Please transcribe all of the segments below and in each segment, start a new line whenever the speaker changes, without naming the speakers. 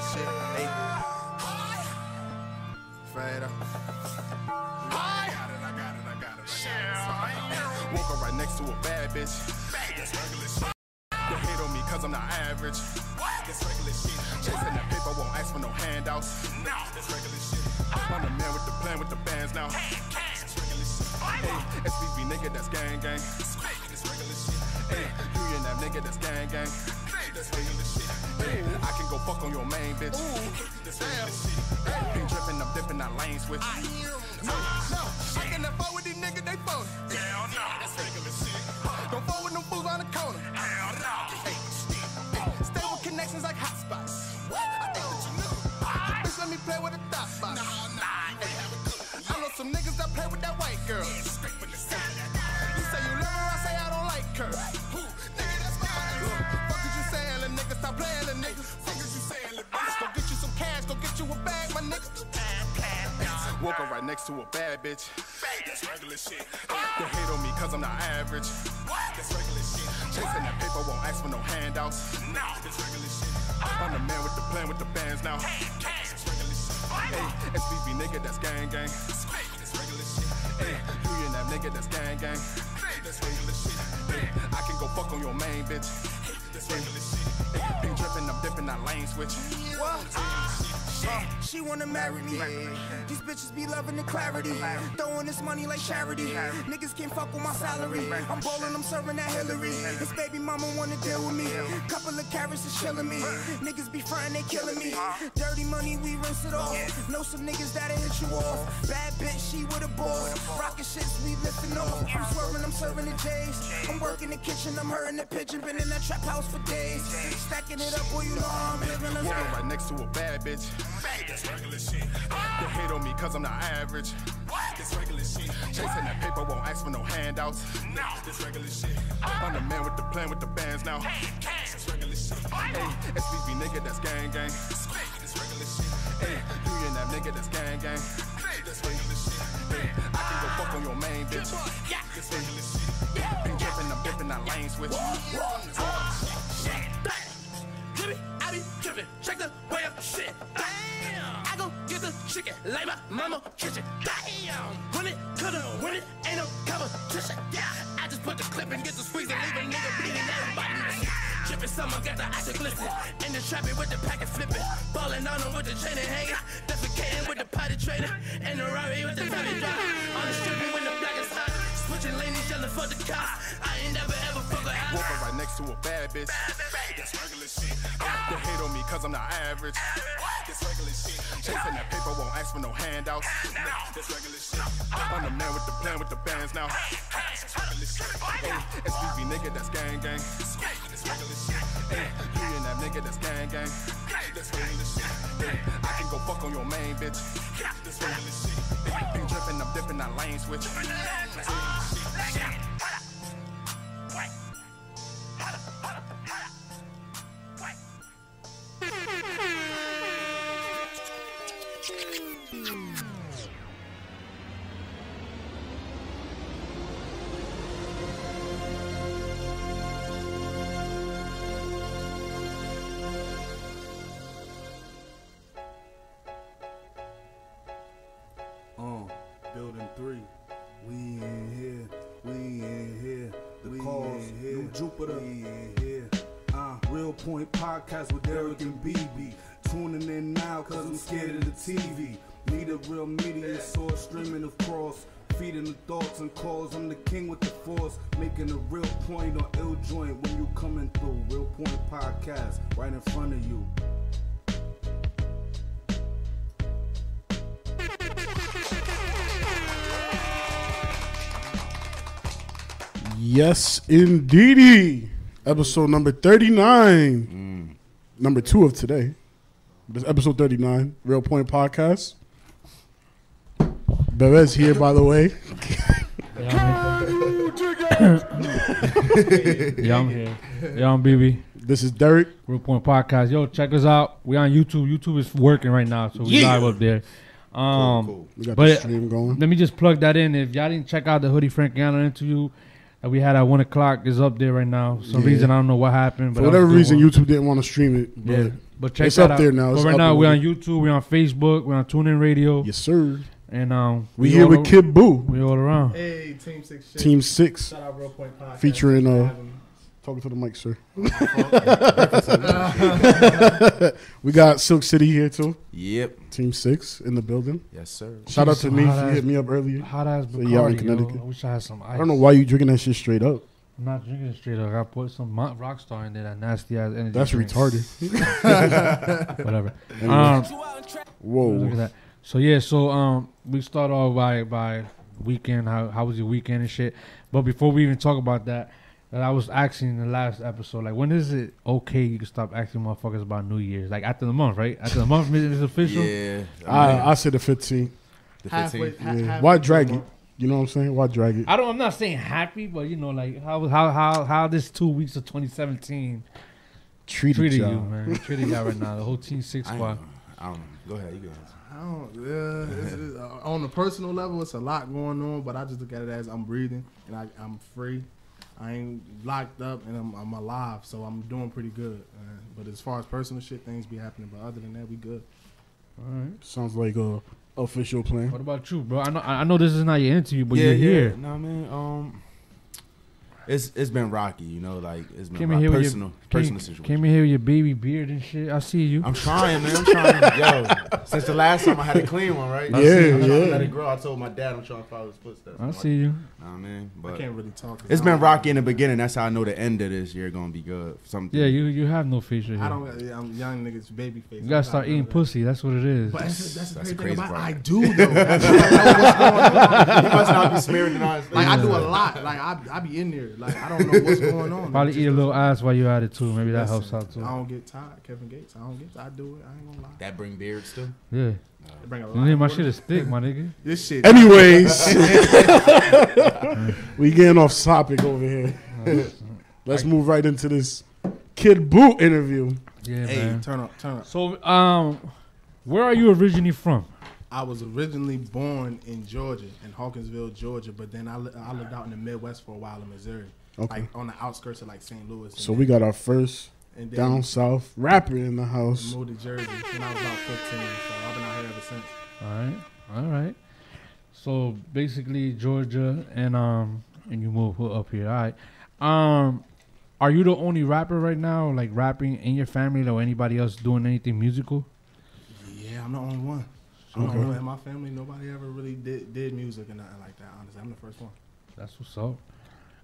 regular shit. Hey. Fade up. I got it, I got it, I got it. I. Woke right next to a bad bitch. That's regular shit. They hate on me cause I'm not average. What? That's regular shit. Chasing that paper, won't ask for no handouts. No, that's regular shit. I'm the man with the plan with the bands now. That's regular shit. Hey, SVB nigga, that's gang gang. That's regular shit. Hey, you and that nigga, that's gang gang. That's regular shit. Hey, I can go fuck on your main bitch. That's regular shit. Hey, Pink dripping, I'm dipping, that lane switch. No, no, I cannot fuck with these niggas, they phony. Hell no, that's regular shit. Don't fuck with them fools on the corner. Hell no. Hey, stay with connections like hotspots. I think that you knew. Bitch, let me play with a thought box. Nah, nah, I know some niggas that play with that white girl. Woke up right next to a bad bitch. That's regular shit. They hate on me cause I'm not average. That's regular shit. Chasing that paper, won't ask for no handouts. No, that's regular shit. I'm the man with the plan with the bands now. That's regular shit. Hey, SVB nigga, that's gang gang. That's regular shit. Hey, you and that nigga, that's gang gang. That's regular shit. Hey, I can go fuck on your main bitch. That's regular shit. Hey, pink dripping, I'm dipping, that lane switch.
Uh, she wanna marry me. These bitches be loving the clarity. Throwing this money like charity. Niggas can't fuck with my salary. I'm ballin', I'm serving that Hillary. This baby mama wanna deal with me. Couple of carrots is chillin' me. Niggas be frontin', they killing me. Dirty money, we rinse it off. Know some niggas that'll hit you off. Bad bitch, she with a boss. Rockin' shits, we lifting off. I'm swerving, I'm serving the J's. I'm working the kitchen, I'm hurting the pigeon. Been in that trap house for days. Stacking it up, boy, you know how I'm living. Let's
Woke right next to a bad bitch. That's regular shit. They hate on me cause I'm not average. That's regular shit. Chasing that paper, won't ask for no handouts. No, that's regular shit. I'm the man with the plan with the bands now. That's regular shit. Hey, SVB nigga, that's gang gang. That's regular shit. Hey, you and that nigga, that's gang gang. That's regular shit. Hey, I can go fuck on your main bitch. That's regular shit. Pink dripping, I'm dipping, that lane switch.
Drippin', I be drippin', check the way up shit. Damn, I go get the chicken like my mama kitchen. Damn, when it cut it, when it ain't no competition. Yeah, I just put the clip and get the squeeze and leave a nigga bleeding. Everybody drippin', someone got the ice glisten. In the trap it with the packet flipping, falling on them with the chain and hanging, defecating with the potty trainer, and the Rari with the tabby drive. On the stripping when the black switching lanes, yelling for the cops. I ain't never ever fuck a.
Woke up right next to a bad bitch. That's regular shit. They hate on me cause I'm not average. That's regular shit. Chasing that paper, won't ask for no handouts. That's regular shit. I'm the man with the plan with the bands now. That's regular shit. Hey, SVB nigga, that's gang gang. That's regular shit. Hey, you and that nigga, that's gang gang. That's regular shit. Hey, I can go fuck on your main bitch. That's regular shit. Hey, pink dripping, I'm dipping, that lane switch. That's regular shit.
Uh, Podcast with Derek and BB. Tuning in now cause I'm scared of the TV. Need a real media source streaming across. Feeding the thoughts and calls. I'm the king with the force. Making a real point on ill joint when you coming through. Real Point Podcast right in front of you.
Yes, indeedy. Episode number 39. Number two of today. This episode 39, Real Point Podcast. Bebez here, by the way.
Yeah, I'm here. Yeah, I'm BB.
This is Derek.
Real Point Podcast. Yo, check us out. We on YouTube. YouTube is working right now, so we
Yeah.
live up there. Um,
We got
But
the stream going.
let me just plug that in. If y'all didn't check out the Hoodie Frank Frankiano interview, that we had at one o'clock is up there right now. For some
Yeah.
reason I don't know what happened, but
For
that was a
whatever reason,
one.
YouTube didn't want to stream it. But
Yeah, but check
It's
that
up
out.
there now. It's
But right now we're on. YouTube, we're on Facebook, we're on TuneIn Radio,
Yes, sir.
and um,
We here with
ar-
Khidd Boo,
We all around.
Hey, Team Six. Shit.
Team Six,
Shout out Real Point Podcast.
featuring uh, talking to the mic, sir. we got Silk City here too.
Yep.
Team Six in the building.
Yes, sir.
Shout out to me.
hot
She
ass-
hit me up earlier.
Hot ass
So y'all in
Bacardi, yo.
Connecticut?
I wish I had some ice.
I don't know why you drinking that shit straight up.
I'm not drinking it straight up. I put some Mont Rockstar in there, that nasty ass energy.
That's
drink.
retarded.
Whatever.
Anyway.
Um, Look at that. So yeah, so um, we start off by by weekend. How how was your weekend and shit? But before we even talk about that, that I was asking in the last episode, like when is it okay you can stop asking motherfuckers about New Year's? Like after the month, right? After the month is official.
Yeah.
I I said the 15th.
the 15th.
ha-
Yeah.
halfway
Why drag it? You know what I'm saying? Why drag it?
I don't. I'm not saying happy, but you know, like how how how how this two weeks of 2017
Treated,
treated
y'all.
man. treated y'all right now. The whole team six
I,
squad.
ain't- I don't know. Go ahead. You go ahead.
I don't. Yeah, it's, it's, uh, on the personal level, it's a lot going on, but I just look at it as I'm breathing and I, I'm free. I ain't locked up and I'm, I'm alive, so I'm doing pretty good. Uh, but as far as personal shit, things be happening. But other than that, we good.
All right.
Sounds like a official plan.
What about you, bro? I know I know this is not your interview, but
yeah,
you're
yeah.
here.
No, man. Um, it's it's been rocky. You know, like it's been rocky.
here with
personal
your
personal
came,
situation.
came in here with your baby beard and shit. I see you.
I'm trying, man. I'm trying. Yo, since the last time I had a clean one, right?
Yeah,
I'm trying
yeah.
to let it grow. I told my dad I'm trying to follow his footsteps.
I see you.
Nah, man.
I
But
can't really talk. 'cause
it's
I
been
don't-
rocky in the beginning. That's how I know the end of this year gonna be good. Something.
Yeah, you you have no facial hair.
I don't. I'm young niggas baby face.
You gotta start eating pussy. That's what it is.
But that's, that's, the
That's
crazy
the
thing
crazy
about. I do though. I know what's going on.
You must not be smearing it on.
Like I do a lot. Like I, I be in there. Like I don't know what's going on.
Probably eat a
just-
little ass while you're at it too. Maybe that helps out too.
I don't get tired. Kevin Gates. I don't get. Tired. I do it. I ain't gonna lie.
That bring beards too.
Yeah.
They bring a lot.
my
of
shit is thick, my nigga.
This shit.
Anyways, we getting off topic over here. Let's move right into this Khidd Boo interview.
Yeah,
Hey,
man.
turn up, turn up.
So, um, where are you originally from?
I was originally born in Georgia, in Hawkinsville, Georgia, but then I, li- I lived out in the Midwest for a while in Missouri,
Okay.
like on the outskirts of like St. Louis.
So
and
we got our first
and
down south rapper in the house.
moved to Jersey when I was about 15. So I've been out here ever since.
All right, all right. So basically, Georgia, and um, and you move up here. All right. Um, are you the only rapper right now, like rapping in your family, or anybody else doing anything musical?
Yeah, I'm the only one. I'm
Okay.
the only one in my family. Nobody ever really did, did music and nothing like that. Honestly, I'm the first one.
That's what's up.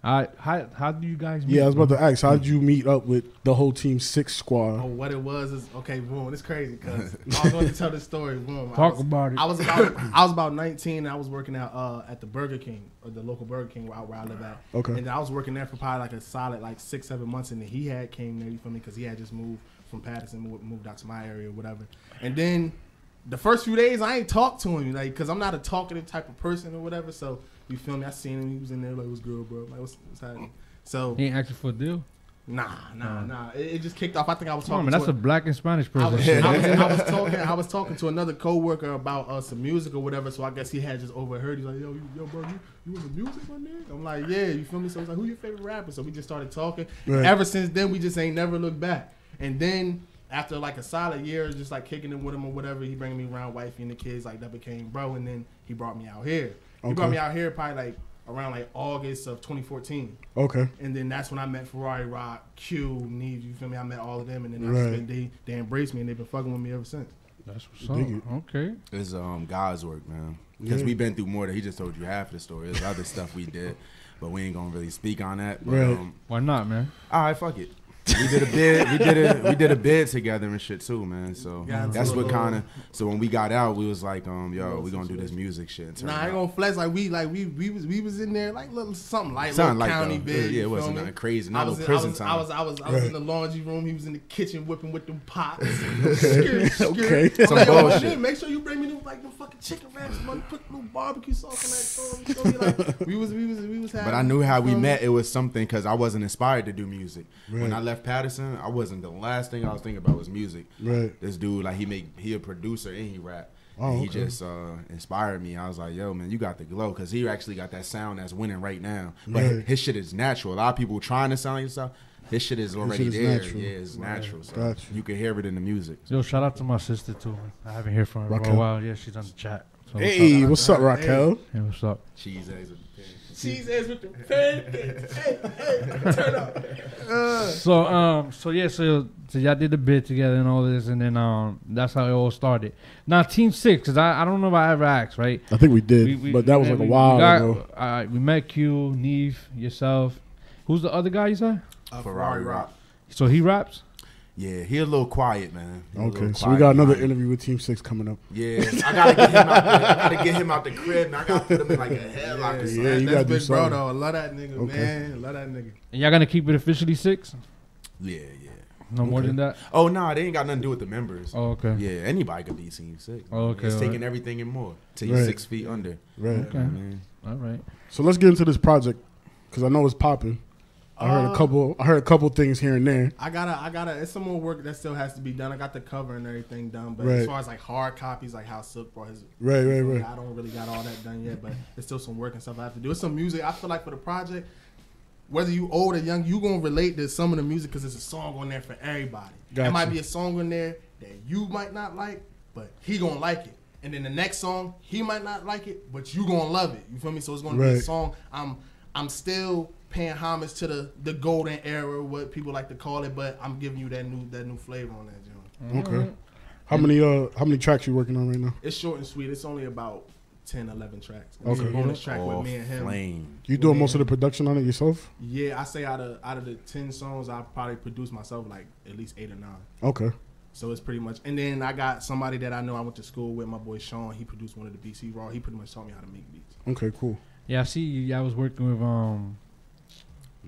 All right. How how do you guys? Meet,
Yeah, I was about to ask, how did you meet up with the whole team six squad?
Oh, what it was is okay. Boom, it's crazy because I was going to tell this story. Boom, I
Talk
was-
about it.
I was about I was about 19. And I was working out uh, at the Burger King or the local Burger King where I, where I live at.
Okay.
And I was working there for probably like a solid like six seven months, and then he had came there. You feel me? Because he had just moved from Paterson, moved, moved out to my area or whatever. And then the first few days I ain't talked to him like because I'm not a talkative type of person or whatever. So you feel me? I seen him. He was in there like, "What's good, bro?" Like, "What's, what's happening?" So
He ain't asking for a deal.
nah, nah, nah. It, it just kicked off. I think I was
Come on,
talking.
man.
to
That's a black and Spanish
I
person.
was. I, was, I was talking. I was talking to another coworker about uh, some music or whatever. So I guess he had just overheard. He's like, "Yo, you, yo, bro, you, you in the music, my nigga?" I'm like, "Yeah." You feel me? So he's like, "Who your favorite rapper?" So we just started talking.
Right.
Ever since then, we just ain't never looked back. And then after like a solid year, just like kicking it with him or whatever, he bringing me around wifey and the kids. Like that became bro. And then he brought me out here. He brought me out here probably like around like August of 2014.
Okay.
And then that's when I met Ferrari Rock, Q, Neve, you feel me? I met all of them and then I
Right.
just been, they they embraced me and they've been fucking with me ever since.
That's what's up.
It.
Okay.
It's um God's work, man. Because
Yeah.
we've been through more than he just told you half the story. There's other stuff we did, but we ain't gonna really speak on that. But,
Right.
um,
Why not, man?
all right, fuck it. We did a bid. We did a we did a bid together and shit too, man. So
Yeah,
that's what kind of. So when we got out, we was like, um, yo, we gonna do this music shit.
Nah, I ain't gonna flex like we like we we was we was in there like little something like
Something
little
like
county bid.
Yeah,
you
it wasn't nothing crazy,
I
not
was,
no
in-
prison time.
I was I was I was
Right.
in the laundry room. He was in the kitchen whipping with them pots.
Okay.
I'm
Some
like, oh,
bullshit.
shit, make sure you bring me them like them fucking chicken wraps, man. Put a little barbecue sauce on that. Throw, like we was we was we was.
But I knew how we met. It was something because I wasn't inspired to do music. When I left Paterson, I wasn't. The last thing I was thinking about was music.
Right.
This dude, like he make he a producer and he rap.
Oh,
and he
okay.
just uh, inspired me. I was like, "Yo, man, you got the glow," because he actually got that sound that's winning right now. But
Right.
his shit is natural. A lot of people trying to sound like yourself. His shit is already
shit is
there.
natural.
Yeah, it's natural. So
Gotcha.
you can hear it in the music.
Yo, shout out to my sister too. I haven't heard from her for a while. Yeah, she's on the chat. So
Hey, what's up, Raquel?
Hey, what's up?
Cheese eggs. With-
Cheese eggs with the pancakes. hey, hey, turn up.
So um, so yeah, so so y'all did the bit together and all this, and then um, that's how it all started. Now Team Six, cause I, I don't know if I ever asked, right?
I think we did,
We- we-
but that was
yeah,
like a while
we got-
ago.
uh, we met Q, Neve, yourself. Who's the other guy you said?
Uh,
Ferrari Rock.
So he raps.
Yeah, he a little quiet, man. He
Okay,
little
so we got another
behind.
interview with Team Six coming up.
Yeah, I gotta get him out. The, I gotta get him out the crib. And I gotta put him in like a headlock or
Yeah,
something.
you
That's
gotta do
big bro
something.
though. I love that nigga,
Okay.
man. Love that nigga.
And y'all gonna keep it officially six?
Yeah, yeah.
No more than that.
Oh no, they ain't got nothing to do with the members.
Oh, okay.
Yeah, anybody could be team six.
Oh, okay,
it's
alright.
taking everything and more. Team
Right.
six feet under.
Right.
Okay.
Man.
All right.
So let's get into this project because I know it's popping. I heard a
Uh,
couple. I heard a couple things here and there.
I gotta, I gotta. It's some more work that still has to be done. I got the cover and everything done, but
Right.
as far as like hard copies, like how Silk brought his,
Right, right, right.
I don't really got all that done yet, but there's still some work and stuff I have to do. It's some music. I feel like for the project, whether you old or young, you gonna relate to some of the music because there's a song on there for everybody.
Gotcha.
It might be a song on there that you might not like, but he gonna like it. And then the next song, he might not like it, but you gonna love it. You feel me? So it's gonna be a song. I'm I'm still paying homage to the the golden era, what people like to call it, but I'm giving you that new that new flavor on that joint.
Okay. How many uh how many tracks you working on right now?
It's short and sweet. It's only about 10, 11 tracks.
Okay.
It's a bonus track
All
with me and him.
flame.
You doing most of the production on it yourself?
Yeah, I say out of out of the ten songs, I probably produce myself like at least eight or nine.
Okay.
So it's pretty much. And then I got somebody that I know I went to school with, my boy Sean. He produced one of the beats. He raw. He pretty much taught me how to make beats.
Okay. Cool.
Yeah, I see. Y'all was working with um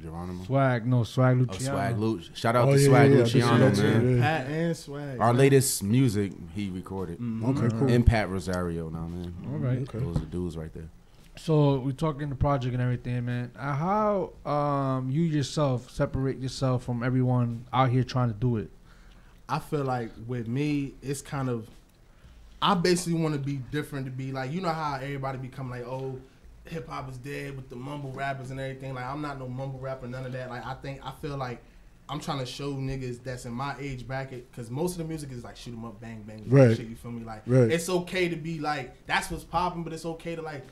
Geronimo.
Swag. No Swag
Oh,
Luciano.
Swag Luch. Shout out
Oh,
to
yeah,
Swag
yeah, yeah. I
Luciano,
can see that too,
man.
yeah.
Pat and swag.
Our
man.
latest music he recorded.
Okay. Cool.
And Pat Rosario now, man.
All right.
Okay.
Those are dudes right there.
So we talking the project and everything, man. Uh, how um you yourself separate yourself from everyone out here trying to do it?
I feel like with me, it's kind of. I basically want to be different. To be like, you know how everybody become like, oh, hip hop is dead with the mumble rappers and everything. Like, I'm not no mumble rapper, none of that. Like, I think I feel like I'm trying to show niggas that's in my age bracket because most of the music is like shoot 'em up, bang bang,
Right.
shit. You feel me? Like,
Right.
it's okay to be like that's what's popping, but it's okay to like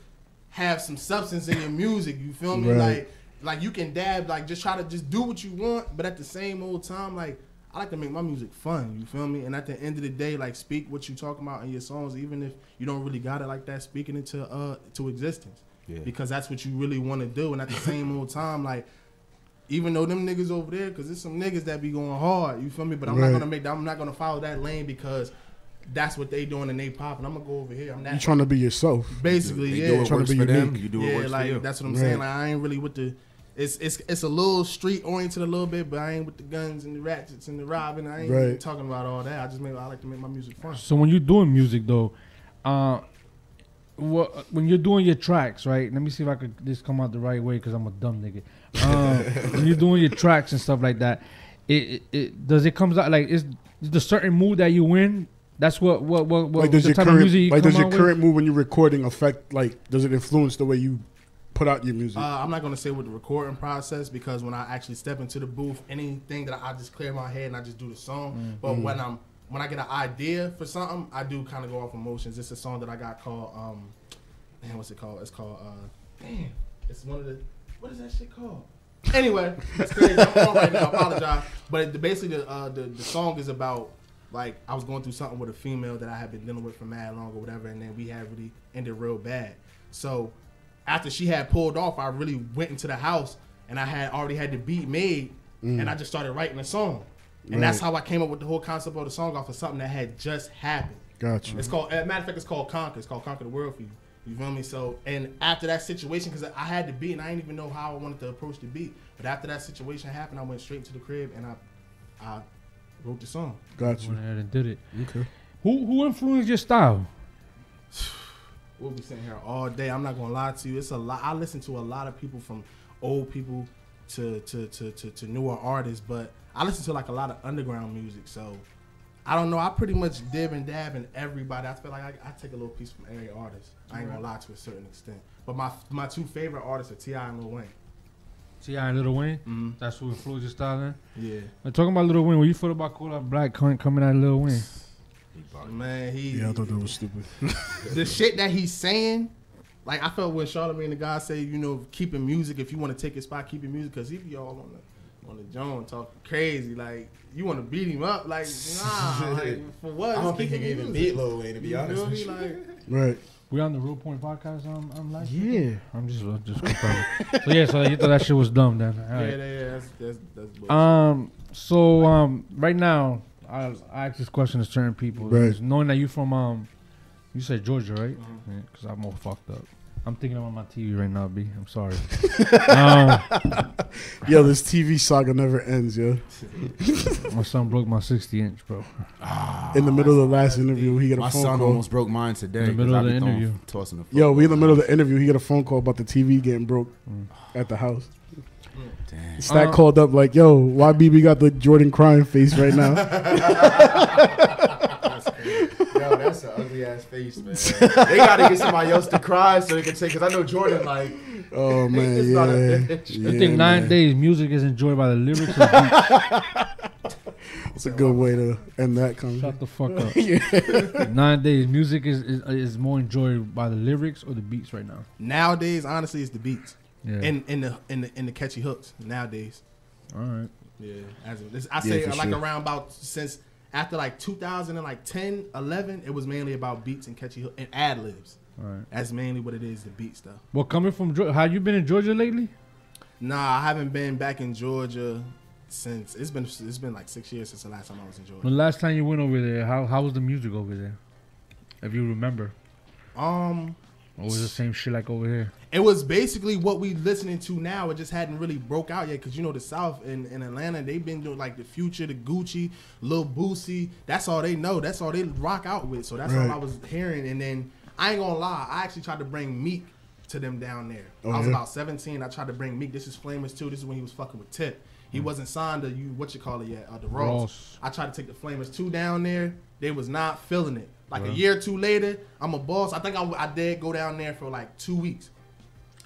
have some substance in your music. You feel me?
Right.
Like, like you can dab, like just try to just do what you want, but at the same old time, like I like to make my music fun. You feel me? And at the end of the day, like speak what you talking about in your songs, even if you don't really got it like that, speaking it to uh to existence.
Yeah.
Because that's what you really want to do. And at the same old time, like even though them niggas over there, because there's some niggas that be going hard. You feel me? But I'm
Right.
not gonna make. I'm not gonna follow that lane because. That's what they doing and they popping. And I'm gonna go over here. I'm
You
that
trying to be yourself?
basically
They
yeah.
do what
Trying to be
for them.
unique.
You do what
yeah,
works
like
for you.
that's what I'm
Right.
saying. Like I ain't really with the. It's it's it's a little street oriented a little bit, but I ain't with the guns and the ratchets and the robbing. I ain't
Right.
talking about all that. I just make I like to make my music fun.
So when you're doing music though, uh, what when you're doing your tracks, right? Let me see if I could this come out the right way because I'm a dumb nigga. Um, when you're doing your tracks and stuff like that, it, it, it does it comes out like is the certain mood that you in? That's what what what, what
Like does
the
your
type of
current
music you
like
come
does your
out with?
current mood when you're recording affect like does it influence the way you put out your music?
Uh, I'm not gonna say with the recording process because when I actually step into the booth, anything that I, I just clear my head and I just do the song. But when I'm when I get an idea for something, I do kind of go off emotions. It's a song that I got called um, man, what's it called? It's called uh, damn, it's one of the what is that shit called? Anyway, that's crazy. I'm on right now. I apologize. But the, basically, the, uh, the the song is about like I was going through something with a female that I had been dealing with for mad long or whatever, and then we had really ended real bad. So after she had pulled off, I really went into the house and I had already had the beat made, and I just started writing a song. And that's how I came up with the whole concept of the song off of something that had just happened.
Gotcha.
It's called, as a matter of fact, it's called Conquer. It's called Conquer the World for you. You feel me? So, and after that situation, because I had the beat and I didn't even know how I wanted to approach the beat, but after that situation happened, I went straight to the crib and I, I wrote the song.
Gotcha.
Went ahead and did it.
Okay.
Who who influenced your style?
We'll be sitting here all day. I'm not gonna lie to you. It's a lot. I listen to a lot of people from old people to to to to, to newer artists, but I listen to like a lot of underground music. So I don't know. I pretty much dib and dab in everybody. I feel like I, I take a little piece from every artist. I ain't gonna lie to a certain extent. But my my two favorite artists are T.I. and Lil Wayne.
T.I. and Little Wayne. Mm-hmm. That's who influenced your style then?
Yeah,
And talking about Little Wayne, what you feel about Kodak Black coming, coming out of Little Wayne?
man. He
Yeah, I thought that was stupid.
the shit that he's saying. Like I felt when Charlamagne tha God say, you know, keeping music. If you want to take his spot, keep your music because he be all on the on the John talking crazy. Like you want to beat him up. Like nah, like for what?
I don't think he can even beat Lil Wayne to be
You
honest
feel
with
me?
you.
Like,
Right.
We on the Real Point podcast. I'm, I'm like, yeah. I'm just, uh, just confirming. so yeah, so you thought that shit was dumb then? All
yeah,
right.
yeah, yeah, that's that's that's bullshit.
Um. So um. Right now, I, I ask this question to certain people.
Right.
Knowing that you from um, you said Georgia, right?
Mm-hmm.
Because I'm all fucked up. I'm thinking on my TV right now, B. I'm sorry. um,
Yo, this TV saga never ends, yo.
my son broke my 60 inch, bro.
In the middle of the last interview, he got a
My
phone call.
My son almost broke mine today.
In the middle
'cause
of the interview.
tossing the
Yo, we in the middle of the interview. He got a phone call about the TV getting broke at the house.
Damn.
Stack
Uh,
called up like, "Yo, why BB got the Jordan crying face right now?"
Yo, that's an ugly ass face, man. they gotta get somebody else to cry so they can say. Because I know Jordan, like,
oh man,
It's
yeah.
not a-
yeah
I think nine
man.
days music is enjoyed by the lyrics. Or.
It's a good way to end that conversation.
Shut the fuck up. Nine days music is, is is more enjoyed by the lyrics or the beats right now.
nowadays, honestly, it's the beats
Yeah.
and in the in the in the catchy hooks. Nowadays,
All right.
yeah. As of this, I say
for
like
sure.
around about since after like 2000 and like 10, 11, it was mainly about beats and catchy and ad libs.
Right.
That's mainly what it is, the beat stuff.
Well, coming from Georgia, have you been in Georgia lately?
Nah, I haven't been back in Georgia since it's been it's been like six years since the last time I was in Georgia.
The last time you went over there, how how was the music over there? If you remember,
Um,
or was the same shit like over here?
it was basically what we listening to now. It just hadn't really broke out yet because you know the South in Atlanta they've been doing like the Future, the Gucci, Lil Boosie. That's all they know. That's all they rock out with. So that's
Right.
all I was hearing. And then I ain't gonna lie, I actually tried to bring Meek to them down there.
Oh,
I was
yeah?
about 17. I tried to bring Meek. This is Flamers too. This is when he was fucking with Tip. He wasn't signed to you what you call it yet, uh, the Ross.
Ross.
I tried to take the Flamers two down there. They was not feeling it. Like a year or two later, I'm a boss. I think I, I did go down there for like two weeks.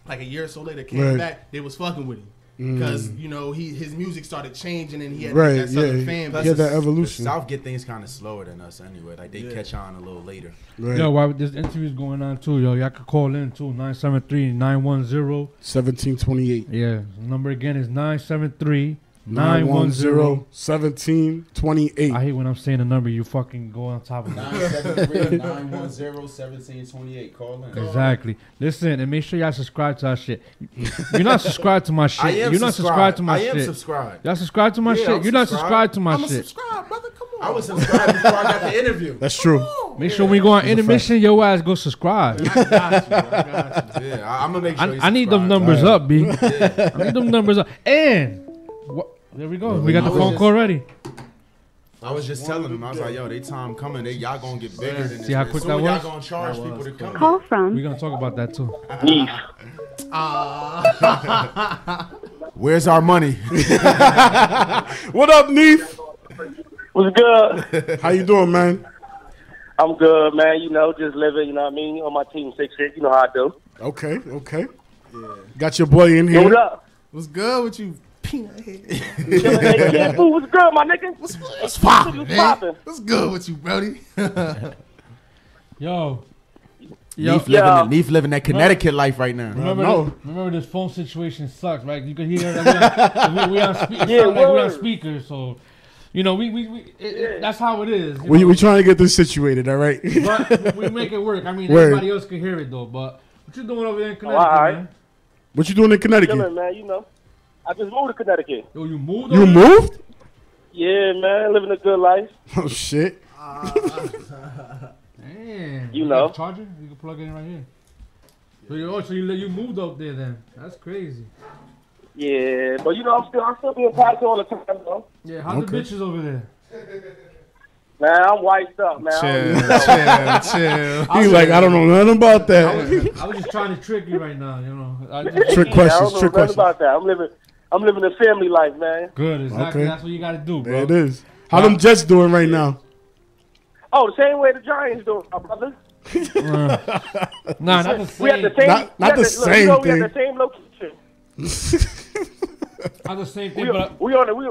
Like a year or so later, came
Right.
back. They was fucking with him because mm. you know he his music started changing and he had
Right,
that southern
yeah.
fan
Plus
base.
Yeah, that
the-
evolution.
The South get things kind of slower than us anyway. Like they
Yeah.
catch on a little later.
Right.
Yo, while this interview's going on too, yo, y'all could call in too 973-910.
Seventeen twenty eight.
Yeah, number again is 973
910
910.
1728.
I hate when I'm saying the number, you fucking go on top of it.
973-910-1728. Call in.
Exactly. Listen, and make sure y'all subscribe to our shit. You're not subscribed to my shit.
I am
You're not subscribed to my shit.
I am subscribed.
y'all subscribe to my
Yeah,
shit.
I'm
You're not
subscribed.
subscribed to my
I'm a
shit.
subscribe, brother. Come on.
I was subscribed before I got the interview.
That's true.
Make sure when we go on
That's a
intermission, your ass go subscribe.
I got you. I got you.
Yeah, I, am gonna make sure.
I,
you
I need them
subscribe.
numbers up, B.
Yeah.
I need them numbers up. And wha- there we go. We got
I
the phone
just-
call ready.
I was just telling them, I was like, yo, they time coming. They y'all gonna get bigger than this.
See how quick that
as y'all
was?
gonna charge people to come.
Call
We're gonna talk about that too. Neef. Uh.
Where's our money?
What up, Neef?
What's good?
How you doing, man?
I'm good, man. You know, just living, you know what I mean? On my team six shit, you know how I do.
Okay, okay. Yeah. Got your boy in
Yo, what up?
What's good with you, peanut head?
Chillin', hey, Khidd Boo, what's good, my nigga? What's,
What's poppin',
What's
man?
poppin'?
What's good with you, Brody?
Yo. Yo,
Neef living,
Yeah.
Neef living that Connecticut life right now.
remember,
no.
this, remember this phone situation sucks, right? You can hear that we on, we, we on, spe-
Yeah,
like we on
word.
speaker, so you know we we, we it, it, that's how it is.
We
know?
we trying to get this situated, all right?
but we make it work. I mean,
Word.
everybody else can hear it though. But what you doing over there in oh, Connecticut,
alright.
man?
what you doing in Connecticut?
Chillin', man, you know. I just moved to Connecticut.
Yo, you moved.
You moved?
Yeah, man, living a good life.
Oh shit!
Damn.
You
got
know.
a charger? You can plug it in right here. So you, oh, so you you moved up there then? That's crazy.
Yeah, but you know, I'm still, I'm still being packed all the time, though.
Yeah, how's
Okay.
the bitches over there?
Man, I'm wiped up, man. I don't
chill, chill.
He's like, I don't know nothing about
I
that.
was, I was just trying to trick you right now, you know. I just,
Trick
Yeah, I don't know
trick
nothing
questions.
about that. I'm living, I'm living a family life, man.
good, exactly.
Okay.
That's what you got to do, bro.
There it is. How them Jets doing right now?
Oh, the same way the Giants do, it, my brother.
Nah, not the
We have
same.
the same.
Not-
we
not
have
the
look,
same
you know, We
thing.
have the same location.
Not the same thing,
We,
but
we on the we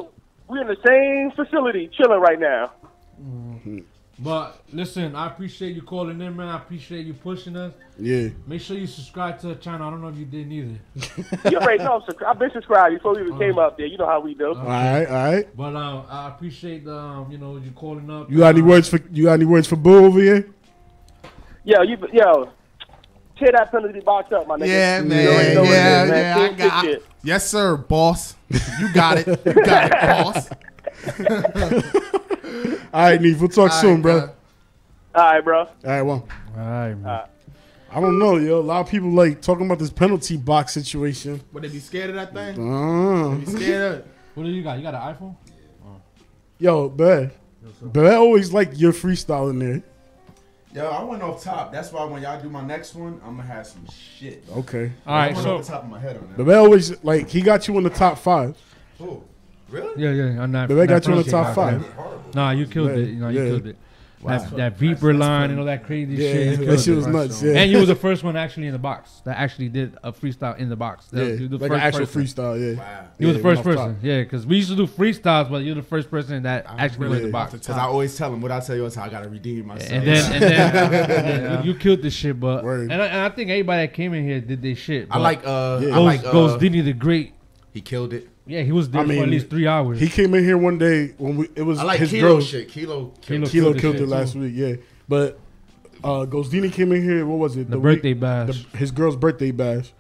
we in the same facility, chilling right now. Mm.
But listen, I appreciate you calling in, man. I appreciate you pushing us.
Yeah.
Make sure you subscribe to the channel. I don't know if you did neither.
You already know. I'm subscri- I've been subscribed before we even came up there. You know how we do.
All right, all right.
But um, I appreciate the um, you know, you calling up.
You got any
Uh,
words for you got any words for Boo over here?
Yo, you yo, tear that penalty box up, my nigga.
Yeah, man.
already know what
Yeah,
is, man.
yeah. I got.
shit.
Yes, sir, boss. You got it. You got it, boss.
All right, Neve. We'll talk
All
soon,
right,
bro.
All right, bro.
All right, well,
All right, man.
I don't know, yo. A lot of people like talking about this penalty box situation.
But they be scared of that thing.
Uh,
Be scared of it.
what do you got? You got an iPhone?
yo, Bud. But I always like your freestyle in there.
Yo, I went off top. That's why when y'all do my next one, I'm gonna have some shit.
Okay.
All
I
right,
went
so
off the top of my head on
But
that.
I always like he got you in the top five.
Ooh, really?
yeah, yeah, on that.
But they got you in the top
game.
five.
Nah, you killed
Yeah,
it. You know, you
yeah.
killed it. That, that beeper line and all that crazy
Yeah,
shit. you
that shit was nuts. Yeah,
And you was the first one actually in the box that actually did a freestyle in the box. That
yeah,
was- you the
like an actual
person.
freestyle. Yeah,
Wow.
You were the first person.
top.
Yeah, because we used to do freestyles, but you're the first person that actually went in the box.
Because I always tell them what I tell you is how I gotta redeem myself.
And then, and then, and then you killed this shit, but and I, and I think everybody that came in here did their shit.
I like uh,
Yeah.
I like uh,
Ghost Diddy the Great.
he killed it.
Yeah, he was there
I
for at least three hours.
he came in here one day when we it was
I like
his
Kilo
girl.
shit. Kilo,
Kilo
killed
Kilo
the
killed
shit,
it last week. Yeah, but uh, Ghostini came in here. What was it?
the,
week-
birthday bash.
the- his girl's birthday bash,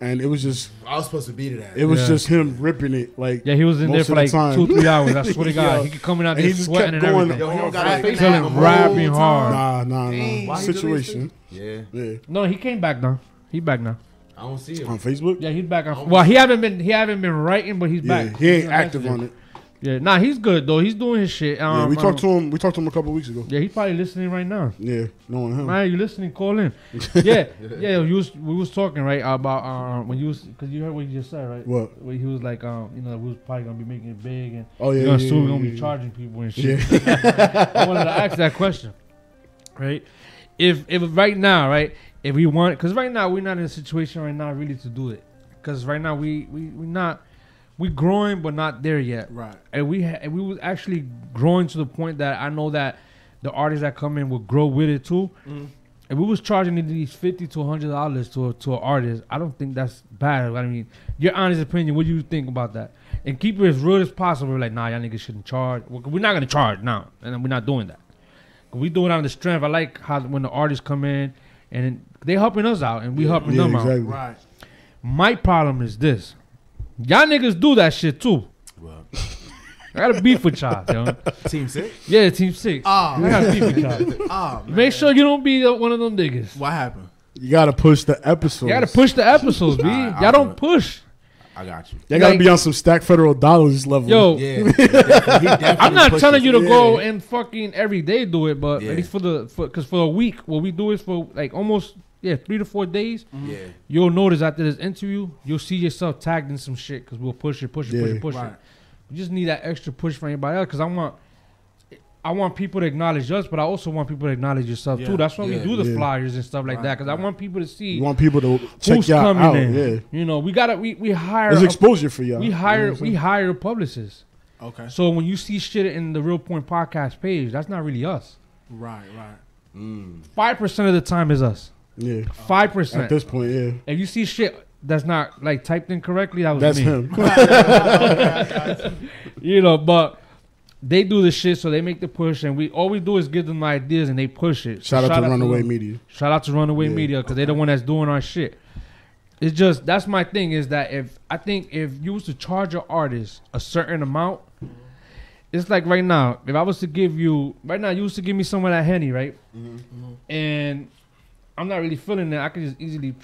and it was just
I was supposed to be to that.
it was
Yeah.
just him ripping it. Like
yeah, he was in there for
of the
like two, three hours. I swear to God,
Yo.
he could come in out there
he just
sweating
kept
and everything.
Yo, he don't got
Right.
his face
Feeling rapping hard.
Nah, nah, nah.
Why he do this
Situation.
Yeah,
Yeah.
No, he came back now. He back now.
I don't see him.
On Facebook.
Yeah, he's back on. Well, he haven't been he haven't been writing, but he's
Yeah,
back.
he ain't active
active.
on it.
Yeah, nah, he's good though. He's doing his shit. Um,
Yeah, we talked
um,
to him. We talked to him a couple weeks ago.
Yeah, he's probably listening right now.
Yeah, knowing him.
Man, you listening? Call in. yeah, yeah. You was, we was talking right about um when you was because you heard what you just said right.
What?
Where he was like um you know we was probably gonna be making it big and
Oh yeah,
you know
yeah,
soon we're
yeah,
gonna be
yeah,
charging people and shit.
Yeah.
I wanted to ask that question, right? If if right now, right, if we want, because right now we're not in a situation right now really to do it, because right now we we we not we growing but not there yet,
Right.
and we ha- and we was actually growing to the point that I know that the artists that come in will grow with it too. Mm-hmm. If we was charging these fifty to hundred dollars to a, to an artist, I don't think that's bad. I mean, your honest opinion, what do you think about that? And keep it as real as possible. We're like, nah, y'all niggas shouldn't charge. We're not gonna charge now, and we're not doing that. We do it on the strength. I like how when the artists come in and they helping us out, and we helping
Yeah,
them out.
Right.
My problem is this: y'all niggas do that shit too. I got a beef with y'all, yo.
Team six.
Yeah, Team Six.
Ah,
I got a beef with y'all.
Oh, man.
Make sure you don't be one of them niggas.
What happened?
You gotta push the episodes.
You gotta push the episodes, B.
Alright,
Y'all don't
do it.
push.
I got you.
You gotta
like-
be on some Stack Federal Dollahs level.
Yo,
Yeah, definitely, definitely
I'm not
pushes
telling you to
it.
go and fucking every day do it, but
Yeah.
at least for the for because for a week, what we do is for like almost yeah three to four days.
Yeah,
You'll notice after this interview, you'll see yourself tagged in some shit because we'll push it, push it, push it, push
Right.
it. We just need that extra push from anybody else because I want. I want people to acknowledge us, but I also want people to acknowledge yourself
Yeah.
too. That's why
Yeah.
we do the
Yeah.
flyers and stuff like
Right,
that. Because I want people to see
You want people to check
who's
y'all
coming
out.
in.
Yeah,
You know, we gotta we we hire
there's
a-
exposure for y'all.
we
You know
hire we hire publicists.
Okay.
So when you see shit in the Real Point podcast page, that's not really us.
Right, right.
Mm.
Five percent of the time is us.
Yeah.
Five percent.
At this point, yeah,
If you see shit that's not like typed in correctly, that was
that's
me.
him.
You know, but they do the shit, so they make the push, and we all we do is give them ideas, and they push it. So
Shout out to Runaway
them.
Media.
Shout out to Runaway
Yeah.
Media because they're the one that's doing our shit. It's just that's my thing is that if I think if you was to charge an artist a certain amount, it's like right now. If I was to give you right now, you used to give me some of that henny, right? Mm-hmm. And I'm not really feeling it. I could just easily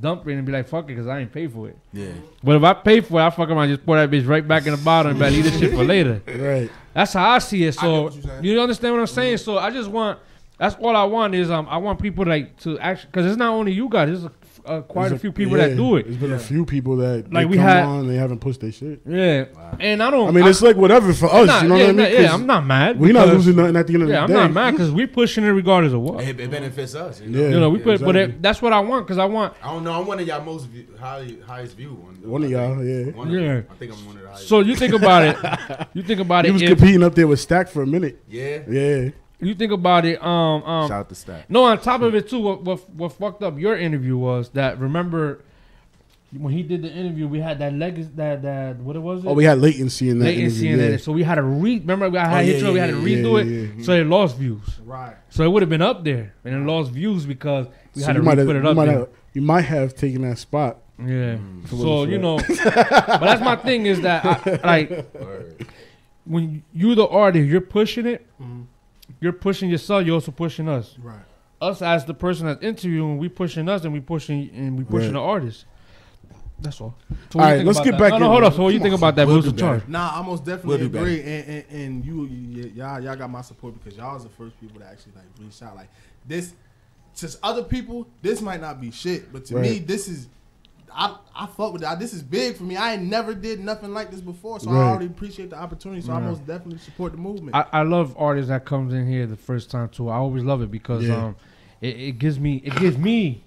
dump it and be like, "Fuck it," because I ain't pay for it.
Yeah,
But if I pay for it, I fuck around, just pour that bitch right back in the bottle and be like, leave this shit for later.
Right.
That's how I see it. So
you're
you understand what I'm saying? So I just want. That's all I want is um I want people like to actually because it's not only you guys. There's a, uh, quite a
There's
few people
yeah,
that do it.
There's been a few people that
Like,
like
we
we come
had-
on, they haven't pushed their shit.
Yeah, and I don't.
I mean, it's like whatever for us.
not-
you know
yeah,
what I mean?
not- yeah,
'Cause
I'm not mad.
We're not losing nothing at the end of the day.
Yeah, I'm not mad because we're pushing it regardless of what.
It, it benefits us. You know?
Yeah.
You know, we
Yeah,
put, but it, that's what I want because I want.
I don't know. I'm one of y'all most view, high, highest view ones.
One of y'all, yeah.
One
Yeah.
them. I think I'm one of the highest.
So you think about it. You think about it.
He
was
competing up there with Stack for a minute.
yeah.
Yeah.
You think about it. Um, um,
Shout out to Stack.
No, on top of it too, what, what what fucked up your interview was that remember when he did the interview, we had that legacy that that what it was it?
Oh, we had latency in that
latency
interview.
in
yeah.
it, so we had to re. Remember, I had
Oh,
hit
yeah,
you. up, We had to
yeah,
redo
yeah,
it,
yeah.
so it lost views.
Right.
So it would have been up there, and it lost views because we
So
had to
you might have,
put it
you
up
might
there.
have, you might have taken that spot.
Yeah.
Mm.
So you know, but that's my thing is that I, like when you're the artist, you're pushing it.
Mhm.
You're pushing yourself. You're also pushing us.
Right.
Us as the person that's interviewing, we pushing us and we pushing and we pushing
Right.
the artist. That's all. So what
All
you
right,
think
let's get
that?
back
No, no,
in.
hold on. So what you think
on.
about that?
We'll
Who's
do
in charge?
Nah, I most definitely
We'll
agree, and, and and you, y- y'all, y'all got my support because y'all is the first people to actually like reach out. Like this, to other people, this might not be shit, but to me, this is. I, I fuck with that. This is big for me. I ain't never did nothing like this before, so
Right.
I already appreciate the opportunity. So I most definitely support the movement.
I, I love artists that comes in here the first time too. I always love it because
Yeah.
um, it, it gives me it gives me,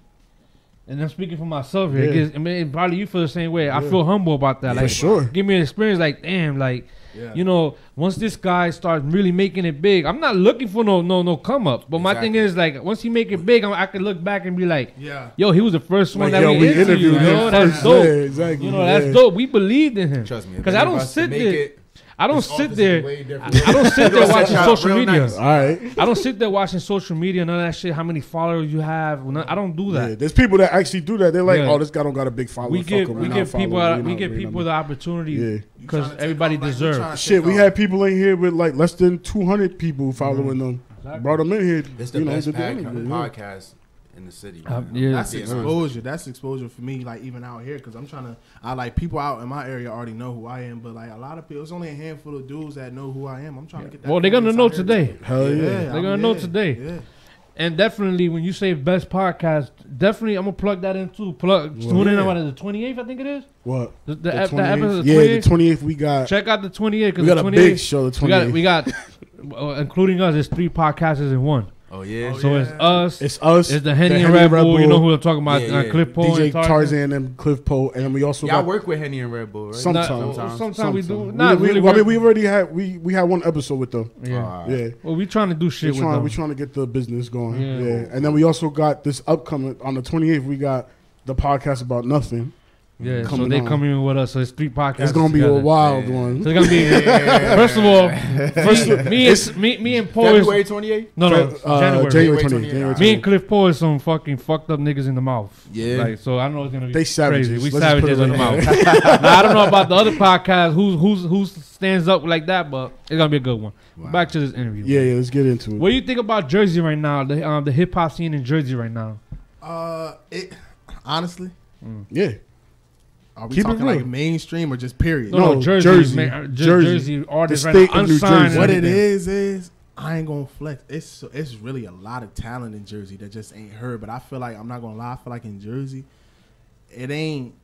and I'm speaking for myself here. It
Yeah.
gives, I mean, probably you feel the same way. I feel humble about that.
For
Like,
sure.
give me an experience. Like, damn, like
yeah.
you know, once this guy starts really making it big, I'm not looking for no no no come up. But my thing is like, once he make it big, I'm, I can look back and be like,
yeah.
yo, he was the first one
Like,
that
yo,
we,
we
interviewed. Yo, that's dope.
Yeah, exactly.
You know, that's dope. We believed in him.
Trust me.
Because I don't sit there.
It,
I don't
this
sit there.
way different.
I don't sit there watching social
real
media.
nice.
All right.
I don't sit there watching social media, none of that shit. How many followers you have? None- I don't do
Yeah,
that.
there's people that actually do that. They're like,
Yeah.
oh, this guy don't got a big following.
we
Fuck
give we
not
give people
following.
we
not
give people the opportunity because
trying to take
everybody
off, like,
deserves.
Shit, we
off.
had people in here with like less than 200 people following mm-hmm. them. Brought them in here.
It's the
you know,
best
to
pack-
interview, yeah.
podcast in the city.
Uh, yeah.
That's
Yeah.
exposure. That's exposure for me. Like even out here, because I'm trying to. I like people out in my area already know who I am, but like a lot of people, it's only a handful of dudes that know who I am. I'm trying to get that.
Well, they're gonna know today,
Hell yeah.
They're
I'm-
gonna know today.
Yeah.
and definitely when you say best podcast, definitely I'm gonna plug that in too. Plug
Well,
tune in
yeah.
on what, the 28th, I think it is.
What?
The, the,
The
ep- the
28th?
episode,
yeah, the
28th.
28th we got.
Check out the 28th. 'cause
We got
the
a
28th
big show. The
We got
28th.
we got, uh, including us, it's three podcasters in one.
Oh yeah.
so it's us,
It's us.
it's the Henny and Red Bull. You know who I'm talking about?
Yeah,
uh. Cliff Paul
DJ
and Tarzan.
Tarzan and Cliff Poe, and then we also
Y'all
got
work with Henny and Red Bull, right?
Sometimes.
Not-
Sometimes.
sometimes we do. Not
we,
really.
we, I mean, we already had we we had one episode with them.
yeah.
Alright.
Yeah.
Well, we trying to do
We're
shit with
trying,
them.
we're trying to get the business going.
Yeah.
Yeah. And then we also got this upcoming on the 28th. We got the podcast about nothing.
Yeah, so they
on.
coming in with us. So it's three podcasts.
It's gonna be
together.
a wild
Yeah.
one.
So it's gonna be first of all, first me, and me, me and Paul is
February 28th.
no no
Uh,
January.
January 20th.
January 20th.
Me and Cliff Paul is some fucking fucked up niggas in the mouth.
Yeah.
like so I know it's gonna be
They savages.
crazy. We
Let's
savages in the mouth. now, I don't know about the other podcast. Who's who's who stands up like that, but it's gonna be a good one. Back to this interview.
Yeah, yeah. Let's get into it.
What do you think about Jersey right now? The um, the hip hop scene in Jersey right now.
Uh, it honestly,
Yeah.
Are we
Keep
talking like mainstream or just period?
No, no,
No,
Jersey,
Jersey.
man, uh, Jer-
Jersey.
Jersey artists
The
right now,
of New
unsigned.
Jersey.
What it
is
is is I ain't gonna flex. It's it's really a lot of talent in Jersey that just ain't heard. But I feel like I'm not gonna lie. I feel like in Jersey, it ain't.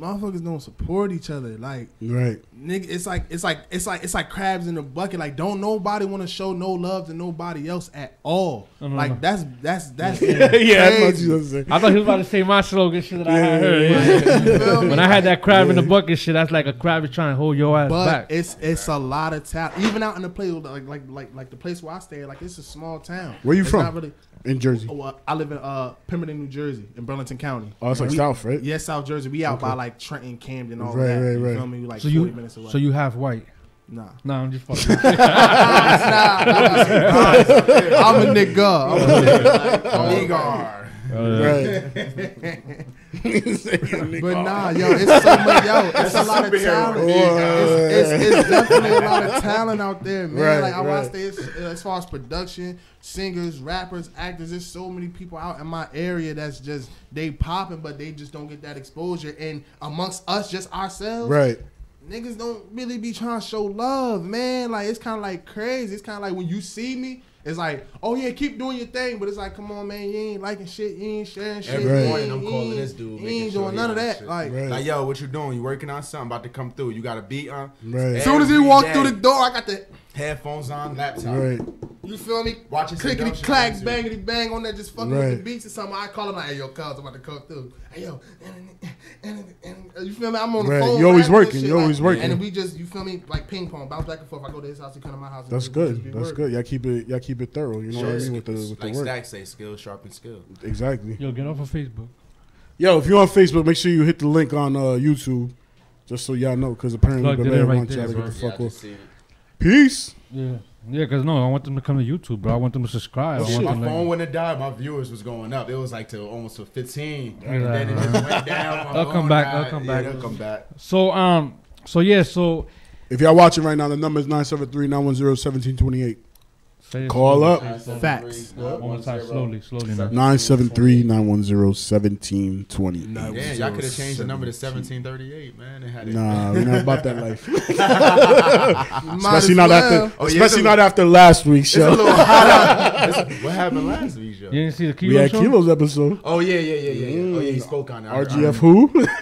It, motherfuckers don't support each other. Like
Right.
nigga, it's like it's like it's like it's like crabs in a bucket. Like don't nobody want to show no love to nobody else at all.
No, no,
like that's that's that's
yeah, that's what
crazy.
you was saying.
I thought he was about to say my slogan shit that I had
Yeah,
heard.
yeah,
Yeah.
You feel me?
When I had that crab in the bucket shit, that's like a crab is trying to hold your ass
But
back.
it's it's a lot of talent. Even out in the place like like like like the place where I stay, like it's a small town.
Where you
It's
from?
Not really,
In Jersey.
oh, uh, I live in uh Pemberton, New Jersey, in Burlington County.
Oh, it's like
We-
South, right?
Yeah, South Jersey. We out
Okay.
by like Trenton, Camden, all
Right,
that.
right,
you
right.
feel me? Like
so
40
you,
minutes away.
so you half white?
nah.
Nah, I'm just fucking.
Nah, I'm a nigga. I'm a nigga. Like,
Egar.
Right.
But nah, yo, it's so much, yo, it's a lot of talent. It's, it's, it's definitely a lot of talent out there, man.
Right,
like I
right.
watch this uh, as far as production, singers, rappers, actors. There's so many people out in my area that's just they popping, but they just don't get that exposure. And amongst us, just ourselves,
Right.
niggas don't really be trying to show love, man. Like it's kind of like crazy. It's kind of like when you see me, it's like, oh yeah, keep doing your thing. But it's like, come on, man, you ain't liking shit, you ain't sharing shit.
Every morning I'm calling this dude.
You
making
ain't
sure
doing
he
none of that. Like,
Right.
Like, yo, what you doing? You working on something? About to come through. You got a beat on?
Right.
as soon as he walked
day.
through the door, I got the
Headphones on, laptop.
Right.
You feel me?
Watching
clickety
Seduction
clack,
too.
bangity bang on that, just fucking with the beats or something. I call him like, hey yo, cuz, I'm about to come through. Hey yo, you feel me? I'm on the
Right.
phone.
You always working.
shit,
You always
like,
working.
And we just, you feel me? Like ping pong, bounce back and forth. I go to his house, he come to my house.
That's
just- just
good. That's
working.
good. Y'all keep it. Y'all keep it thorough. You know what I mean with the with
like
the work.
Stack say, skill sharpen skill.
Exactly.
Yo, get off of Facebook.
Yo, if you're on Facebook, make sure you hit the link on uh, YouTube, just so y'all know, because apparently
Plugged it
Bebek
in right
wants y'all to get the fuck
just
off.
Seen it.
Peace.
Yeah, yeah, cause no, I want them to come to YouTube, bro. I want them to subscribe. I
Shit,
want
my phone
to,
wouldn't died. My viewers was going up. It was like to almost to 15.
Yeah,
and then it just went down.
They'll come back,
died.
they'll come
Yeah,
back.
They'll come back.
so um, so yeah, so
If y'all watching right now, the number is 973-910-1728.
say it
Call up.
say it slowly.
Facts.
One more time, slowly, slowly
973-910-1728.
Yeah, y'all could have changed the number to 1738, man. It had it.
Nah, we're not about that life. Especially not
well.
after,
Oh, yeah,
especially not after oh, last week's show.
little hot. It's- what happened last week, show?
You didn't see the
We had
show?
Kilo's episode.
Oh yeah, yeah, yeah, yeah, yeah. Oh yeah, he mm. spoke on it. I heard- I
RGF
remember.
who?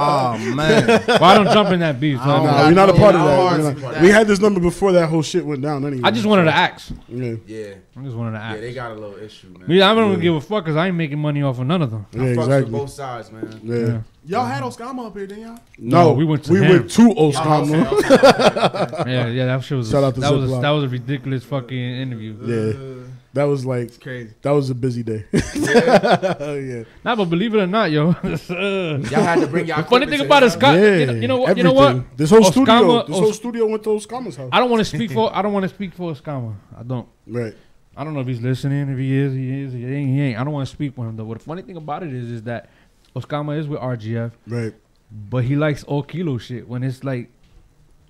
Oh man.
Well, I don't jump in that beef. So
I
Nah,
got
we're not a part of that.
want
We're
to
not-
see that.
We had this number before that whole shit went down. Anyway,
I just wanted to ask.
Yeah,
Yeah,
I'm just wanted to
yeah, they got a little issue, man.
Me, I don't give a fuck because I ain't making money off of none of them.
yeah,
I fucks with
exactly.
both sides, man.
Yeah.
Yeah.
Y'all had Oscama up here, didn't y'all?
No,
No, we went to
we
him.
went to
okay,
Oscar.
okay.
Yeah, yeah, that shit was
Shout
a,
out to
that was a, that was a ridiculous fucking interview.
Yeah, uh, that was like
It's crazy.
that was a busy day. yeah,
Nah, but believe it or not, yo.
Y'all had to bring y'all.
The funny thing about it, Scott,
yeah.
you know, you know what? You know what?
This whole studio,
Oscama-
this whole studio went to Oscama's house.
I don't want to speak for. I don't want to speak for Oscama. I don't.
Right.
I don't know if he's listening. If he is, he is. He ain't. He ain't. I don't want to speak for him though. But the funny thing about it is, is that Oscama is with RGF,
Right.
but he likes all kilo shit when it's like,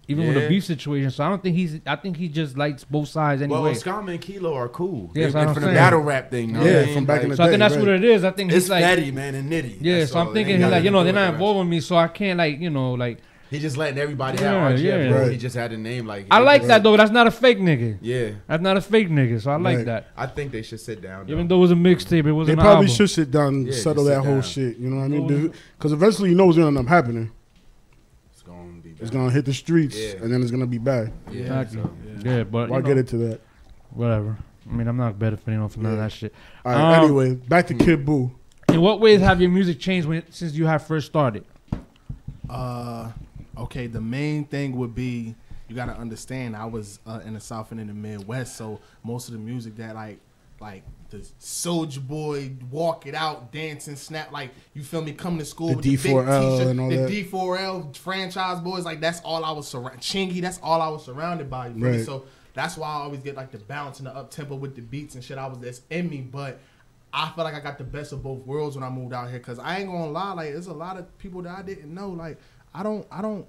even with
Yeah.
a beef situation. So I don't think he's. I think he just likes both sides anyway.
Well,
anyway.
Oscama and Kilo are cool.
Yes,
from the battle rap thing. know
Yeah,
I mean?
from back in the
so I think that's
right.
what it is. I think
It's
he's like.
Fetty, man, and Nitty.
Yeah,
That's
so I'm thinking he's like, you know, they're not
do with
involving me, so I can't like, you know, like.
He just letting everybody
Yeah,
have RGF.
yeah.
bro.
Right.
He just had a name like.
I like
just-
that though. That's not a fake nigga.
Yeah,
That's not a fake nigga. So I like
Right.
that.
I think they should sit down.
Even
though.
though it was a mixtape, it wasn't.
They
an
probably
album.
should sit down and
Yeah,
settle
just
that
sit
whole shit. You know what I mean? Because eventually you know what's gonna end up happening.
It's gonna be.
It's
bad.
gonna hit the streets,
Yeah.
and then it's gonna be bad.
Yeah,
Exactly.
so,
Yeah, but
Why
you know,
get into that?
Whatever. I mean, I'm not benefiting off of none of that shit.
All right.
Um,
anyway, back to Khidd Boo.
In what ways have your music changed when, since you have first started?
Uh, okay. The main thing would be you got to understand. I was uh, in the South and in the Midwest, so most of the music that like, like the Soulja Boy, walk it out, dancing, snap, like you feel me, coming to school
The
with the big
D4L
t-shirt,
and all
the
that.
D4L franchise boys, like that's all I was surrounded. Chingy, that's all I was surrounded by. You?
Right.
So that's why I always get like the bounce and the up tempo with the beats and shit. I was that's in me, but. I feel like I got the best of both worlds when I moved out here because I ain't gonna lie, like there's a lot of people that I didn't know. Like I don't, I don't,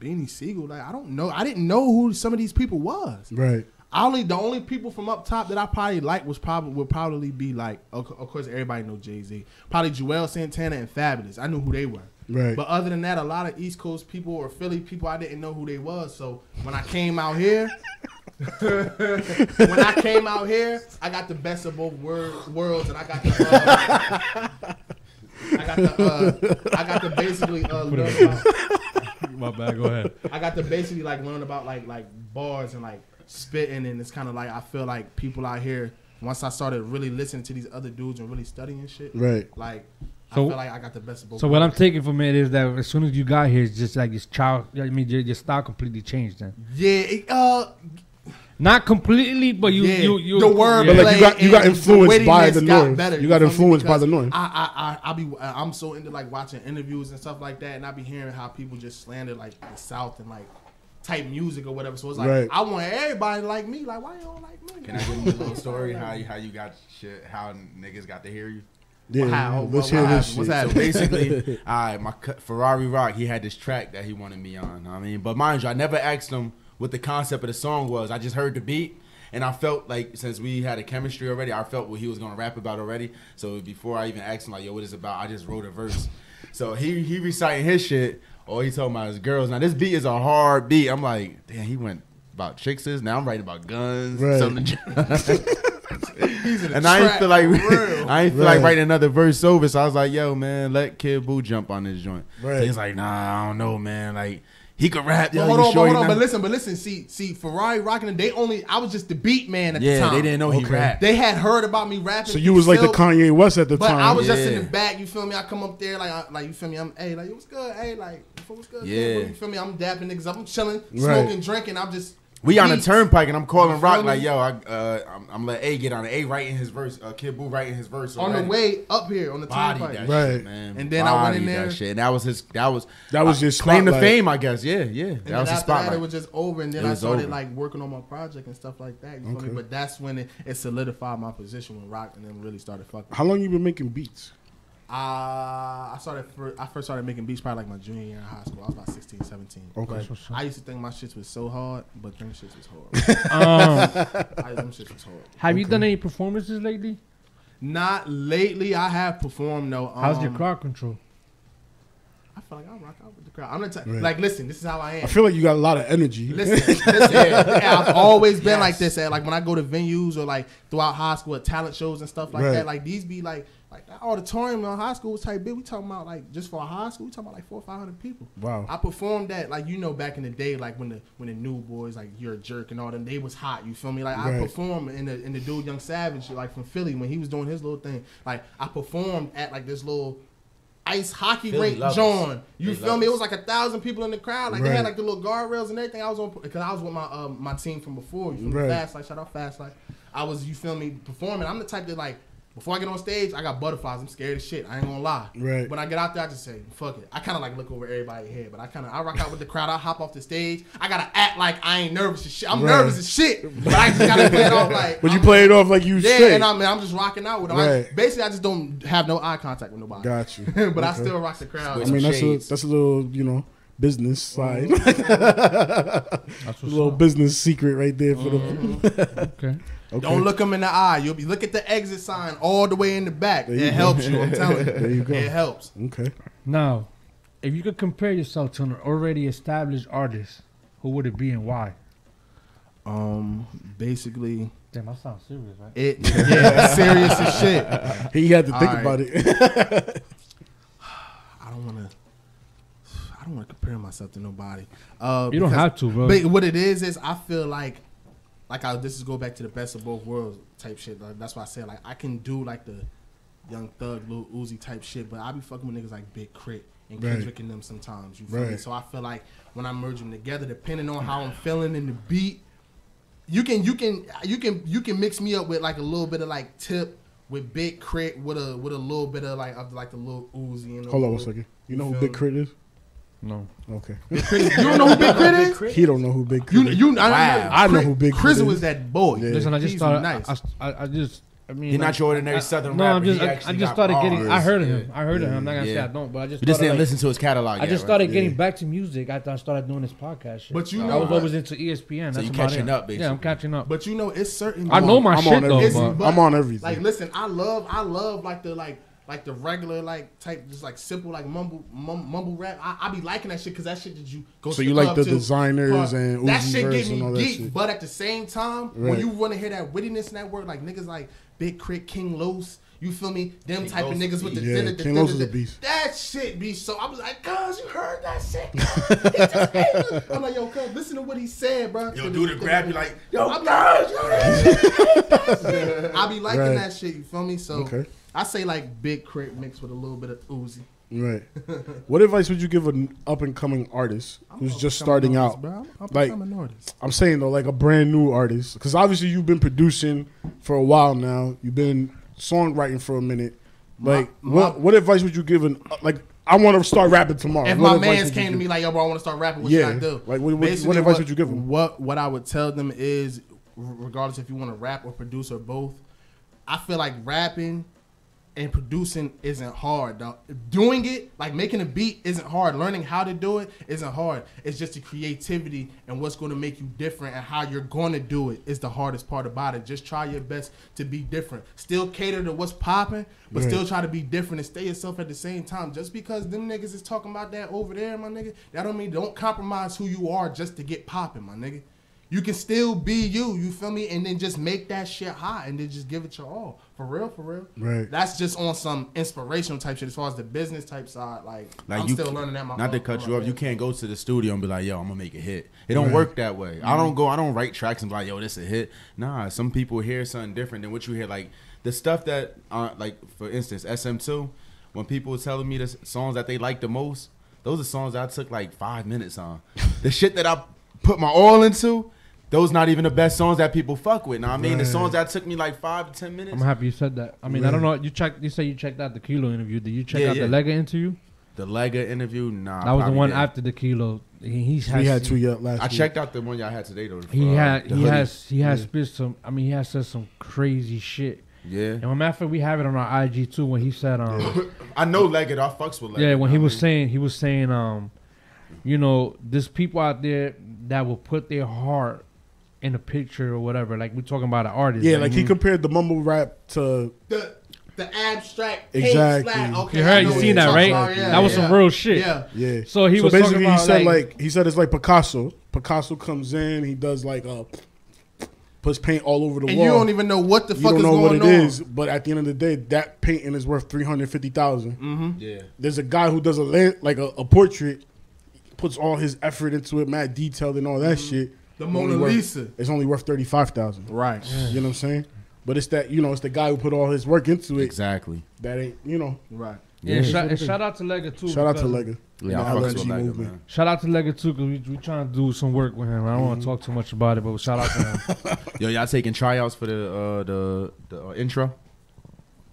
Beanie Sigel, like I don't know, I didn't know who some of these people was.
Right.
I only the only people from up top that I probably like was probably would probably be like, of, of course everybody know Jay Z, probably Juelz Santana and Fabolous. I knew who they were.
Right.
But other than that, a lot of East Coast people or Philly people, I didn't know who they was. So when I came out here, when I came out here, I got the best of both wor- worlds, and I got the, uh, I got the, uh, I got to basically uh, learn about,
My bad. Go ahead.
I got to basically like learn about like like bars and like spitting, and it's kind of like I feel like people out here. Once I started really listening to these other dudes and really studying shit,
Right.
like
So-
I feel like I got the best of both.
So what I'm taking from it is that as soon as you got here, it's just like your child. I mean, your, your style completely changed. Then
yeah, it, uh,
not completely, but you
yeah,
you you
the word,
yeah.
But, like, you got- you got
and the
influenced by the
got
noise.
better,
You got influenced by the noise.
I, I, I, I be, I'm so into like watching interviews and stuff like that, and I be hearing how people just slander like the South and like type music or whatever. So it's like
Right.
I want everybody to like me. Like why you don't like me?
Can I give you a little story how you, how you got shit how niggas got to hear you?
Yeah.
How?
Let's
What-
hear
what
this
happened? What's
shit.
happening?
So basically, I my Ferrari Rock, he had this track that he wanted me on. I mean, but mind you, I never asked him what the concept of the song was. I just heard the beat, and I felt like since we had a chemistry already, I felt what he was gonna rap about already. So before I even asked him like, "Yo, what is it about?" I just wrote a verse. So he he reciting his shit. Oh, he's talking about his girls. Now this beat is a hard beat. I'm like, damn, he went about chicks. Now I'm writing about guns.
Right.
Something. And I ain't feel like. I ain't feel
Right.
like writing another verse over. So I was like, yo, man, let Khidd Boo jump on this joint.
Right.
He's like, nah, I don't know, man. Like he could rap.
But
Yo,
hold on,
sure
but hold on, but listen, but listen. See, see, Ferrari rocking. And they only. I was just the beat man at the
Yeah,
time.
they didn't know he
Okay.
rapped.
They had heard about me rapping.
So you was like the Kanye West at the
But
time.
I was just in the back. You feel me? I come up there like, I, like you feel me? I'm hey, like what's good? Hey, like what's good?
Yeah.
You feel me? I'm dapping niggas. up. I'm chilling,
Right.
smoking, drinking. I'm just.
We on the turnpike and I'm calling Rock
feel
like, yo, I, uh, I'm, I'm let A get on it. A writing his verse, uh, Khidd Boo writing his verse
on the way up here on the
Body
turnpike.
that
Right.
shit, man.
And then I went in there-
That shit. And that was his. That was
That was
uh,
your
claim to fame, I guess. Yeah, yeah.
And
That
then
was his
after that, it was just over, and then
It
I started
over.
like working on my project and stuff like that. You feel
Okay.
me? But that's when it, it solidified my position when rock and then really started fucking.
How long you been making beats?
Uh, I started. Fir- I first started making beats probably like my junior year in high school. I was about 16, 17.
Okay.
But I used to think my shits was so hard, but them shits was hard.
Um,
I, them shits was hard.
have you done any performances lately?
Not lately. I have performed though. Um,
How's your crowd control?
I feel like I rock out with the crowd. I'm gonna tell.
Right.
Like, listen. This is how I am.
I feel like you got a lot of energy.
Listen, listen yeah, I've always been
Yes.
like this. At like when I go to venues or like throughout high school at talent shows and stuff like
Right.
that. Like these be like like that auditorium in high school was type big. We talking about like just for a high school, we talking about like four or five hundred people.
Wow.
I performed that like you know back in the day, like when the when the new boys like you're a jerk and all them, they was hot. You feel me? Like I performed in the in the dude Young Savage like from Philly when he was doing his little thing. Like I performed at like this little. Ice hockey
Philly
rink. John. You
They
feel
love
me? It was like a thousand people in the crowd. Like they had like the little guardrails and everything. I was on because I was with my um, my team from before. You feel
Right.
me? Fast like shout out Fast like I was. You feel me? Performing. I'm the type that like before I get on stage, I got butterflies. I'm scared as shit. I ain't gonna lie.
Right.
When I get out there, I just say fuck it. I kind of like look over everybody's head, but I kind of I rock out with the crowd. I hop off the stage. I gotta act like I ain't nervous as shit. I'm
Right.
nervous as shit, but I just gotta play it off like.
But you
I'm-
play it off like you
Yeah,
straight.
and I'm I'm just rocking out with them. I-
Right.
basically, I just don't have no eye contact with nobody.
Got you.
but I still rock the crowd.
I mean, that's a that's a little you know business side,
That's
a little
up.
business secret right there for
Mm-hmm.
The. Okay.
Don't look them in the eye. You'll be look at the exit sign all the way in the back.
There
It
you go.
helps you. I'm telling you.
There you go.
It helps.
Okay.
Now, if you could compare yourself to an already established artist, who would it be and why?
Um, basically,
Damn, I sound serious, right?
it yeah, serious as shit.
He had to think
All right.
about it.
I don't want to. I don't want to compare myself to nobody. Uh,
You don't
because-
have to, bro.
But what it is is I feel like, like I this is go back to the best of both worlds type shit. Like, that's why I said like I can do like the young thug, Lil Uzi type shit, but I be fucking with niggas like Big K.R.I.T. and
Right.
Kendrick and them sometimes. You feel me? So I feel like when I merge them together, depending on how I'm feeling in the beat, you can you can you can you can mix me up with like a little bit of like tip with Big K.R.I.T. with a with a little bit of like of like the little Uzi and
Hold on one
little-
second. You know who Big? Crit is?
No.
Okay.
You don't know who Big K.R.I.T. is?
He don't know who Big K.R.I.T.
You
is.
you I,
Wow.
I know who Big K.R.I.T.
Chris was that boy.
Yeah.
Listen, I just
He's
started.
nice.
I, I, I just. I mean,
He not
like,
your ordinary
I-
Southern
no,
rapper.
I'm just. I, I just
got
started getting. I heard of him. I heard of him. I'm not gonna say I don't, but I just.
You just didn't
like-
listen to his catalog.
I
yet,
just
right?
started getting
Yeah.
back to music after I started doing this podcast. Shit.
But you know,
I
know
was always into ESPN.
So
That's
you catching
it.
up,
Yeah, I'm catching up.
But you know, it's certain.
I know my
I'm
shit
on
though,
everything.
but
I'm on everything.
Like, listen, I love, I love like the like, like the regular like type, just like simple like mumble, mum, mumble rap. I, I be liking that shit because that shit that you go.
So you like the
to.
designers
But
and
that
Uzi
shit
verse
get me
and all that
geek.
shit.
But at the same time,
Right.
when you want to hear that wittiness in that word, like niggas like Big K.R.I.T., King Los. You feel me? Them
King
type
Los
of niggas with the
Yeah,
da- da-
King
da-
Los is a beast.
That shit be so. I was like, cuz you heard that shit. just I'm like, yo, cuz, listen to what he said, bro.
Yo, do the grab. You like, yo,
I'm
guys,
I be liking
Right.
that shit. You feel me? So
Okay.
I say like Big K.R.I.T. mixed with a little bit of Uzi.
Right. what advice would you give an up and coming artist who's just starting out? Like-
I'm an artist.
I'm saying though, like a brand new artist, because obviously you've been producing for a while now. You've been songwriting for a minute. Like,
My-
what
my-
what advice would you give an like? I want to start rapping tomorrow.
If
What
my man's came to me like, yo, bro, I want to start rapping. What
Yeah.
should I do?
Like, what- what- what advice would you give 'em?
What What I would tell them is, regardless if you want to rap or produce or both, I feel like rapping and producing isn't hard. Dog. Doing it, like making a beat, isn't hard. Learning how to do it isn't hard. It's just the creativity and what's going to make you different and how you're going to do it is the hardest part about it. Just try your best to be different. Still cater to what's popping, but
Right.
still try to be different and stay yourself at the same time. Just because them niggas is talking about that over there, my nigga, that don't mean don't compromise who you are just to get popping, my nigga. You can still be you, you feel me? And then just make that shit hot and then just give it your all. For real, for real.
Right.
That's just on some inspirational type shit as far as the business type side. Like,
Like
I'm
you,
still learning that. My
not to cut you off, you can't go to the studio and be like, "Yo, I'm gonna make a hit." It don't
Right.
work that way. I
Mm-hmm.
don't go. I don't write tracks and be like, "Yo, this is a hit." Nah, some people hear something different than what you hear. Like the stuff that, uh, like for instance, SM2. When people were telling me the songs that they like the most, those are songs that I took like five minutes on. the shit that I put my all into. Those not even the best songs that people fuck with. Now I mean, the songs that took me like five to ten minutes.
I'm happy you said that. I mean, I don't know. You checked. You say you checked out the Kilo interview. Did you check
Yeah,
out
yeah.
the Lega interview?
The Lega interview, nah.
that was the one
didn't.
after the Kilo. He, he's
We had two yet last.
I
week.
checked out the one y'all had today though.
He
uh,
had. He
hoodie.
has. He has spit some. I mean, he has said some crazy shit.
Yeah,
And matter of fact, we have it on our IG too. When he said, um,
I know Legged. I fucks with Legged.
yeah, when he
you
was
what
saying, he was saying, um, you know, there's people out there that will put their heart in a picture or whatever. Like we're talking about an artist.
Yeah, like he compared the mumble rap to
the the abstract paint
Exactly.
Okay,
You heard, you seen that, right?
about. Yeah,
that was
yeah.
some real shit.
Yeah.
yeah.
So he was
basically
talking
he said
like,
like, he said it's like Picasso. Picasso comes in, he does like a puts paint all over the
And
wall.
you don't even know what the
You
fuck
don't
is
know
going
what it
on.
is, but at the end of the day, that painting is worth three hundred fifty thousand.
Mm-hmm.
Yeah.
There's a guy who does a like a, a portrait, puts all his effort into it, mad detailed and all that shit.
The
Only
Mona
worth-
Lisa.
It's only worth thirty five thousand.
Right.
You know what I'm saying? But it's that you know, it's the guy who put all his work into it.
Exactly.
That ain't you know.
Right.
yeah,
Yeah.
shout, and shout out to Lega too.
Shout out to Lega.
Yeah, I
The
fucks with
LNG
Legged, man.
Shout out to Lega too, cause we we trying to do some work with him. I don't want to talk too much about it, but shout out to him.
Yo, y'all taking tryouts for the uh, the the uh, intro?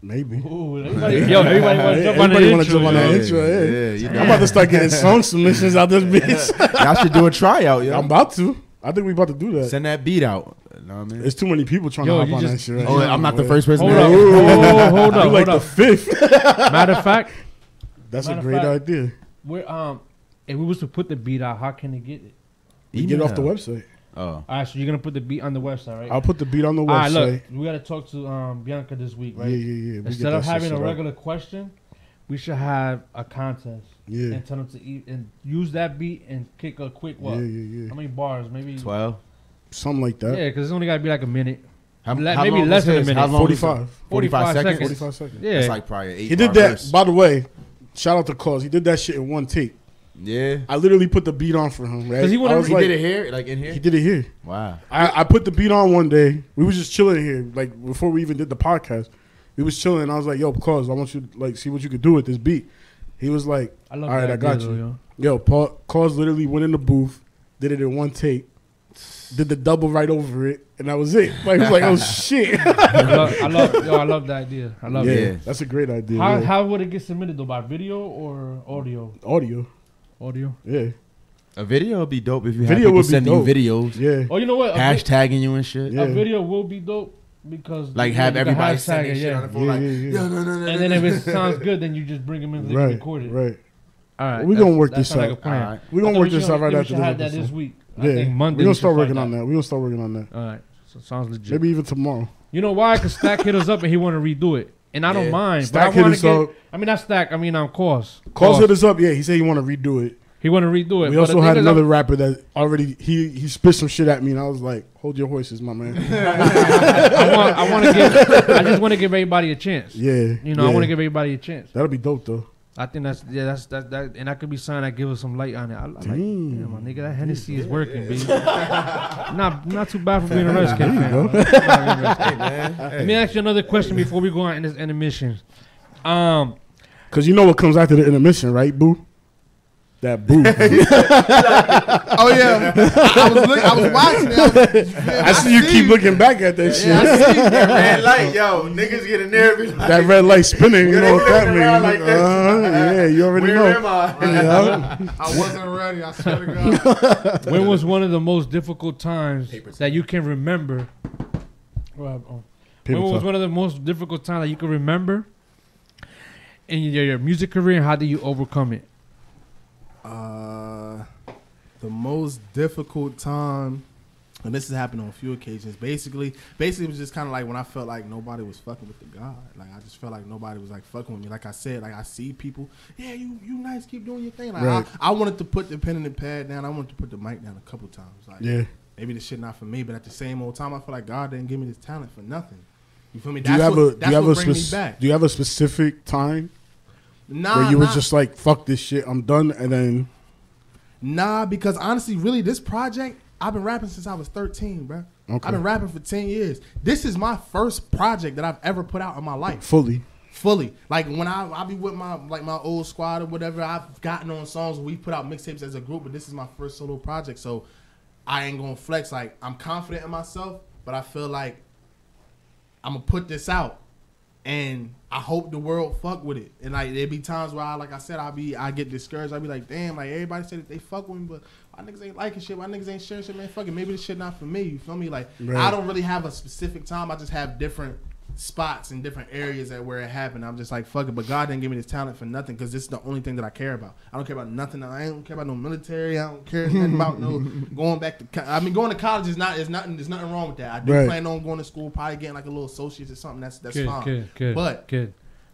Maybe.
Ooh, everybody, yo, everybody want to jump on the
Everybody wanna
intro.
jump on that
yo.
intro, yeah.
yeah. You know,
I'm about to start getting song submissions out this bitch.
y'all should do a tryout, yo.
I'm about to. I think we about to do that.
Send that beat out. You know what I mean?
There's too many people trying
Yo,
to hop
you
on that shit. Right
Oh,
now,
I'm not the first person.
Hold
to
up,
do it.
oh, hold
You
up,
like
hold
the
up.
fifth.
Matter of fact,
That's a great
fact-
idea.
we're um, if we was to put the beat out, how can they get it?
You get it off the website.
Oh,
All right, so you're gonna put the beat on the website, right?
I'll put the beat on the
All right,
website.
look, we gotta talk to um Bianca this week, right?
Yeah, yeah, yeah. We
Instead of having a
set up.
regular question, we should have a contest
Yeah.
and tell them to eat and use that beat and kick a quick what?
Yeah, yeah, yeah.
How many bars? Maybe.
twelve.
Something like that.
Yeah, because it's only gotta be like a minute.
How,
Le-
how
maybe
long
less
is
than a minute.
How long is it?
45.
45 seconds?
45 seconds.
Yeah.
It's like probably eight.
He did that.
verse.
By the way, shout out to Cause. He did that shit in one take.
Yeah.
I literally put the beat on for him. Right?
'Cause he
I
wanted-
was
He
like-
did it here, like in here.
He did it here.
Wow.
I, I put the beat on one day. We was just chilling here, like before we even did the podcast. We was chilling. I was like, "Yo, cause I want you to like see what you could do with this beat." He was like,
I love
All right, I got you.
though, yo.
"Yo, Paul, cause literally went in the booth, did it in one take, did the double right over it, and that was it." Like, he was like, "Oh shit."
I love, I love, yo, I love that idea. I love
yeah,
it.
Yeah.
that's a great idea.
How
yeah.
how would it get submitted though? By video or audio?
Audio,
Audio.
yeah,
A video would be dope if you
Video
had people sending
dope.
you videos,
yeah.
Oh, you know what? A, vi-
hashtagging you and shit.
Yeah.
a video will be dope because
Like have
know, you can
everybody
hashtag
send
it,
their shit
yeah.
on the phone.
Yeah,
Like,
yeah, yeah.
no, no, no, no.
And then if it sounds good, then you just bring them in and
Right,
record it.
right.
All right,
We
that's-
gonna work this
sounds like
out.
a plan.
Alright.
We
I
gonna work
we
this out right
we
after
should
this
have that this week. I
Yeah,
think Monday.
We're gonna start
find
working on that. We're gonna start working on that.
All right, so sounds legit.
Maybe even tomorrow.
You know why? Because Stack hit us up and he want to redo it, and I don't mind.
Stack
but I
hit
want
us
to get.
up.
I mean, not Stack. I mean, um, I'm Cause.
Cause hit us up. Yeah, he said he want to redo it.
He want to redo it.
We
but
also had another
I'm-
rapper that already he he spit some shit at me, and I was like, "Hold your horses, my man."
I want. I want to give. I just want to give everybody a chance.
yeah,
You know, I want to give everybody a chance.
that'll be dope though.
I think that's yeah, that's that that, and that could be something that give us some light on it. I, I like,
Damn.
yeah, my nigga, that Hennessy is working, baby. not not too bad for being a Redskins fan.
go.
man.
Hey, man.
Let me ask you another question before we go on in this intermission. Um,
Cause you know what comes after the intermission, right, boo? That boo.
Oh yeah, I, I was look, I was watching it. I, was-
I see you keep looking back at that shit.
Yeah, I see you.
Red light, yo, niggas get in there. Like,
That red light spinning. You know what that means?
like this.
uh, yeah, you already
Where am
know.
I?
Yeah.
I wasn't ready. I swear to God.
when was one of the most difficult times
Paper
that you can remember? Well, oh. When was
towel.
one of the most difficult times that you can remember in your, your music career, and how do you overcome it?
Uh, the most difficult time, and this has happened on a few occasions. Basically, basically it was just kind of like when I felt like nobody was fucking with the God. Like I just felt like nobody was like fucking with me. Like I said, like I see people, yeah, you you nice, keep doing your thing. Like
Right.
I, I wanted to put the pen and the pad down. I wanted to put the mic down a couple times. Like
Yeah.
maybe this shit not for me, but at the same old time, I feel like God didn't give me this talent for nothing. You feel me?
Do you have
what,
a do you have a spec-
back.
do you have a specific time
Nah,
where you were just like fuck this shit, I'm done, and then
Nah, because honestly, really, this project, I've been rapping since I was 13, bro.
Okay.
I've been rapping for 10 years. This is my first project that I've ever put out in my life.
fully.
Fully. Like when I I be with my like my old squad or whatever, I've gotten on songs we put out mixtapes as a group, but this is my first solo project. So I ain't gonna flex. Like I'm confident in myself, but I feel like I'm gonna put this out, and I hope the world fuck with it. And like there be times where I, like I said, I be I get discouraged. I be like, damn, like everybody said that they fuck with me, but my niggas ain't liking shit. My niggas ain't sharing shit, man. Fuck it, maybe this shit not for me. You feel me? Like
Right.
I don't really have a specific time. I just have different spots in different areas that where it happened. I'm just like fuck it, but God didn't give me this talent for nothing because this is the only thing that I care about. I don't care about nothing. I don't care about no military. I don't care nothing about no going back to. Co- I mean, going to college is not is nothing. There's nothing wrong with that. I do
Right.
plan on going to school, probably getting like a little associates or something. That's that's
Kid,
fine.
kid, kid,
But
kid.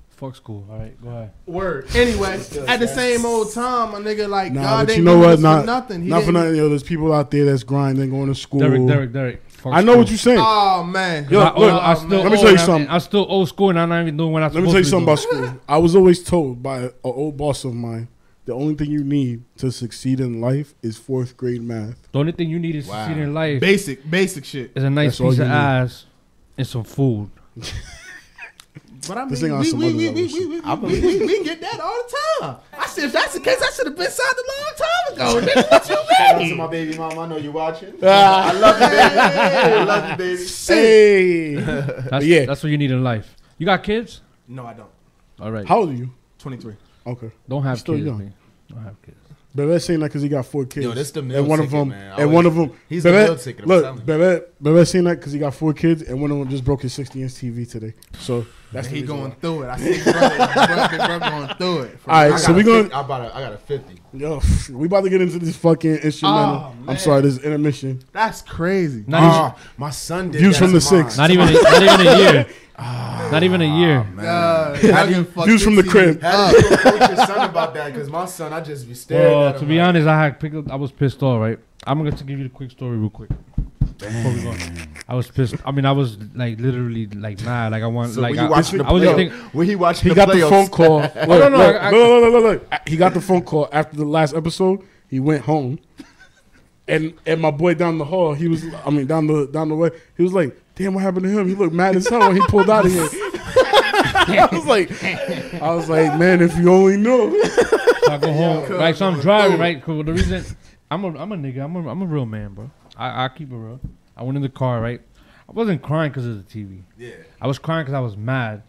Fuck school. All right, go ahead.
Word. Anyway, at the same old time, my nigga, like
Nah,
God
but
didn't
you know what?
this
Not
for nothing. He
not for
didn't-
nothing. Yo, there's people out there that's grinding, going to school.
Derek, Derek, Derek. Fuck
I know what you're saying.
Oh man.
Yo,
I,
look,
I, I still
let me tell you something.
I'm still old school, and I'm not even doing what I'm
Let me tell you something about school. I was always told by an old boss of mine, the only thing you need to succeed in life is fourth grade math.
The only thing you need to
Wow.
succeed in life
Basic, basic shit.
is a nice
That's
piece of
need.
ass and some food.
But I mean,
This thing on
we,
some
we,
other
we, we, we, we, we, we, we get that all the time. I said, if that's the case, I should have been signed a long time ago. Nigga, what you
Shout out to my baby mom. I know you're watching. I love you, baby. I love you, baby.
Hey,
That's,
Yeah.
that's what you need in life. You got kids?
No, I don't.
All right.
how old are you?
23.
Okay,
Don't have
Still
kids.
young.
man. Don't have kids.
Bebe saying that because he got four kids.
Yo, this the meal
and one
ticket,
of them,
man.
And one of them,
He's the
Bebe,
meal ticket, I'm
Look,
telling you.
Bebe, Bebe saying that because he got four kids, and one of them just broke his 60 inch TV today. So that's the
he going
why.
through it. I see brother, brother, big brother going through it. All right,
All
real.
right,
I
so we
a
gonna
50 I, bought a, I got a 50.
yo, we about to get into this fucking instrumental.
Oh,
I'm sorry, this intermission.
That's crazy.
Not
Ah, my son did
Views
that
from the
to
six.
Not even. A, not even a year. not even a year.
Uh,
Have you-
youngin fucked
Views from
your
the
TV
crib.
How did you approach your son about that? Because my son, I just be staring
Well,
at him.
to be
like,
honest, I had picked up, I was pissed off. Right. I'm going to give you the quick story real quick. Before we go. I was pissed. I mean, I was like literally like mad. Like I want
So
like
were you
I,
watching the
I was
playoffs?
think
Were he watched
He
the
got the
playoffs?
phone call. Look,
no, no,
look,
I- I-
look, look, look, look. He got the phone call after the last episode. He went home, and and my boy down the hall, he was, I mean, down the down the way, he was like, "Damn, what happened to him? He looked mad as hell when he pulled out of here." I was like, I was like, man, if you only knew.
So I go home, right? So I'm driving, right? 'cause the reason I'm a I'm a nigga, I'm a I'm a real man, bro. I I keep it real. I went in the car, right? I wasn't crying because of the TV.
Yeah.
I was crying because I was mad.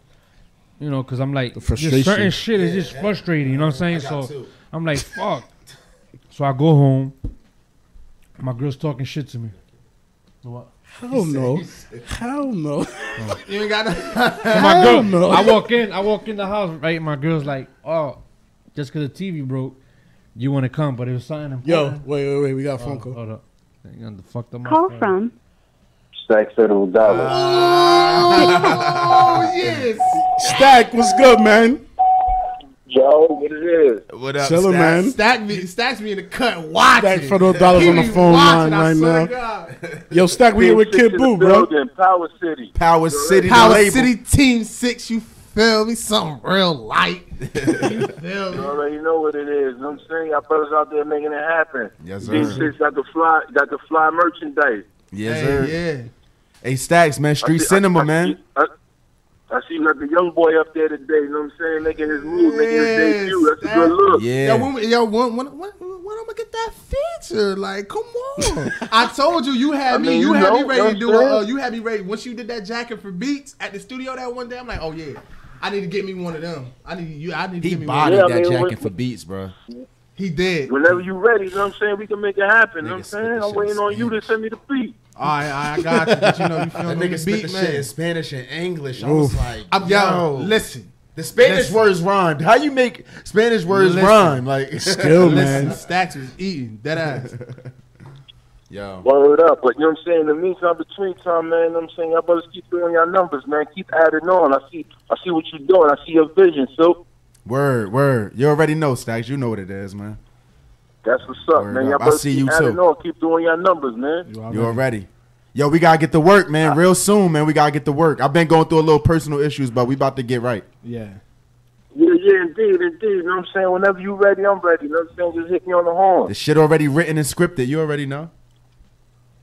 You know, because I'm like, just
frustration.
certain shit is just frustrating. You know what I'm saying? So
two.
I'm like, fuck. So I go home. My girl's talking shit to me. What?
Hell no, hell no.
You ain't got no.
So my girl,
no.
I walk in, I walk in the house, right? My girl's like, oh, just because the TV broke, you want to come, but it was something important.
Yo, wait, wait, wait. We got a
Oh,
phone call.
Hold up. You got the fucked up my
Call
phone.
from
Stack Federal Dollar.
Oh yes.
Stack, what's good, man?
Joe, what it is?
What up,
Chillin',
Stats?
man.
Stack me, stacks me in the cut. Watching.
Stack Federal
Dollahs
on the phone
watching,
line right now. Yo, Stack, we here with
Six Khidd
Boo, bro.
building, Power City.
Power City
Power
label.
City Team Six. You feel me? Something real light. you feel
You already know what it is. You know what I'm saying? Y'all brothers out there making it happen.
Yes, sir.
D6 got the fly, got the fly merchandise.
Yes, sir.
Hey, yeah.
Hey, Stacks, man. Street
I see-
cinema,
I, I
man.
I, I see like the young boy up there today. You know what I'm saying? Making his move, making his
Yes,
debut. That's a good look.
Yeah.
Yo, when, we- yo, when, when, when, when I'm gonna get that feature? Like, come on! I told you, you had
I
me,
mean,
you,
you
had me ready to do
know
it. Uh, you had me ready once you did that jacket for Beats at the studio that one day. I'm like, oh yeah, I need to get me one of them. I need you. I need to
He
get me
bodied
Yeah, I
that
mean,
jacket for beats, bro.
He did.
Whenever you ready, you know what I'm saying? We can make it happen. You know what I'm saying? I'm waiting on you to send me the beat.
All right, I got you. But you know, you feel
That
me?
nigga
The
spit
beat,
the shit in
man.
Spanish and English. I was like,
I'm, yo, listen.
The Spanish
Listen.
words rhyme. How you make Spanish words
Listen.
rhyme? Like
Still, man.
Stacks was eating dead ass.
Yo.
Word up. But you know what I'm saying? In the meantime, between time, man, you know what I'm saying? Y'all brothers keep doing your numbers, man. Keep adding on. I see I see what you're doing. I see your vision. So
Word, word. You already know, Stacks. You know what it is, man.
that's what's up,
Word
man. Y'all
I
brothers
see
keep
you,
adding
too.
on. Keep doing your numbers, man.
You already. Yo, we gotta get to work, man. Ah. Real soon, man. We gotta get to work. I've been going through a little personal issues, but we about to get right.
Yeah.
Yeah, yeah, indeed, indeed. You know what I'm saying? Whenever you ready, I'm ready. You know what I'm saying? Just hit me on the horn.
The shit already written and scripted. You already know.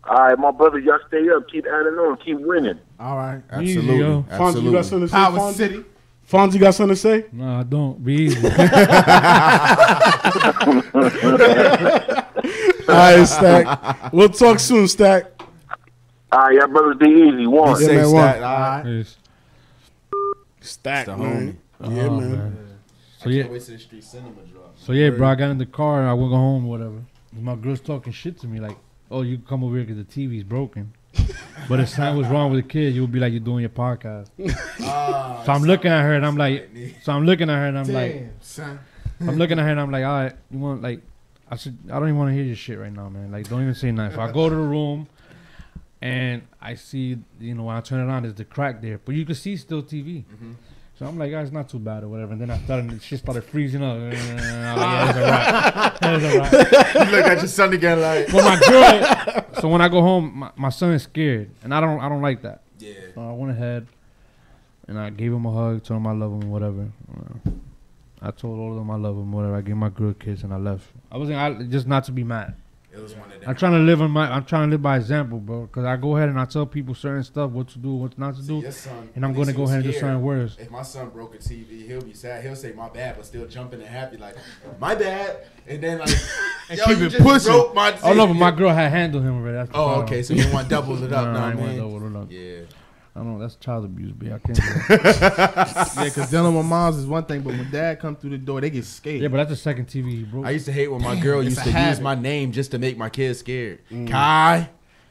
All right, my brother, y'all stay up. Keep adding on. Keep winning.
All right.
Easy,
Absolutely.
yo.
Fonzie, you got something to say?
Power
Fonzie?
City.
Fonzie, you got something to say?
No, I don't. Be easy.
All right, Stack. We'll talk soon, Stack.
All right, y'all brothers be easy.
Be
One.
Yeah,
safe,
man,
Stack.
one.
All right.
Peace.
Stack,
the
man. Yeah,
Oh,
man.
So yeah,
wait till the street cinema drop.
so yeah, bro. I got in the car and I went go home, or whatever. My girl's talking shit to me like, "Oh, you come over here because the TV's broken." but if something was wrong with the kid, you would be like, "You're doing your podcast."
Ah,
so I'm looking at her and I'm like, so I'm looking at her and I'm like,
son.
I'm looking at her and I'm like, all right, you want like, I said, I don't even want to hear your shit right now, man. Like, don't even say nothing. So I go to the room, and I see, you know, when I turn it on, there's the crack there, but you can see still TV. So I'm like, ah, it's not too bad or whatever. And then I started, the shit started freezing up. I'm like, yeah, it's alright. It's alright.
you look at your son again like.
But my girl, so when I go home, my, my son is scared, and I don't, I don't like that.
Yeah.
So I went ahead and I gave him a hug, told him I love him, whatever. I told all of them I love him, whatever. I gave my girl a kiss and I left. I wasn't I, just not to be mad.
It was one of them.
I'm trying to live on my. I'm trying to live by example, bro. Because I go ahead and I tell people certain stuff, what to do, what not to do,
Your son,
and I'm going to go ahead and do certain words.
If my son broke a TV, he'll be sad. He'll say my bad, but still jumping and happy like my bad, and then like
And
yo,
keep it pushing.
broke my
Oh no, but my girl had handled him already. That's
Oh,
problem.
okay. So you want double it up,
Nah,
nah,
I want double it up.
Yeah.
I don't know. That's child abuse, B. I can't. Do that.
Yeah, because dealing with moms is one thing, but when dad come through the door, they get scared.
yeah, but that's the second TV he broke.
I used to hate when my girl used
a
to use my name just to make my kids scared. Mm. Kai,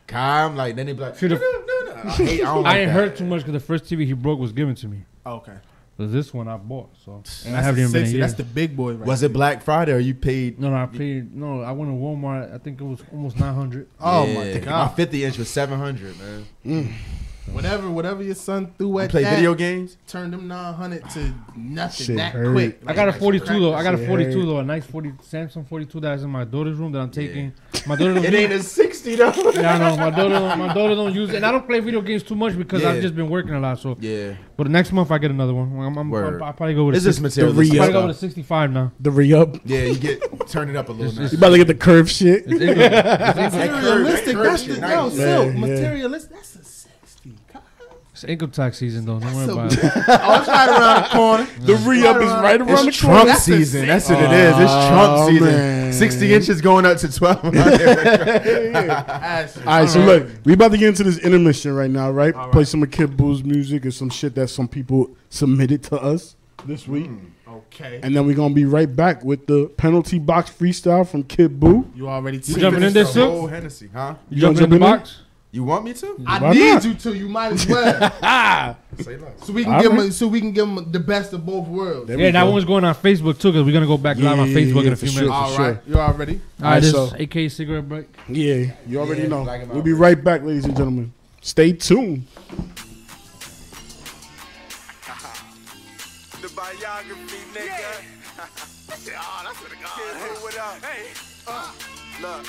Kai. I'm like, then they be like,
See, the-
no, no, no. I hate. I don't like
I ain't
that.
hurt too much because the first TV he broke was given to me.
Oh, okay.
But this one I bought, so and I haven't
the
even been a
sexy,
year.
that's the big boy right
Was it Black Friday or you paid?
No, no, I paid. No, I went to Walmart. I think it was almost nine hundred.
Oh
Yeah,
my god,
My
god.
50 inch was 700, man. Mm.
Whatever whatever your son threw
You
at
play
that,
video games?
turn them 900 to nothing
Shit
that
hurt.
quick.
I got a 42 though. I got a 42 though. A nice 40 Samsung 42 that's in my daughter's room that I'm taking. My daughter don't
It ain't a 60 though.
Yeah, I know. My daughter, don't, my daughter don't use it, and I don't play video games too much because
Yeah.
I've just been working a lot. So,
Yeah.
but the next month I get another one. I'm, I'm,
Word.
I'll probably go with.
It's
a
just
60,
material.
The re-
I'll probably go with a 65 now.
The re up.
Yeah, you get turn it up a little
It's
bit.
You about to get the curve shit.
It's income,
Materialistic,
That
that's
curve
the
shit
yo,
nice.
silk.
Yeah, yeah.
Materialistic, that's a 60. God.
It's income tax season though. Don't worry about it.
Oh, it's right around the corner.
The re up is right around the
It's
corner.
Trump
That's
season.
sick-
That's what it is. It's oh, Trump
Oh,
season.
man.
60 inches going up to 12.
That's-
All right, so look, we about to get into this intermission right now, right? Play some of Khidd Boo's music and some shit that some people submitted to us this week, hmm,
Okay.
and then we're gonna be right back with the penalty box freestyle from Khidd Boo.
You already
You jumping in there,
The Hennessy, huh?
You
gonna
jumping in the
in there?
box?
You want me to?
I
Why
need
not?
you to. You might as well.
Say less.
so we can
All
give
right.
him. So we can give him the best of both worlds.
There
Yeah,
we
that
go.
one's going on Facebook too because we're gonna go back live on
Yeah,
Facebook
yeah,
in a few
sure.
minutes.
All
sure.
right. You already?
All right, this
so-
is AK cigarette break.
Yeah, you already
Yeah,
know.
black
We'll be right back, ladies and gentlemen. Stay tuned.
The biography, nigga. oh, that's what it goes. what up? Hey, uh, look.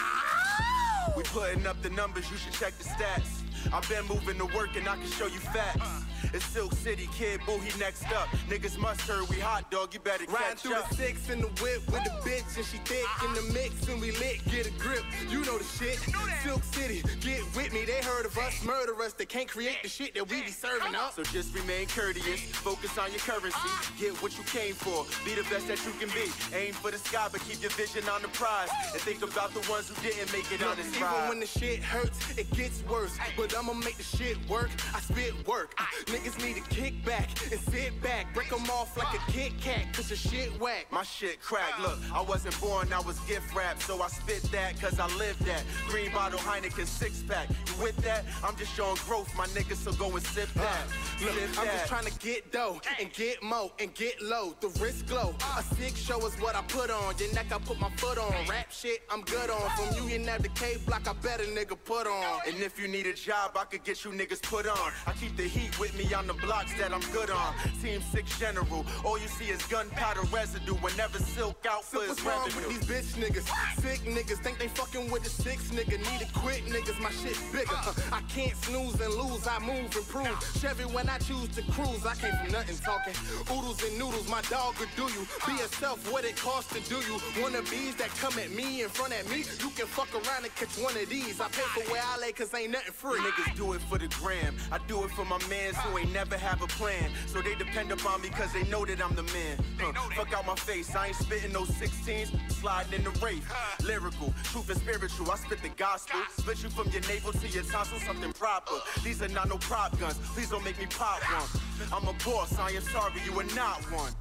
We putting up the numbers, you should check the stats. I've been moving to work and I can show you facts. It's Silk City, Khidd Boo, he next up. Niggas must heard we hot dog, you better
Riding
catch
through
up.
the six in the whip with the bitch and she thick in the mix and we lit. Get a grip, you know the shit. Silk City, get with me. They heard of us, murder us. They can't create the shit that we be serving up.
So just remain courteous, focus on your currency, ah. get what you came for, be the best that you can be. Aim for the sky, but keep your vision on the prize, and think about the ones who didn't make it on this
Even
Even when the shit hurts, it gets worse. But I'ma make the shit work. I spit work. Uh, niggas need to kick back and sit back. Break them off like a Kit Kat, cause the shit whack.
My shit crack. Look, I wasn't born, I was gift wrapped, so I spit that cause I lived that. Green bottle Heineken six pack. You with that? I'm just showing growth, my niggas, so go and sip that.
Look, I'm just trying to get dough and get mo and get low. The wrist glow. A sick show is what I put on. Your neck I put my foot on. Rap shit I'm good on. From Union Ave to K Block, I bet a nigga put on.
And if you need a job, I could get you niggas put on. I keep the heat with me on the blocks that I'm good on. Team Six General, all you see is gunpowder residue. Whenever silk out for his
What's wrong with
revenue.
these bitch niggas? Sick niggas think they fucking with the six nigga. Need to quit niggas, my shit bigger. Uh. I can't snooze and lose, I move and prove. Uh. Chevy when I choose to cruise, I came from nothing talking. Oodles and noodles, my dog could do you. Be uh. yourself, what it costs to do you. One of these that come at me in front of me, you can fuck around and catch one of these. I pay for where I lay cause ain't nothing free.
Niggas do it for the gram. I do it for my mans who ain't never have a plan. So they depend upon me cause they know that I'm the man. Huh, Fuck out my face, I ain't spitting no 16s, sliding in the race. Lyrical, truth and spiritual, I spit the gospel. Split you from your navel to your tonsil, something proper. These are not no prop guns, please don't make me pop one. I'm a boss, I am sorry you are not one.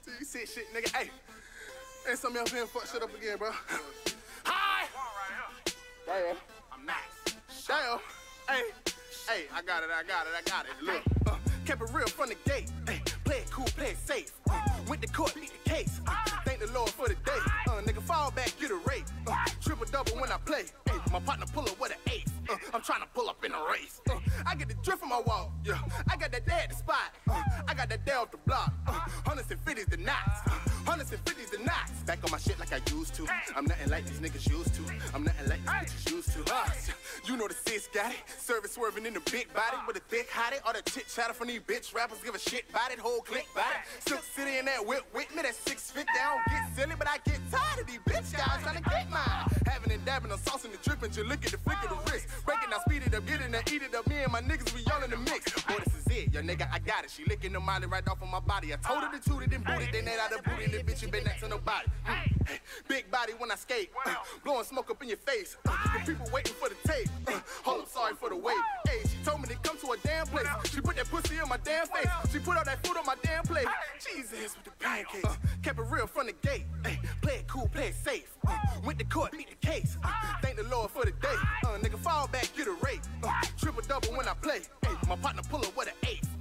See, you see shit, nigga. Hey, ain't some else here fuck shit up again, bro. Damn. I'm nice. Damn. Hey, hey, I got it, I got it, I got it. Look, uh, kept it real from the gate. Hey, play it cool, play it safe. Uh, went to court, beat the case. Uh, thank the Lord for the day. Uh, nigga, fall back, get a rate. Uh, triple double when I play. Hey, my partner pull up with an ace. Uh, I'm trying to pull up in a race. Uh, I get the drift from my wall. Yeah, I got that dad the spot. Uh, I got that dad off the block. Uh, hundreds and fifties the knots. Uh, hundreds and fifties the knots. Back on my shit like I used to. I'm nothing like these niggas used to. I'm nothing like these bitches used to. Uh, you know the sis got it. Service swerving in the big body with a thick hottie. All the chit chatter from these bitch rappers give a shit about it. Whole click about it. Silk City in that whip with me. That six feet down. Get silly, but I get tired of these bitch guys trying to get mine. Having and dabbing, sauce and the dripping. You look at the flick of the wrist. Break it down, speed it up, get it and eat it up. Me and my niggas, we all in the mix. Boy, it. Yo, nigga, I got it. She licking the molly right off of my body. I told her to toot it and boot it. Then that out of booty. The bitch, you been next to nobody. Mm. Hey, Big body when I skate. Uh, blowing smoke up in your face. Uh, the people waiting for the tape. Uh, hold up, sorry for the wait. Hey, she told me to come to a damn place. She put that pussy in my damn face. She put all that food on my damn plate. Jesus with the pancakes. Uh, kept it real from the gate. Hey, play it cool, play it safe. Uh, went to court, beat the case. Uh, thank the Lord for the day. Uh, nigga, fall back, get a rate. Uh, triple double when I play. Hey, my partner pull up with an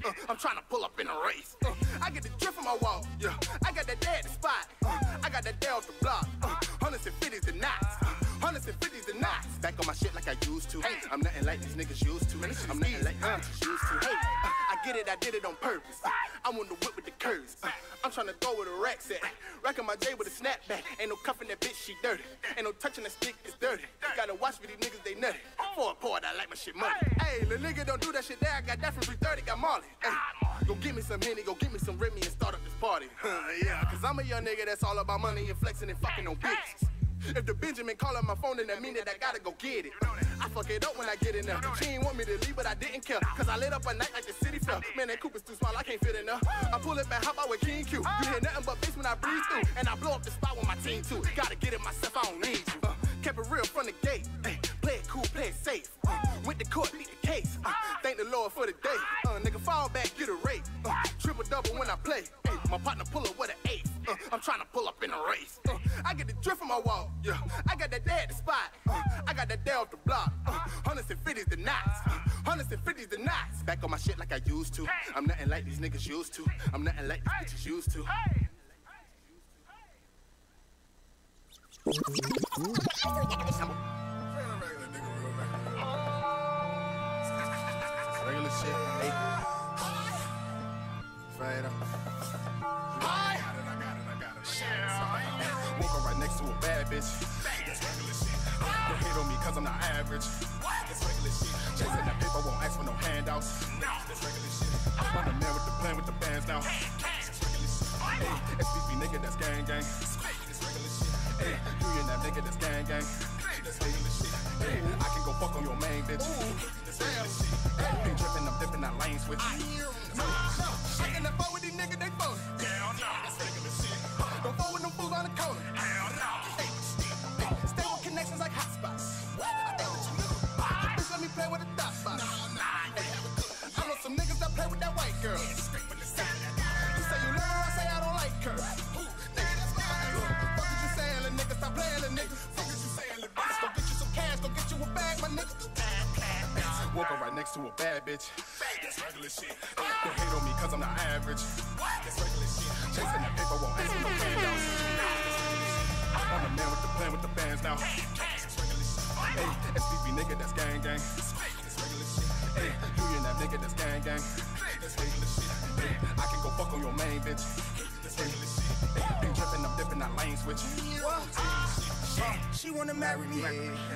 Uh, I'm trying to pull up in a race. Uh, I get the drift from my wall. Yeah, I got that dad spot. Uh, I got that dad off the block. Uh, hundreds and fifties the knots. Uh, hundreds and fifties the knots. Back on my shit like I used to. I'm nothing like these niggas used to. I'm nothing like these bitches used to. Hey, uh, I get it, I did it on purpose. Uh, I'm on the whip with the curves. Uh, I'm trying to go with a rack set. Racking my J with a snapback. Ain't no cuffing that bitch, she dirty. Ain't no touching that stick, it's dirty. Gotta watch for these niggas, they nutty. For a part, I like my shit money. Hey, the nigga don't do that shit there. I got that from 330, got Marley. Hey, go get me some Henny, go get me some Remy and start up this party. Yeah, cause I'm a young nigga that's all about money and flexing and fucking on bitches. If the Benjamin call on my phone, then that mean that I gotta go get it. I fuck it up when I get in there. She ain't want me to leave, but I didn't care. Cause I lit up a night like the city fell. Man, that Cooper's too small, I can't fit in there. I pull it back, hop out with King Q. You hear nothing but bass when I breathe through. And I blow up the spot with my team too. Gotta get it myself, I don't need you. Uh, kept it real from the gate. Ay, play it cool, play it safe. Uh, went to court, beat the case. Uh, thank the Lord for the day. Uh, nigga, fall back, get a rate. Uh, triple double when I play. Ay, my partner pull up with an ace. Uh, I'm trying to pull up in a race. Uh, I get the drift from my wall. Yeah, I got that dad the spot. Uh, I got that dad off the block. Uh, hundreds and fifties the knots. Uh, hundreds and fifties the knots. Back on my shit like I used to. I'm nothing like these niggas used to. I'm nothing like these bitches used to. Regular shit. Hey. Fade up.
Next to a bad bitch. That's regular shit. They hate on me cause I'm not average. What? That's regular shit. Chasing that paper won't ask for no handouts. No, That's regular shit. I'm on the man with the plan with the bands now. That's regular shit. Hey, SPP nigga, that's gang gang. That's regular shit. Hey, you and that nigga, that's gang gang. That's regular shit. Hey, I can go fuck on your main bitch. Ooh, That's regular shit. Hey, been tripping, I'm dipping that lane switch.
Shaking that phone with these niggas, they phone.
Hell no, that's regular shit.
Don't phone with them fools on the
the corner. Girl. You say you love her, I say I don't like her. Fuck is you saying, little nigga? Stop playing, little nigga. Fuck is you saying, little bitch? Go get you some cash, go get you a bag, my nigga.
Woke up right next to a bad bitch. That's regular shit. They hate on me cause I'm not average. That's regular shit. Chasing that paper won't for no handouts. I'm the man with the plan with the bands now. That's regular shit. Hey, SPV nigga, that's gang gang. That's regular shit. Hey, you and that nigga, that's gang gang. That's shit. Hey, I can go fuck on your main bitch. That's regular shit. Hey, been tripping, I'm dipping, that lane switch. Ah.
She wanna marry me.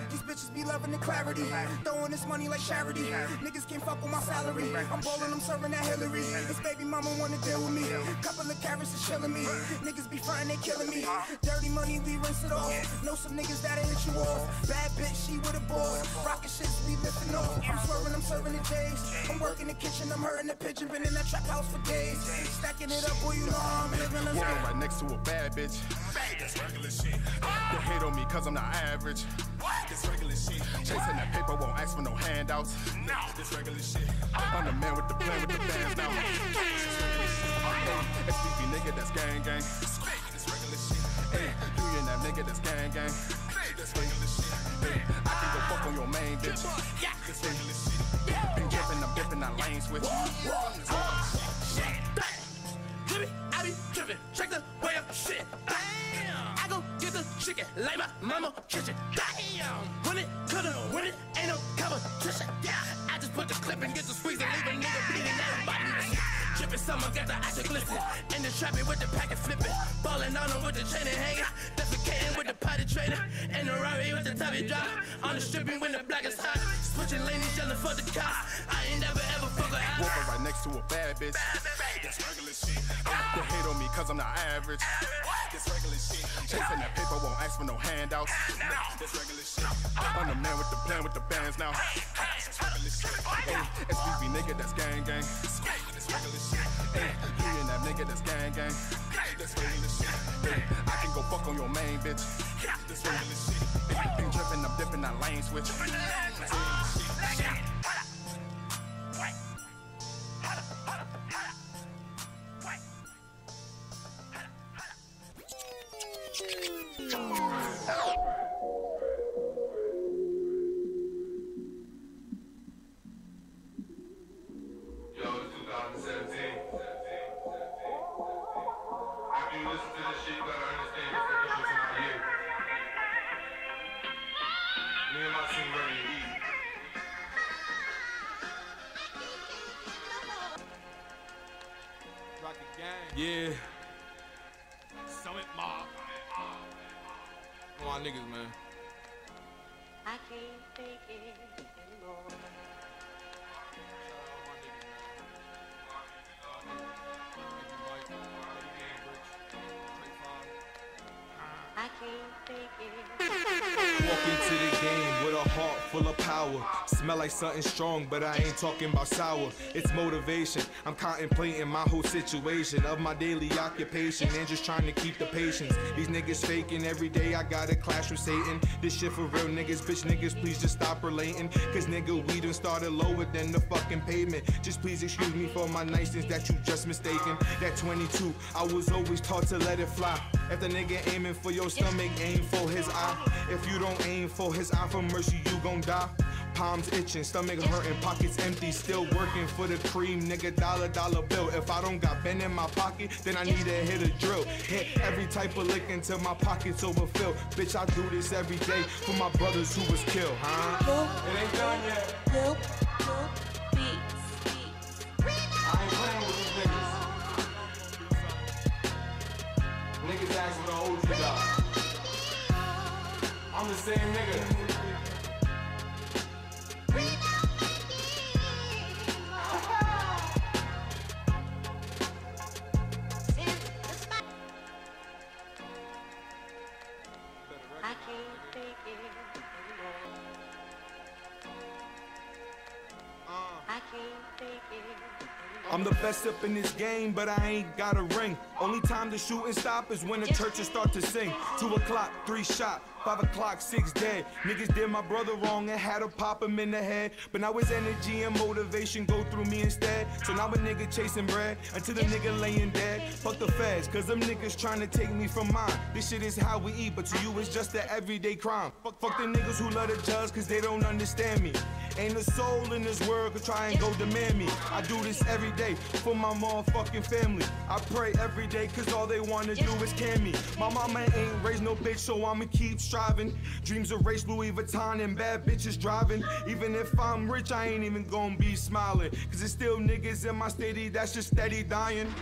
These bitches be loving the clarity. Throwing this money like charity. Niggas can't fuck with my salary. I'm ballin', I'm serving that Hillary. This baby mama wanna deal with me. Couple of carrots is chillin' me. Niggas be frying, they killing me. Dirty money, we rinse it off. Know some niggas that'll hit you off. Bad bitch, she with a boss. Rockin' shit, we lifting off. I'm swerving, I'm serving the J's. I'm working the kitchen, I'm hurting the pigeon. Been in that trap house for days. Stacking it up, boy, you know I'm living a
Walking right next to a bad bitch. Bad, That's regular shit. Ah. They hate on me cause I'm not average. What? This regular shit. Chasing that paper won't ask for no handouts. No, this regular shit. I'm the man with the plan with the bands now. This regular shit. Hey, SPV nigga, that's gang gang. This regular shit. Hey, you and that nigga, that's gang gang. This regular shit. Hey, I can go fuck on your main bitch. This regular shit. Been dripping, I'm dipping, that lane switch.
Drippy, chicken like my mama kitchen. Damn, when it coulda, when it ain't no competition. Yeah, I just put the clip and get the squeeze and leave a nigga bleeding everybody. Drippin' summer, got the ice glisten. And the trapping with the packet flipping. Ballin' on them with the chain and hanging. Defecating with the potty trainer. In the Rari with the tabby drop. On the stripping when the black is hot. Switching lanes, yelling for the cops. I ain't never ever fuck a house.
Walking right next to a bad bitch. That's regular shit. They hate on me cause I'm not average. That's regular shit. Chasing that paper won't ask for no handouts. That's regular shit. I'm the man with the plan with the bands now. That's regular shit. Hey, SPV nigga, that's gang gang. That's regular shit. You and that nigga, that's gang gang. That's regular shit. I can go fuck on your main bitch. That's regular shit. Been dripping, I'm dipping, that lane switch. That's regular
you listen to this shit, you gotta understand it's the difference in our year. Me and my team ready to eat.
Rocket gang.
Yeah.
Summit Mob. Come on, niggas, man.
Smell like something strong, but I ain't talking about sour. It's motivation. I'm contemplating my whole situation of my daily occupation and just trying to keep the patience. These niggas faking every day. I got a clash with Satan. This shit for real niggas, bitch niggas. Please just stop relating. Cause nigga, we done started lower than the fucking pavement. Just please excuse me for my niceness that you just mistaken. That 22, I was always taught to let it fly. If the nigga aiming for your stomach, aim for his eye. If you don't aim for his eye for mercy, you gon' die. Palms itching, stomach hurting, pockets empty, still working for the cream, nigga. Dollar, dollar bill. If I don't got Ben in my pocket, then I need to hit a drill. Hit every type of lick until my pockets overfill. Bitch, I do this every day for my brothers who was killed, huh?
It ain't done yet.
Nope, nope, beats.
I ain't playing with these niggas. Niggas ask for the OG dog. I'm the same nigga.
Game, but I ain't got a ring. Only time the shooting stop is when the churches start to sing. Two o'clock, three shot. Five o'clock, six dead. Niggas did my brother wrong and had to pop him in the head. But now his energy and motivation go through me instead. So now a nigga chasing bread until the nigga laying dead. Fuck the feds, cause them niggas trying to take me from mine. This shit is how we eat, but to you it's just an everyday crime. Fuck, fuck the niggas who love to judge cause they don't understand me. Ain't a soul in this world could try and go demand me. I do this every day for my motherfucking family. I pray every day cause all they wanna do is can me. My mama ain't raised no bitch, so I'ma keep striving. Dreams of race, Louis Vuitton and bad bitches driving. Even if I'm rich, I ain't even gonna be smiling. Cause it's still niggas in my city that's just steady dying.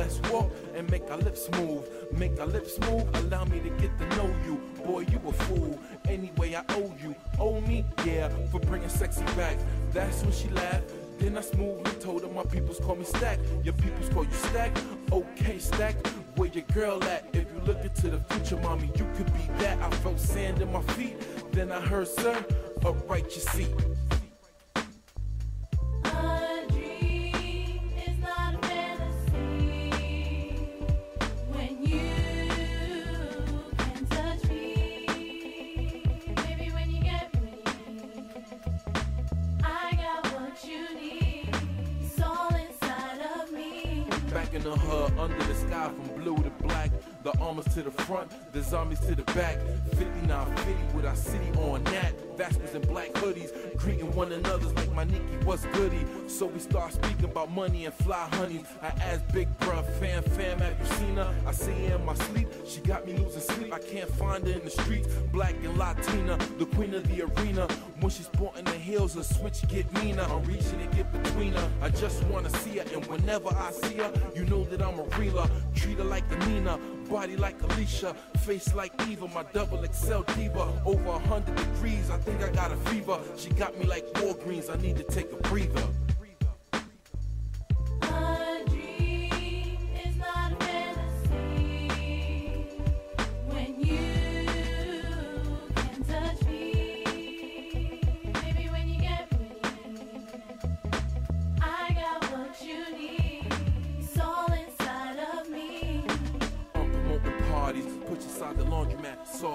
Let's walk and make our lips move. Make our lips move, allow me to get to know you. Boy, you a fool. Anyway, I owe you. Owe me, yeah, for bringing sexy back. That's when she laughed. Then I smoothly told her my peoples call me Stack. Your peoples call you Stack. Okay, Stack. Where your girl at? If you look into the future, mommy, you could be that. I felt sand in my feet. Then I heard, sir, upright your seat. Money and fly honeys. I asked Big Bruh, fam, fam, have you seen her? I see her in my sleep. She got me losing sleep. I can't find her in the streets. Black and Latina, the queen of the arena. When she's sporting the heels, a switch get meaner. I'm reaching to get between her. I just wanna see her, and whenever I see her, you know that I'm a reeler. Treat her like a Nina, body like Alicia, face like Eva, my double XL diva. Over a hundred degrees, I think I got a fever. She got me like Walgreens, I need to take a breather.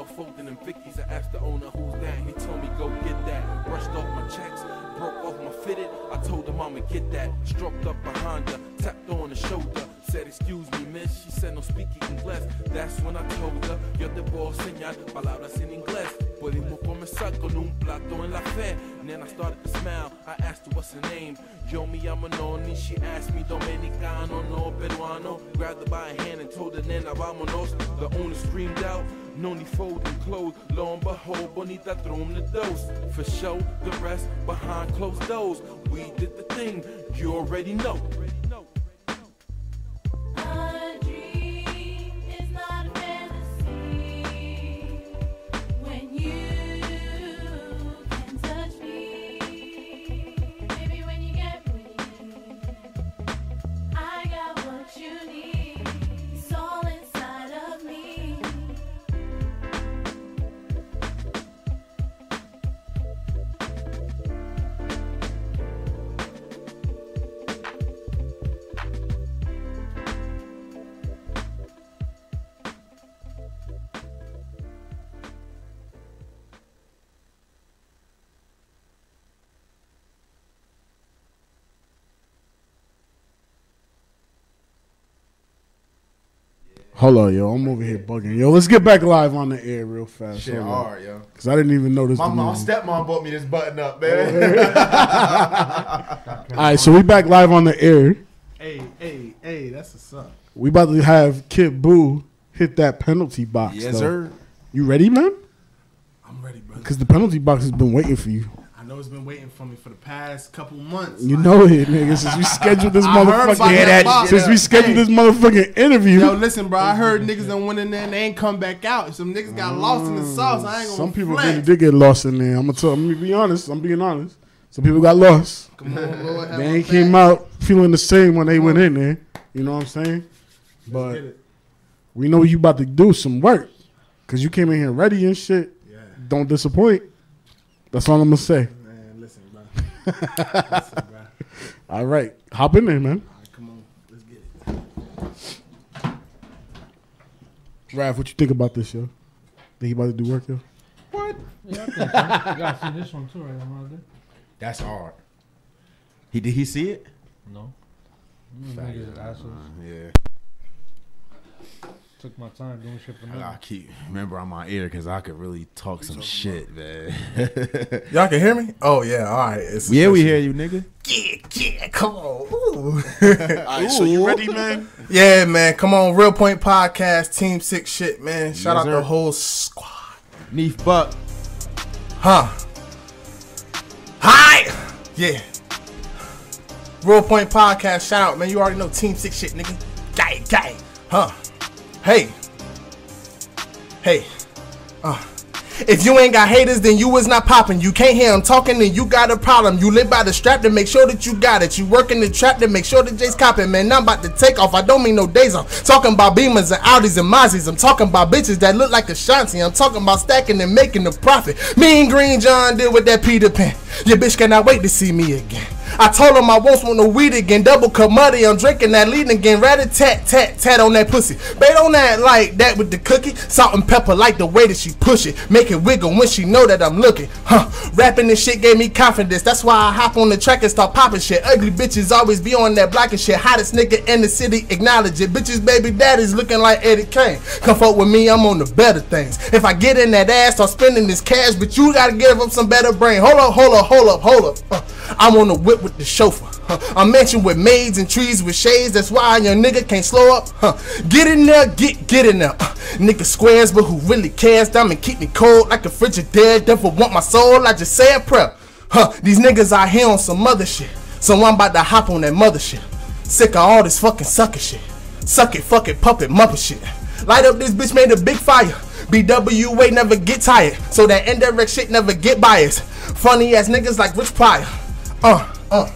Folding in Vicky's. I asked the owner who's that. He told me go get that. Brushed off my checks, broke off my fitted. I told him I'ma get that. Stroked up behind her, tapped on the shoulder. Said, excuse me, miss. She said, no speaking English. That's when I told her, yo te puedo enseñar palabras en inglés. Podemos comenzar con un plato en la fe. And then I started to smile. I asked her what's her name. Yo me llamo Noni. She asked me Dominicano, no peruano. Grabbed her by a hand and told her, nena, vámonos. The owner screamed out. No need folding clothes. Lo and behold, Bonita threw him the dose. For show, the rest behind closed doors. We did the thing. You already know.
A
Hold on, yo. I'm over here bugging. Yo, let's get back live on the air real fast.
Shit
Hold
hard, yo.
Cause I didn't even notice.
My
the
mom, stepmom bought me this button up, man.
Oh, all right, so we back live on the air.
Hey, hey, hey, that's what's up.
We about to have Khidd Boo hit that penalty box.
Yes,
though.
sir.
You ready, man?
I'm ready, bro.
Because the penalty box has been waiting for you.
I know it's been waiting for me for the past couple months.
You
like-
know it, nigga. Since we scheduled this motherfucking
that
since we scheduled
Hey.
this motherfucking interview.
Yo, listen, bro. I heard niggas done went in there and they ain't come back out. Some niggas got lost in the mm, sauce. I ain't gonna
Some people really did get lost in there. I'm gonna tell. I'm gonna be honest. I'm being honest. Some people got lost.
Come on, Lord,
They ain't came
back.
out feeling the same when they went in there. You know what I'm saying? But we know you about to do some work because you came in here ready and shit. Don't disappoint. That's all I'm gonna say.
Man, listen, bro. listen, bro.
All right, hop in there, man.
All right, come on, let's get it.
Raph, what you think about this, yo? Think you about to do work, yo?
What? Yeah, I think so. You gotta see this one too, right? Am
That's hard. He did he see it?
No. Mm, niggas assholes.
Yeah.
Took my time doing shit for
I
nothing.
keep remember on my ear because I could really talk some shit, man.
Y'all can hear me? Oh yeah, all right. It's
yeah, we hear you, nigga.
Yeah, yeah, come on. Ooh.
All right, so you ready, man?
Yeah, man. Come on, Real Point Podcast, Team Six shit, man. Shout
Yes,
out
sir.
the whole squad.
Neef Buck.
Huh. Hi. Yeah. Real Point Podcast, shout out, man. You already know Team Six shit, nigga. Gang, gang. Huh. Hey. Hey. Uh. If you ain't got haters, then you was not popping. You can't hear them talking, then you got a problem. You live by the strap to make sure that you got it. You work in the trap to make sure that Jay's copping. Man, I'm about to take off. I don't mean no days off. Talking about Beamers and Audis and Mazzies. I'm talking about bitches that look like Ashanti. I'm talking about stacking and making the profit. Me and Green John deal with that Peter Pan. Your bitch cannot wait to see me again. I told him I won't smoke no weed again. Double muddy, I'm drinking that lead again. Rat a tat tat tat on that pussy. Bait on that like that with the cookie. Salt and pepper like the way that she push it. Make it wiggle when she know that I'm looking. Huh. Rapping this shit gave me confidence. That's why I hop on the track and start popping shit. Ugly bitches always be on that block and shit. Hottest nigga in the city, acknowledge it. Bitches baby daddies looking like Eddie Kane. Come fuck with me, I'm on the better things. If I get in that ass, start spending this cash, but you gotta give up some better brain. Hold up, hold up, hold up, hold up. Uh, I'm on the whip with the chauffeur. Huh. I'm mentioned with maids and trees with shades. That's why your nigga can't slow up. Huh. Get in there, get get in there. Uh, nigga squares, but who really cares? Diamond keep me cold like a Frigidaire. Devil want my soul. I just say a prayer. Huh. These niggas out here on some other shit. So I'm about to hop on that mother shit. Sick of all this fucking sucker shit. Suck it, fuck it, puppet, muppet shit. Light up this bitch made a big fire. BWA never get tired. So that indirect shit never get biased. Funny ass niggas like Rich Pryor. Uh, uh.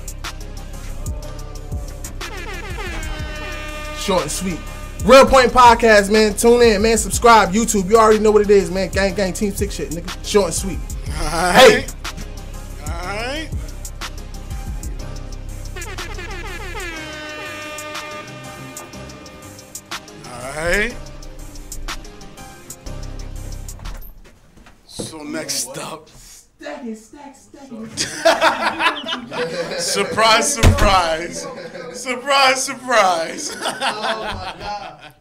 Short and sweet. Real Point Podcast, man. Tune in, man. Subscribe. YouTube. You already know what it is, man. Gang, gang, team six shit, nigga. Short and sweet. Hey.
Alright. Alright. So next up. Surprise, surprise. Surprise, surprise.
Oh my god.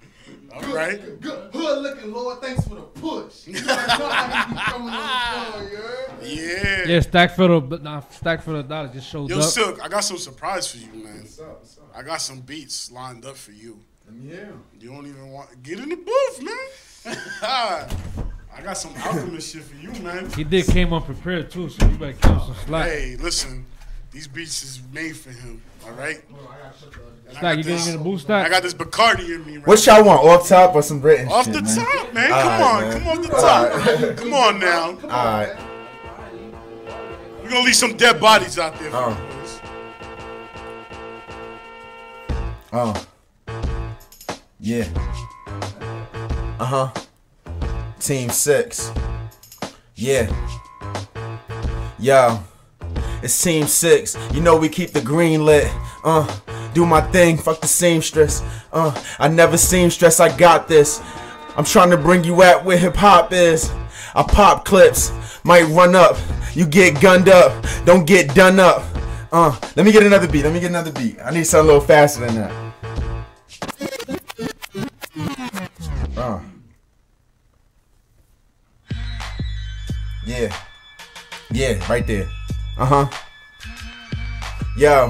All right.
Good hood looking, Lord. Thanks for the push. You know how you be coming on the floor.
Yeah.
Yeah, stack for the nah, stack for the dollar just showed
Yo,
up.
Silk, I got some surprise for you, man. I got some beats lined up for you.
Yeah.
You don't even want get in the booth, man. I got some alchemist shit for you, man.
He did came unprepared too, so you better keep him some slack.
Hey, listen, these beats is made for him. All right. And I
Stack,
got
you
this-
getting in the booth, Stack?
I got this Bacardi in me. Right
What y'all want? Off top or some British
Off
shit,
the
man?
top, man.
All
Come
right,
on,
man.
come off the top.
right.
Come on now.
All right.
We're gonna leave some dead bodies out there. For
Oh.
you.
Oh. Yeah. Uh huh. Team six. Yeah. Yo. It's team six. You know we keep the green lit. Uh. Do my thing. Fuck the seamstress. Uh. I never seamstress. I got this. I'm trying to bring you at where hip hop is. I pop clips. Might run up. You get gunned up. Don't get done up. Uh. Let me get another beat. Let me get another beat. I need something a little faster than that.
Uh. Yeah. Yeah, right there. Uh huh. Yo.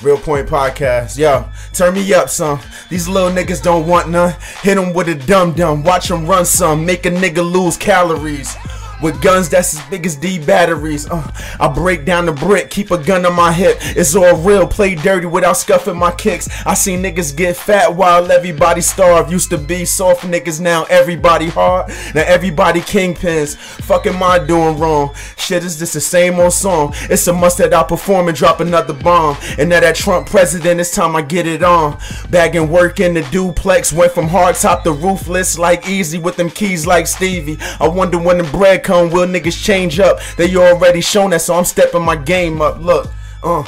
Real Point Podcast. Yo, turn me up some. These little niggas don't want none. Hit them with a dum dum. Watch them run some. Make a nigga lose calories. With guns that's as big as D batteries. Uh, I break down the brick, keep a gun on my hip. It's all real, play dirty without scuffing my kicks. I seen niggas get fat while everybody starved. Used to be soft niggas, now everybody hard. Now everybody kingpins. Fuck am I doing wrong? Shit, is this the same old song? It's a must that I perform and drop another bomb. And now that Trump president, it's time I get it on. Bagging work in the duplex, went from hard top to roofless like easy with them keys like Stevie. I wonder when the bread come, will niggas change up? They already shown that, so I'm stepping my game up. Look, uh,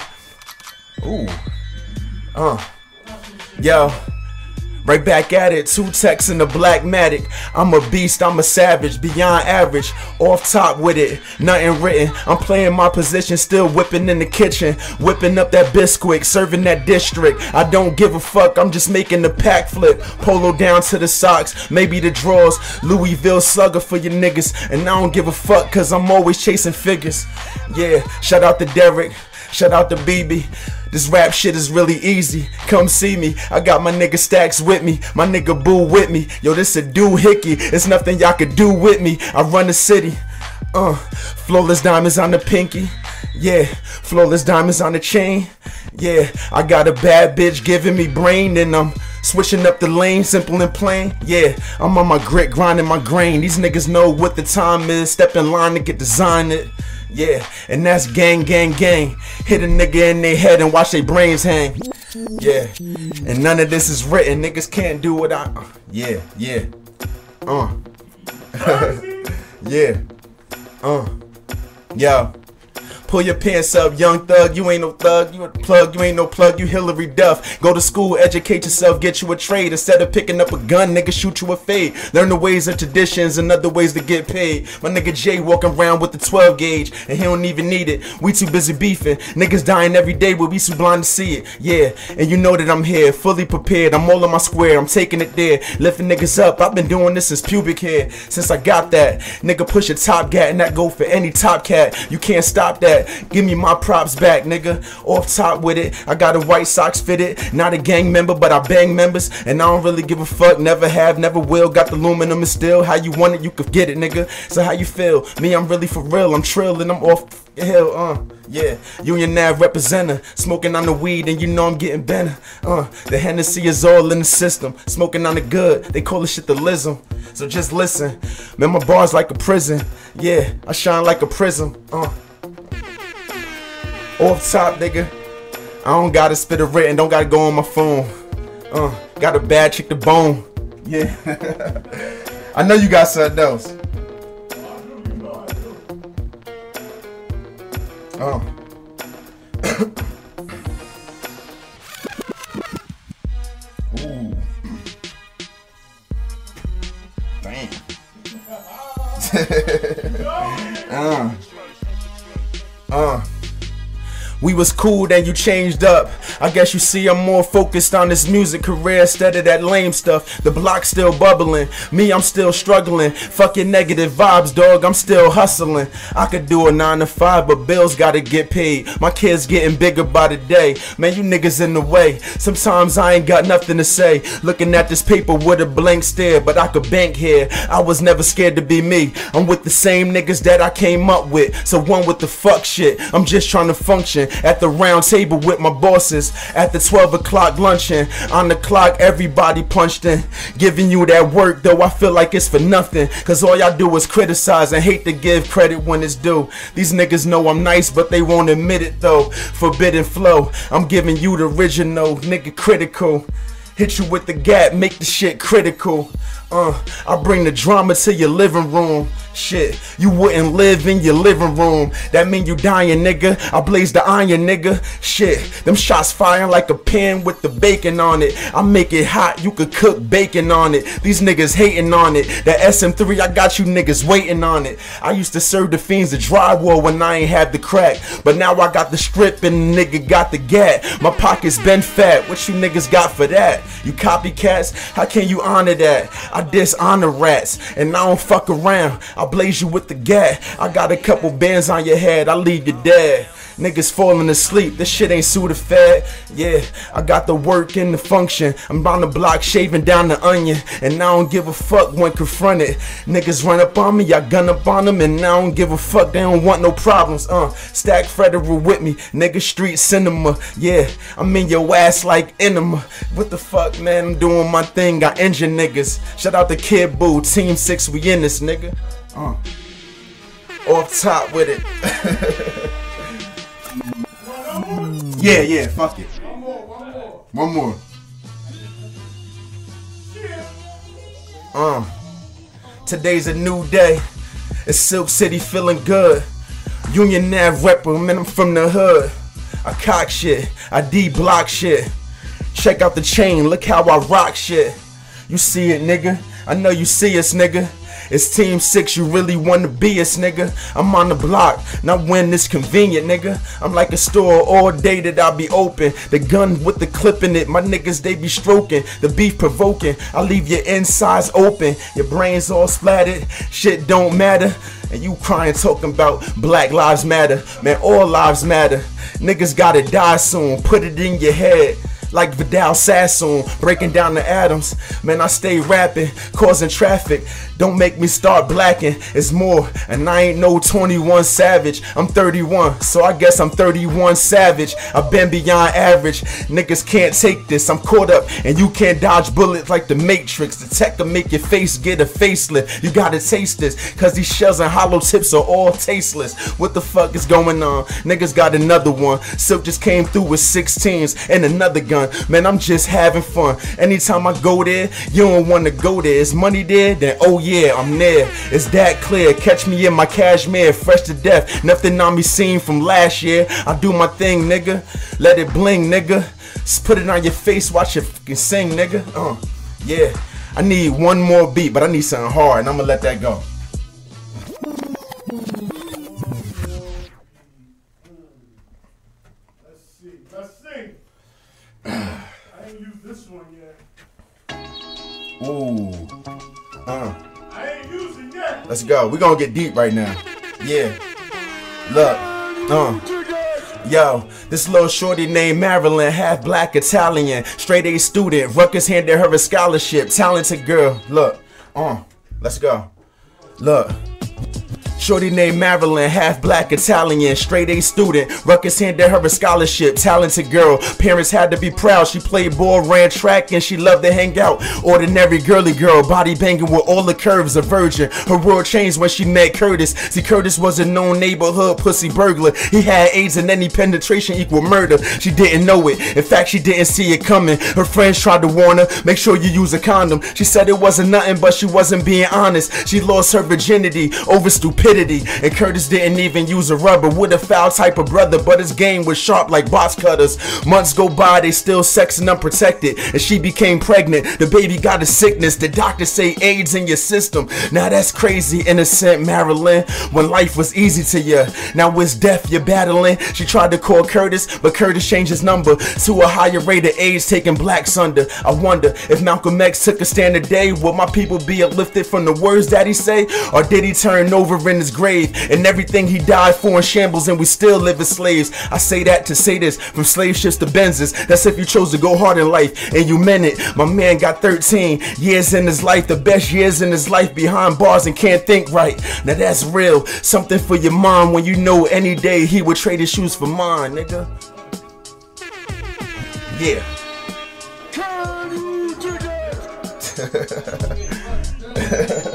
ooh, uh, yo. Right back at it, two texts in the black matic. I'm a beast, I'm a savage, beyond average. Off top with it, nothing written. I'm playing my position, still whipping in the kitchen. Whipping up that bisquick, serving that district. I don't give a fuck, I'm just making the pack flip. Polo down to the socks, maybe the drawers. Louisville slugger for your niggas. And I don't give a fuck, cause I'm always chasing figures. Yeah, shout out to Derek, shout out to BB. This rap shit is really easy. Come see me. I got my nigga stacks with me. My nigga boo with me. Yo, this a dude hickey. It's nothing y'all could do with me. I run the city. Uh, flawless diamonds on the pinky. Yeah, flawless diamonds on the chain. Yeah, I got a bad bitch giving me brain and I'm switching up the lane, simple and plain. Yeah, I'm on my grit, grinding my grain. These niggas know what the time is. Step in line to get designed it. Yeah, and that's gang, gang, gang. Hit a nigga in their head and watch their brains hang. Yeah, and none of this is written. Niggas can't do what I. uh, yeah, yeah. Uh. yeah. Uh. Yo. Pull your pants up, young thug. You ain't no thug. You a plug. You ain't no plug. You Hilary Duff. Go to school, educate yourself, get you a trade. Instead of picking up a gun, nigga, shoot you a fade. Learn the ways and traditions and other ways to get paid. My nigga Jay walking around with the 12 gauge, and he don't even need it. We too busy beefing. Niggas dying every day, but we too blind to see it. Yeah, and you know that I'm here, fully prepared. I'm all in my square. I'm taking it there, lifting niggas up. I've been doing this since pubic hair, since I got that. Nigga, push a top gat, and that go for any top cat. You can't stop that. Give me my props back, nigga. Off top with it. I got a White Sox fitted. Not a gang member, but I bang members. And I don't really give a fuck. Never have, never will. Got the aluminum and steel. How you want it, you could get it, nigga. So how you feel? Me, I'm really for real. I'm trilling. I'm off hill, uh. Yeah, Union Nav representative. Smoking on the weed, and you know I'm getting better. Uh, the Hennessy is all in the system. Smoking on the good. They call this shit the lism. So just listen. Man, my bars like a prison. Yeah, I shine like a prism. Uh. Off top, nigga. I don't gotta spit a written, don't gotta go on my phone. Uh, got a bad chick to bone. Yeah. I know you got something else. Oh. Ooh. Uh. Uh. We was cool, then you changed up. I guess you see I'm more focused on this music career instead of that lame stuff. The block's still bubbling. Me, I'm still struggling. Fucking negative vibes, dog. I'm still hustling. I could do a 9 to 5, but bills gotta get paid. My kids getting bigger by the day. Man, you niggas in the way. Sometimes I ain't got nothing to say. Looking at this paper with a blank stare, but I could bank here. I was never scared to be me. I'm with the same niggas that I came up with. So one with the fuck shit. I'm just trying to function at the round table with my bosses. At the 12 o'clock luncheon. On the clock, everybody punched in. Giving you that work, though I feel like it's for nothing. Cause all y'all do is criticize and hate to give credit when it's due. These niggas know I'm nice, but they won't admit it though. Forbidden flow. I'm giving you the original, nigga critical. Hit you with the gap, make the shit critical. Uh, I bring the drama to your living room. Shit, you wouldn't live in your living room. That mean you dying, nigga. I blaze the iron, nigga. Shit, them shots firing like a pan with the bacon on it. I make it hot, you could cook bacon on it. These niggas hating on it. That SM3, I got you niggas waiting on it. I used to serve the fiends the drywall when I ain't had the crack. But now I got the strip and the nigga got the gat. My pockets been fat. What you niggas got for that? You copycats? How can you honor that? I dishonor rats and I don't fuck around. I blaze you with the gat. I got a couple bands on your head. I leave you dead. Niggas falling asleep. This shit ain't Sudafed. Yeah, I got the work and the function. I'm on the block shaving down the onion. And I don't give a fuck when confronted. Niggas run up on me, I gun up on them. And I don't give a fuck, they don't want no problems. Uh, Stack Federal with me. Nigga, street cinema. Yeah, I'm in your ass like enema. What the fuck, man? I'm doing my thing. Got engine niggas. Shout out to Khidd Boo. Team 6, we in this, nigga. Uh, off top with it. Yeah, yeah, fuck it. One more. Uh, today's a new day. It's Silk City feeling good. Union Nav rapper, man, I'm from the hood. I cock shit, I D block shit. Check out the chain, look how I rock shit. You see it, nigga? I know you see us, nigga. It's Team 6, you really wanna be us, nigga. I'm on the block, not when it's convenient, nigga. I'm like a store all day that I'll be open. The gun with the clip in it, my niggas, they be stroking. The beef provoking, I leave your insides open. Your brains all splattered, shit don't matter. And you crying talking about Black Lives Matter. Man, all lives matter. Niggas gotta die soon, put it in your head like Vidal Sassoon, breaking down the atoms. Man, I stay rapping, causing traffic. Don't make me start blacking. It's more, and I ain't no 21 savage. I'm 31, so I guess I'm 31 savage. I've been beyond average. Niggas can't take this. I'm caught up, and you can't dodge bullets like the Matrix. The tech will make your face get a facelift. You gotta taste this, cause these shells and hollow tips are all tasteless. What the fuck is going on? Niggas got another one. Silk just came through with 16s and another gun. Man, I'm just having fun. Anytime I go there, you don't wanna go there. Is money there? Then oh yeah, I'm there. It's that clear. Catch me in my cashmere, fresh to death. Nothing on me seen from last year. I do my thing, nigga. Let it bling, nigga. Just put it on your face, watch it fucking sing, nigga. Uh, yeah. I need one more beat, but I need something hard, and I'm gonna let that go.
Let's see. Let's see. I ain't used this one yet.
Ooh. Uh. Let's go. we gonna get deep right now. Yeah. Look. Uh. Yo, this little shorty named Marilyn, half black Italian, straight A student. Rutgers handed her a scholarship. Talented girl. Look. Uh. Let's go. Look. Shorty named Marilyn, half black Italian, straight A student. Rutgers handed her a scholarship, talented girl. Parents had to be proud. She played ball, ran track, and she loved to hang out. Ordinary girly girl, body banging with all the curves, a virgin. Her world changed when she met Curtis. See, Curtis was a known neighborhood pussy burglar. He had AIDS and any penetration equal murder. She didn't know it. In fact, she didn't see it coming. Her friends tried to warn her, make sure you use a condom. She said it wasn't nothing, but she wasn't being honest. She lost her virginity over stupidity. And Curtis didn't even use a rubber with a foul type of brother, but his game was sharp like box cutters. Months go by, they still sexing unprotected. And she became pregnant. The baby got a sickness. The doctors say AIDS in your system. Now that's crazy, innocent Marilyn. When life was easy to you, now it's death you're battling. She tried to call Curtis, but Curtis changed his number to a higher rate of AIDS taking blacks under. I wonder if Malcolm X took a stand today, would my people be uplifted from the words that he say? Or did he turn over in his grave and everything he died for in shambles and we still live as slaves? I say that to say this from slave ships to Benzes. That's if you chose to go hard in life and you meant it. My man got 13 years in his life, the best years in his life behind bars and can't think right. Now that's real. Something for your mom when you know any day he would trade his shoes for mine, nigga. Yeah.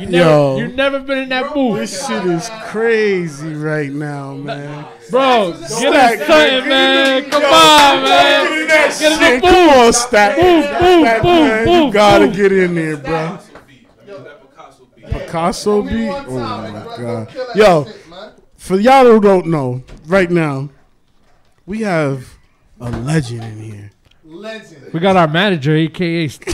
You
Yo.
never, you never been in that booth.
This shit is crazy right now, man.
Bro, get
Stack,
us something, man. Come on, man.
Get in that
Get in the
shit.
booth.
Come on, Stack.
Boom, boom,
Stack,
boom,
man.
boom,
You gotta
boom.
get in there, bro. Picasso beat? Oh my god. Yo, for y'all who don't know, right now, we have a legend in here.
Legend.
We got our manager, aka. Shit.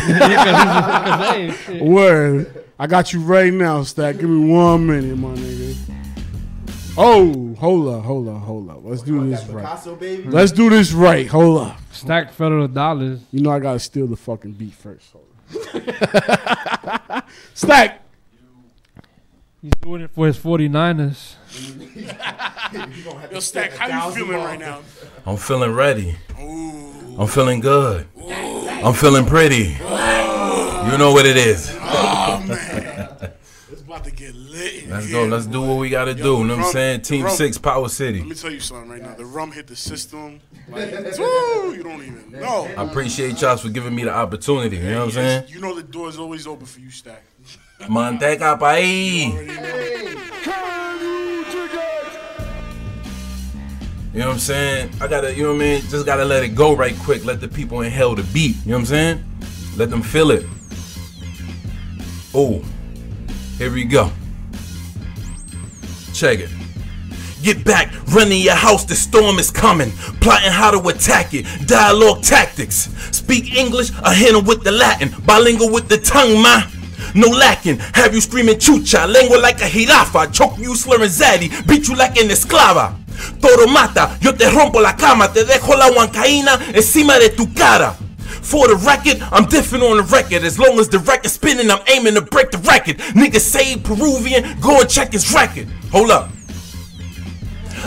Word. I got you right now, Stack. Give me one minute, my nigga. Oh, hold up, hold up, hold up. Let's do this right.
Picasso, baby?
Let's do this right. Hold up.
Stack Federal Dollahs.
You know I gotta steal the fucking beat first. Hold up. Stack.
He's doing it for his 49ers.
Yo, Stack, how you feeling right now?
I'm feeling ready. I'm feeling good. I'm feeling pretty. You know what it is.
Oh man, it's about to get lit.
Let's
here,
go. Let's do what we gotta
Yo,
do. You know what I'm saying? Team
rum-
Six, Power City.
Let me tell you something right now. The rum hit the system. Like, woo, you don't even know.
I appreciate y'all for giving me the opportunity. You know what I'm saying?
You know the door's always open for you, Stack.
Manteca país. You know what I'm saying? I gotta, you know what I mean? Just gotta let it go right quick. Let the people inhale the beat. You know what I'm saying? Let them feel it. Oh, here we go. Check it. Get back, running your house, the storm is coming. Plotting how to attack it, dialogue tactics. Speak English, a handle with the Latin. Bilingual with the tongue, ma. No lacking, have you screaming chucha, lengua like a jirafa, choke you slurring zaddy, beat you like an esclava. Toro mata, yo te rompo la cama, te dejo la huancaína encima de tu cara. For the record, I'm different on the record. As long as the record's spinning, I'm aiming to break the record. Niggas say Peruvian, go and check his record. Hold up.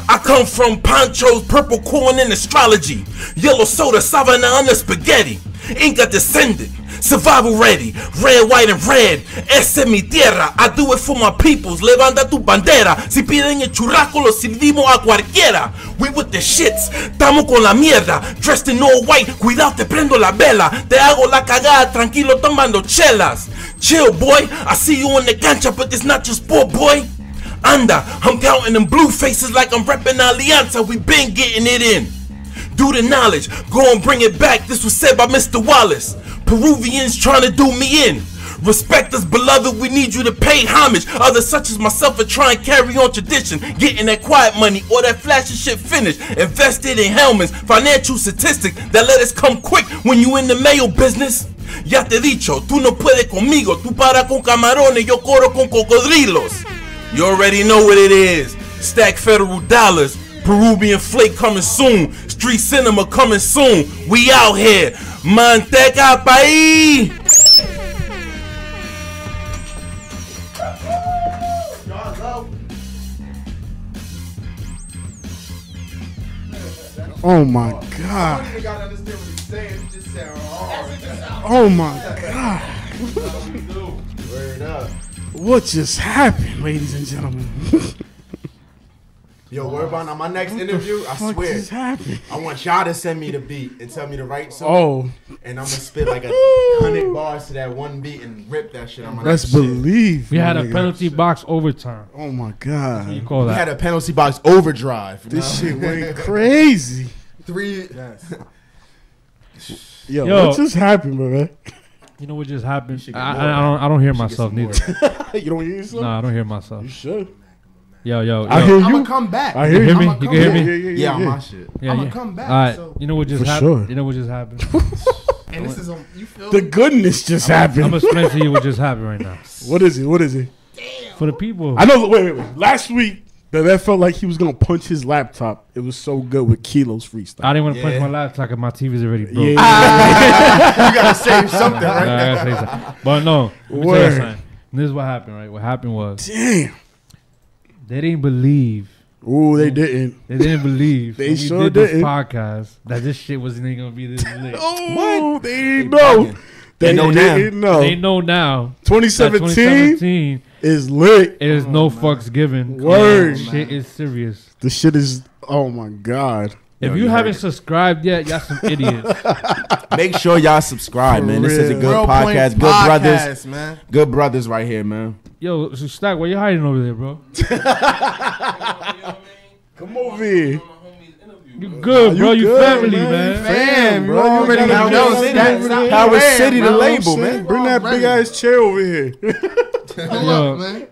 I come from ponchos, purple corn, and astrology. Yellow soda, savannah under spaghetti. Inca descendant, survival ready. Red, white, and red. Esa es mi tierra. I do it for my peoples. Levanta tu bandera. Si piden el churrasco, lo servimos a cualquiera. We with the shits. Estamos con la mierda. Dressed in all white. Cuidado, te prendo la vela. Te hago la cagada. Tranquilo, tomando chelas. Chill, boy. I see you on the cancha, but it's not your sport, boy. Anda, I'm counting them blue faces like I'm repping Alianza. We been getting it in. Do the knowledge, go and bring it back. This was said by Mr. Wallace. Peruvians trying to do me in. Respect us, beloved. We need you to pay homage. Others such as myself are trying to carry on tradition. Getting that quiet money or that flashy shit finished. Invested in helmets, financial statistics that let us come quick when you in the mail business. Ya te dicho, tú no puedes conmigo. Tú para con camarones, yo corro con cocodrilos. You already know what it is. Stack Federal Dollahs. Peruvian flake coming soon. Street cinema coming soon. We out here. Manteca país.
Oh my god. Oh my god. What just happened, ladies and gentlemen?
Yo, word on my next
What the
interview, I
fuck
swear.
just?
I want y'all to send me the beat and tell me to write something.
Oh.
And I'm gonna spit like a hundred bars to that one beat and rip that shit on my
Let's
next shit.
believe.
We had a
nigga.
penalty box overtime.
Oh my god.
you call that?
We had a penalty box overdrive.
This
No.
shit went crazy.
Three.
Yo,
Yo.
what just happened, bro?
You know what just happened? I, I. I don't. I don't hear
You should get
myself neither.
you don't hear yourself?
No, I don't hear myself.
You should.
Yo, yo,
I
yo.
hear you.
I'ma come back.
I hear
can hear
you.
me?
I'ma
You can hear me?
Yeah, yeah,
Yeah,
yeah,
on
yeah.
my shit.
Yeah,
I'ma
yeah.
come back,
All right.
so-
You know what just
For
happened?
sure.
You know what just happened?
And this is on. You feel
The goodness just happened.
I'm
happened.
gonna explain to you what just happened right now.
What is it? What is it?
For the people,
I know. Wait, wait, wait. Last week, that that felt like he was gonna punch his laptop. It was so good with Kilo's freestyle.
I didn't want to punch my laptop because my TV's already broke.
Yeah. Ah.
you gotta save something,
Nah, I gotta say something. But no, let me tell you something. This is what happened, right? What happened was
Damn.
They didn't believe.
Ooh, they didn't.
They didn't believe.
They
when
sure
we did
didn't.
podcast that this shit wasn't even gonna be this lit.
Oh, they didn't know.
bugging.
They,
They know now.
didn't know.
They know now.
2017
2017
is lit.
it is oh no fucks given.
Word.
Shit is serious.
The shit is. Oh my god.
If
Yo,
you,
you
haven't
it.
subscribed yet, y'all some idiots.
Make sure y'all subscribe,
For
man. This is a good
Real
podcast. Good
Podcast,
brothers,
man.
Good brothers right here, man.
Yo, so Stack, why you hiding over there, bro?
Come over here.
You good,
Nah,
bro?
you
You,
good,
family,
man.
man.
Fam, bro. You already
Howard
know.
City,
Stop-
stop Power
City, the label, man. Bring that big ass chair over here.
Yo,
man.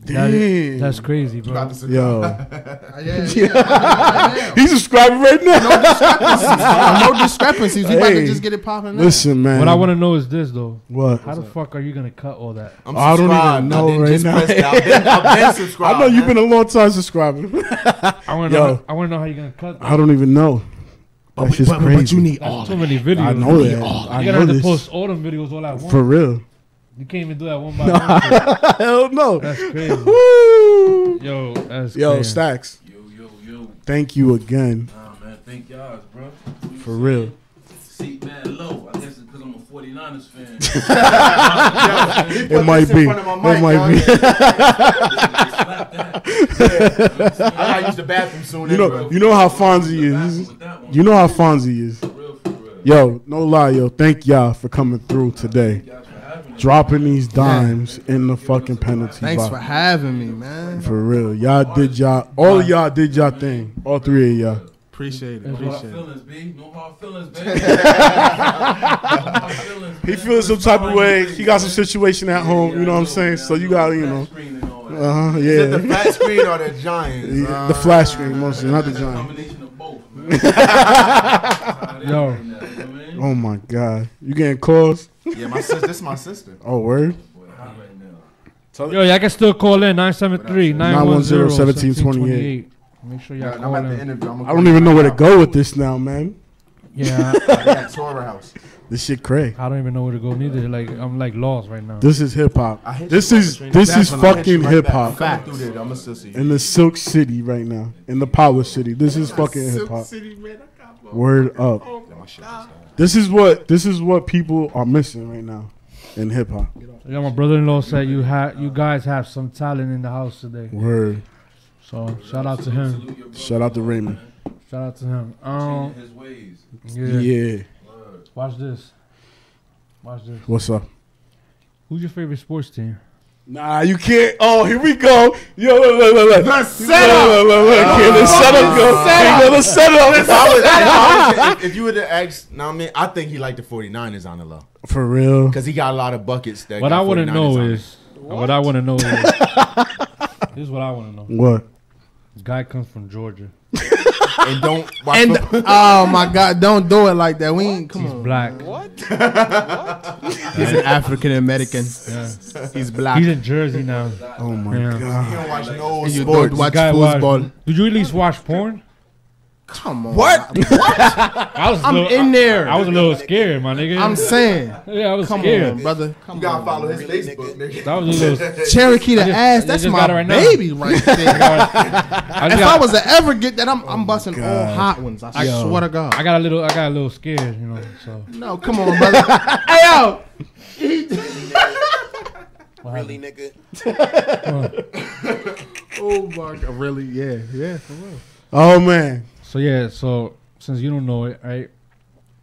That-
Damn.
that's crazy, bro.
Yo.
yeah,
He's subscribing right now.
No discrepancies. no discrepancies. We about to just get it popping now.
Listen, man.
What I want to know is this though.
What?
How the fuck are you gonna cut all that?
I'm
I don't even know
I didn't
right now.
I've been- I've been
I know you've
man.
been a long time subscribing.
I want to
Yo.
know. I want to know how you're gonna cut. That.
I don't even know. That's just
but- but
crazy.
you need
That's
all
too many videos.
I know
You
that.
gotta
I
have
know
to post all them videos all at once.
For real.
You can't even do that one by one.
Hell no.
That's crazy.
Woo.
Yo, that's
Yo,
crazy.
Stacks.
Yo, yo, yo.
Thank you again.
Nah, man, thank y'all, bro.
For real.
Seat man low. I guess it's because I'm a 49ers fan.
It might be. It might be.
I gotta use the bathroom soon.
You know,
anyway.
you know how Fonzie is. You know how Fonzie is. Yo, no lie, yo. Thank y'all for coming through today. Dropping these dimes in the fucking penalty
Thanks
box.
for having me, man.
For real. Y'all did y'all all of y'all did y'all thing. All three of y'all.
Appreciate it.
No hard
Appreciate it.
feelings, B. No hard feelings, baby.
He feels some type of way. He got some situation at home, you know what I'm saying? So you got, you know. Uh huh.
Is it the
Yeah.
flat screen or the giant?
The flash screen mostly, not the giant.
Combination of both, man.
Yo,
Oh my god. You getting calls?
Yeah, my sister. This is my sister.
Oh word?
yo, y'all can still call in 973 910
910-1728.
Make sure y'all
Yeah,
call
I'm at the
in.
interview. I'm
I don't even know where to go with this now, man.
Yeah,
at Torah House.
This shit cray.
I don't even know where to go neither. Like I'm like lost right now.
This is hip hop. This is this is
That's when I hit you
fucking hip hop.
Coming through I'm a sissy.
In the Silk City right now. In the Power City. This is fucking hip hop. Word up. This is what this is what people are missing right now in hip hop.
Yeah, my brother-in-law said you have you guys have some talent in the house today.
Word.
So shout out to him.
Shout out to Raymond.
Shout out to him. Um,
His ways.
yeah.
Yeah.
Watch this. Watch this.
What's up?
Who's your favorite sports team?
Nah, you can't. Oh, here we go. Yo, look, look, look, look.
The setup.
Look, look, look, look. Here the setup go. Here go the setup.
If, I was, if, I was- if- if you would have asked, now I mean, I think he liked the 49ers on the low
For real.
because he got a lot of buckets. That
What I want to
49ers
know
on it.
is what I want to know is this is what I want to know.
What?
This guy comes from Georgia.
And don't watch
And
football.
oh my God, don't do it like that. We ain't come
He's
on.
black. What?
He's an African American.
Yeah.
He's black.
He's in Jersey now.
Oh my
Yeah.
He
god.
don't watch no
you
sports.
don't watch
Guy
football.
watch- Did you at least watch porn?
Come on.
What?
I was. a
I'm
little-
in there.
I, I was a little scared, my nigga.
I'm saying.
Yeah, I was
Come
scared.
on, brother.
You gotta follow his Facebook, nigga.
That was a little.
Cherokee the
I just-
ass. That's
just
my
got it right now.
baby right there.
I
if
got-
I was to ever get that, I'm, I'm oh busting all hot ones. I
Yo.
swear to God.
I got a little. I got a little scared, you know. So
no, come on, brother. hey yo.
Really, nigga?
Oh my God. Really? Yeah. Yeah. For real.
Oh man.
So yeah. So since you don't know it, right?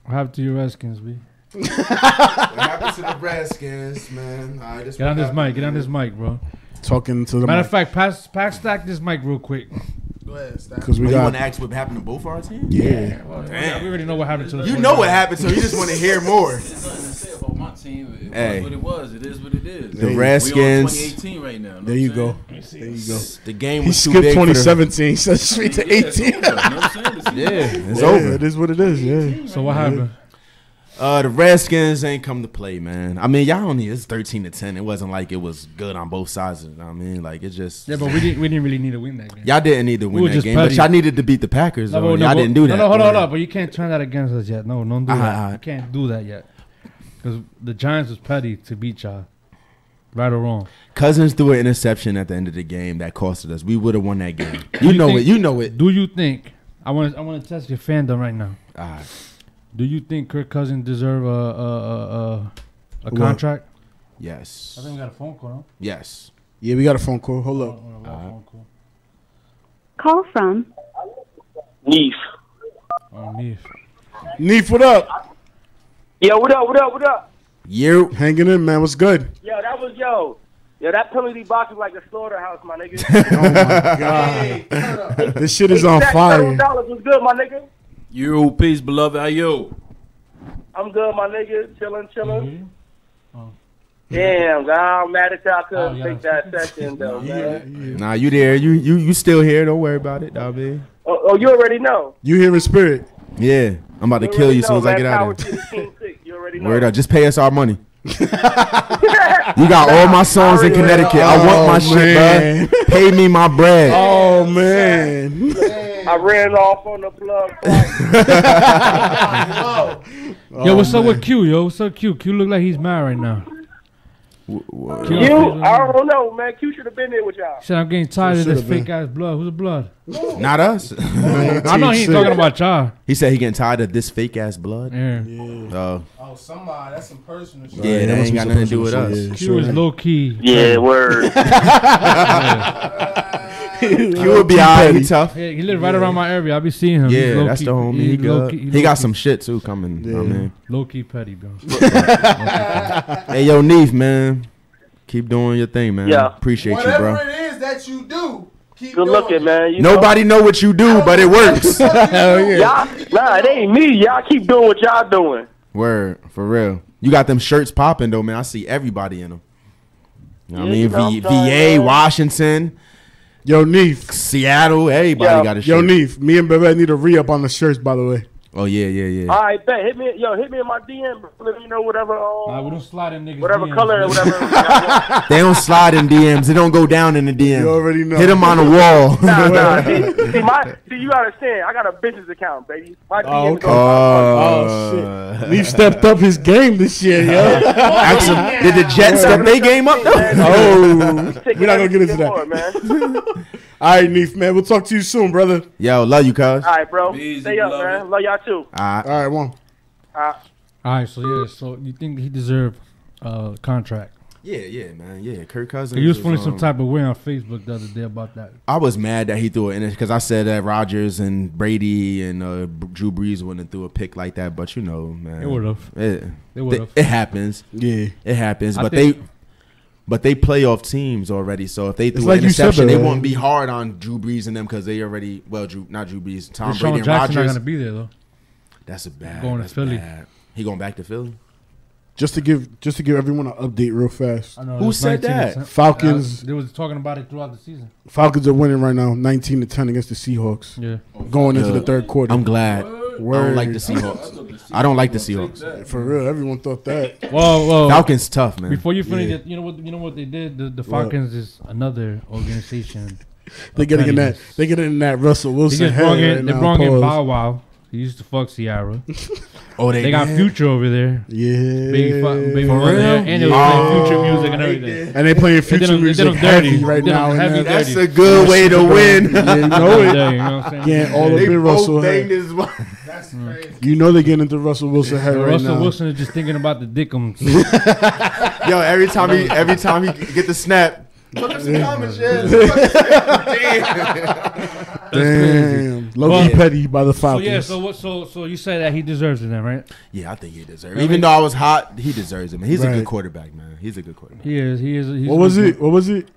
What happened to your Redskins, B?
What happened to the Redskins, man? All right, this
Get on this mic. Get on this mic, bro.
Talking to the
Matter
mic.
of fact, pass, pass, stack this mic real quick.
Go ahead, Stan.
Because we
Oh, you want to ask what happened to both our teams?
Yeah.
Well,
Damn.
we already know what happened to the.
You know what happened, so you just want to hear more.
There's nothing to say about my team. It
Hey.
was what it was. It is what it is.
The
We on
Redskins.
2018 right now. know
There you
I'm
go.
saying?
There you go.
The game
He
was too
skipped
big
2017. Said straight to
Yeah,
18.
over, you know what I'm saying? It's
Yeah, it's
Yeah,
over.
It is what it is. Yeah.
So what happened?
Uh, the Redskins ain't come to play, man. I mean, y'all only it's thirteen to ten. It wasn't like it was good on both sides. You know what I mean, like it just
Yeah, but we didn't. We didn't really need to win that game.
y'all didn't need to win
were
that game, but y'all needed to beat the Packers.
No,
though, and
no,
y'all
but-
didn't do that.
No, no, hold on, hold on. But you can't turn that against us yet. No, don't do
Alright,
that. You can't do that yet. Because the Giants was petty to beat y'all. Right or wrong.
Cousins threw an interception at the end of the game that costed us. We would have won that game.
Do
You know
think-
it. You know it.
Do you think? I want. I want to test your fandom right now.
All right.
Do you think Kirk Cousins deserve a a a, a, a contract?
Yes.
I think we got a phone call. No?
Yes.
Yeah, we got a phone call. Hold up.
Hold on, we got a uh-huh. phone call.
Call from
Neef.
Oh, Neef.
Neef, what up?
Yo, what up? What up? What up?
You hanging in, man? What's good?
Yo, that was yo. Yo, that penalty box is like a slaughterhouse, my nigga.
oh my god, this shit is on fire.
Dollars was good, my nigga.
You peace, beloved. How you?
I'm good, my nigga. Chilling, chilling. Mm-hmm. Oh. Damn, God, I'm mad at y'all couldn't oh, take that session though, man.
Nah, you there? You you you still here? Don't worry about it, dog. man.
Oh, oh, you already know.
You here in spirit?
Yeah, I'm about to kill you as soon as I get out of here.
the King Six. You already know.
Word up, just pay us our money. you got all my songs in Connecticut. I want my
Oh,
shit,
man.
bro. Pay me my bread.
Oh man.
I ran off on the plug.
Yo, what's up with Q? Yo, what's up, Q? Q look like he's mad right now.
You, I don't know, man. Q should have been there with y'all.
Said I'm getting tired of
Should've
this
been.
fake ass blood. Who's the blood?
Not us.
I know he ain't talking about y'all.
He said he getting tired of this fake ass blood.
Yeah.
Oh.
Oh, somebody. That's some personal shit.
Yeah, that ain't got nothing to do with us.
Q is low key.
Yeah, word.
Q would be alright. He tough.
Yeah, he live right around my area. I be seeing him.
Yeah, that's
key-
the homie. He,
He, low key,
He, got
key-
some shit too coming. I mean.
low key petty, bro.
hey, yo, Neef, man. Keep doing your thing, man.
Yeah.
Appreciate you, bro.
Whatever
bro.
it is that you do, keep
Good looking,
it.
man. You
Nobody know what you do, but it works.
Know? Y'all, nah, it ain't me. Y'all keep doing what y'all doing.
Word, for real. You got them shirts popping though, man. I see everybody in them. You know what I mean? v-
what
VA,
man.
Washington,
Yo, Neef.
Seattle, everybody got a shirt.
Yo, Neef. Me and Bebe need a re up on the shirts, by the way.
Oh yeah, yeah, yeah.
All right, bet. Hit me, yo, hit me in my DM. bro. Let me know whatever. Um,
Nah, we don't slide in niggas.
whatever
DMs,
color,
man.
whatever.
They don't slide in DMs. They don't go down in the DM.
You already know.
Hit them on the wall.
nah, nah. See, see, my, see, you understand? I got a business account, baby. My
Oh,
DM
okay.
goes-
Oh, shit. Neef stepped up his game this year, yo.
Ask him, did the Jets step their game up though?
Oh, we're not gonna get into
More,
that.
man.
All right, Neef, man. We'll talk to you soon, brother.
Yo, love you, cuz.
All right, bro.
Easy,
Stay up,
beloved.
man. Love y'all too.
All right.
All right, one.
All right.
All right, so yeah, so you think he deserved a contract?
Yeah, yeah, man. Yeah, Kirk Cousins.
He was
is,
feeling some
um,
type of way on Facebook the other day about that.
I was mad that he threw it in it because I said that Rodgers and Brady and uh, Drew Brees wouldn't have threw a pick like that, but you know, man,
They would've.
It,
They would've.
It happens.
Yeah.
it happens.
I
but
think-
they, but they playoff teams already. So if they threw
like
an
you said,
interception, they won't be hard on Drew Brees and them because they already well, Drew not Drew Brees, Tom
DeSean
Brady and
Jackson not gonna be there though.
That's a bad.
Going to Philly.
bad. He going back to Philly.
Just to give, just to give everyone an update real fast.
I know,
Who said that?
Falcons-
Uh, they was talking about it throughout the season.
Falcons are winning right now, nineteen to ten against the Seahawks.
Yeah.
Going into the third quarter.
I'm glad. I don't like the Seahawks. I don't like the Seahawks.
For real, everyone thought that.
Whoa, whoa.
Falcons tough, man.
Before you finish,
Yeah.
it, you know what? You know what they did. The, the Falcons is another organization.
They
of
getting in that.
pettiness.
They getting in that Russell
They
Wilson
just
head
brought in.
right
they
now,
brought in
pause.
Bow Wow. He used to fuck Ciara.
Oh, they
They got
did?
Future over there.
Yeah,
Baby, fu- baby
For
over there,
real?
and they was
Oh,
playing Future music and everything.
And they playing
They
future
them- they
music
did them
heavy
dirty.
right now.
heavy
That's
dirty.
a good way to win.
Yeah, you know
Dirty,
it.
you know what I'm saying?
Getting all
They
up in
both
Russell
banged
head.
his wife.
That's crazy.
You know they're getting into Russell Wilson head
So
right
Russell
now.
Wilson is just thinking about the dickums.
Yo, every time he every time he get the snap, look at some comments, yeah. Damn.
Damn, low key petty by the
so
Falcons.
yeah, so what? So so you say that he deserves it then, right?
Yeah, I think he deserves. it.
Really?
Even though I was hot, he deserves it, man. He's a good quarterback, man. He's a good quarterback.
He is. He is. He's
what was
he's-
it? What was it?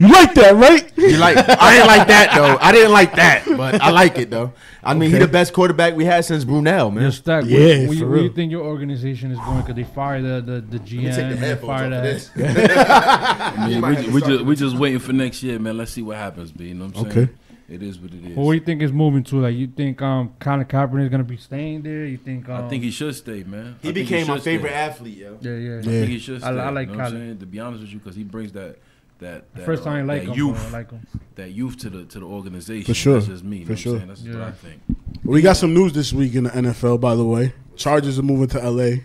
You like that, right?
You like? I didn't like that though. I didn't like that, but I like it though. I mean, he
Okay.
the best quarterback we had since Brunell, man.
Your stack.
Yeah,
where, where,
for
you- where you think your organization is going? Because they fired the the, the GM.
me take the
they
headphones
fired
off
that.
of this.
I mean, we,
have to
we just we just waiting for next year, man. Let's see what happens, B. You know what I'm saying?
Okay.
It is what it is.
Well, what do you think is moving to? Like, you think um Colin Kaepernick is gonna be staying there? You think? Um,
I think he should stay, man.
He
I think
became my favorite
stay.
athlete, yo.
Yeah, yeah.
I think he should stay.
I, I like
you know what I'm
Colin.
saying? To be honest with you, because he brings that that, that
First time I
uh,
like
that
him,
youth,
I like him.
that youth to the to the organization.
For sure.
That's just me.
For sure.
What I'm? That's what I
Yeah.
think.
We got some news this week in the NFL, by the way. Chargers are moving to LA.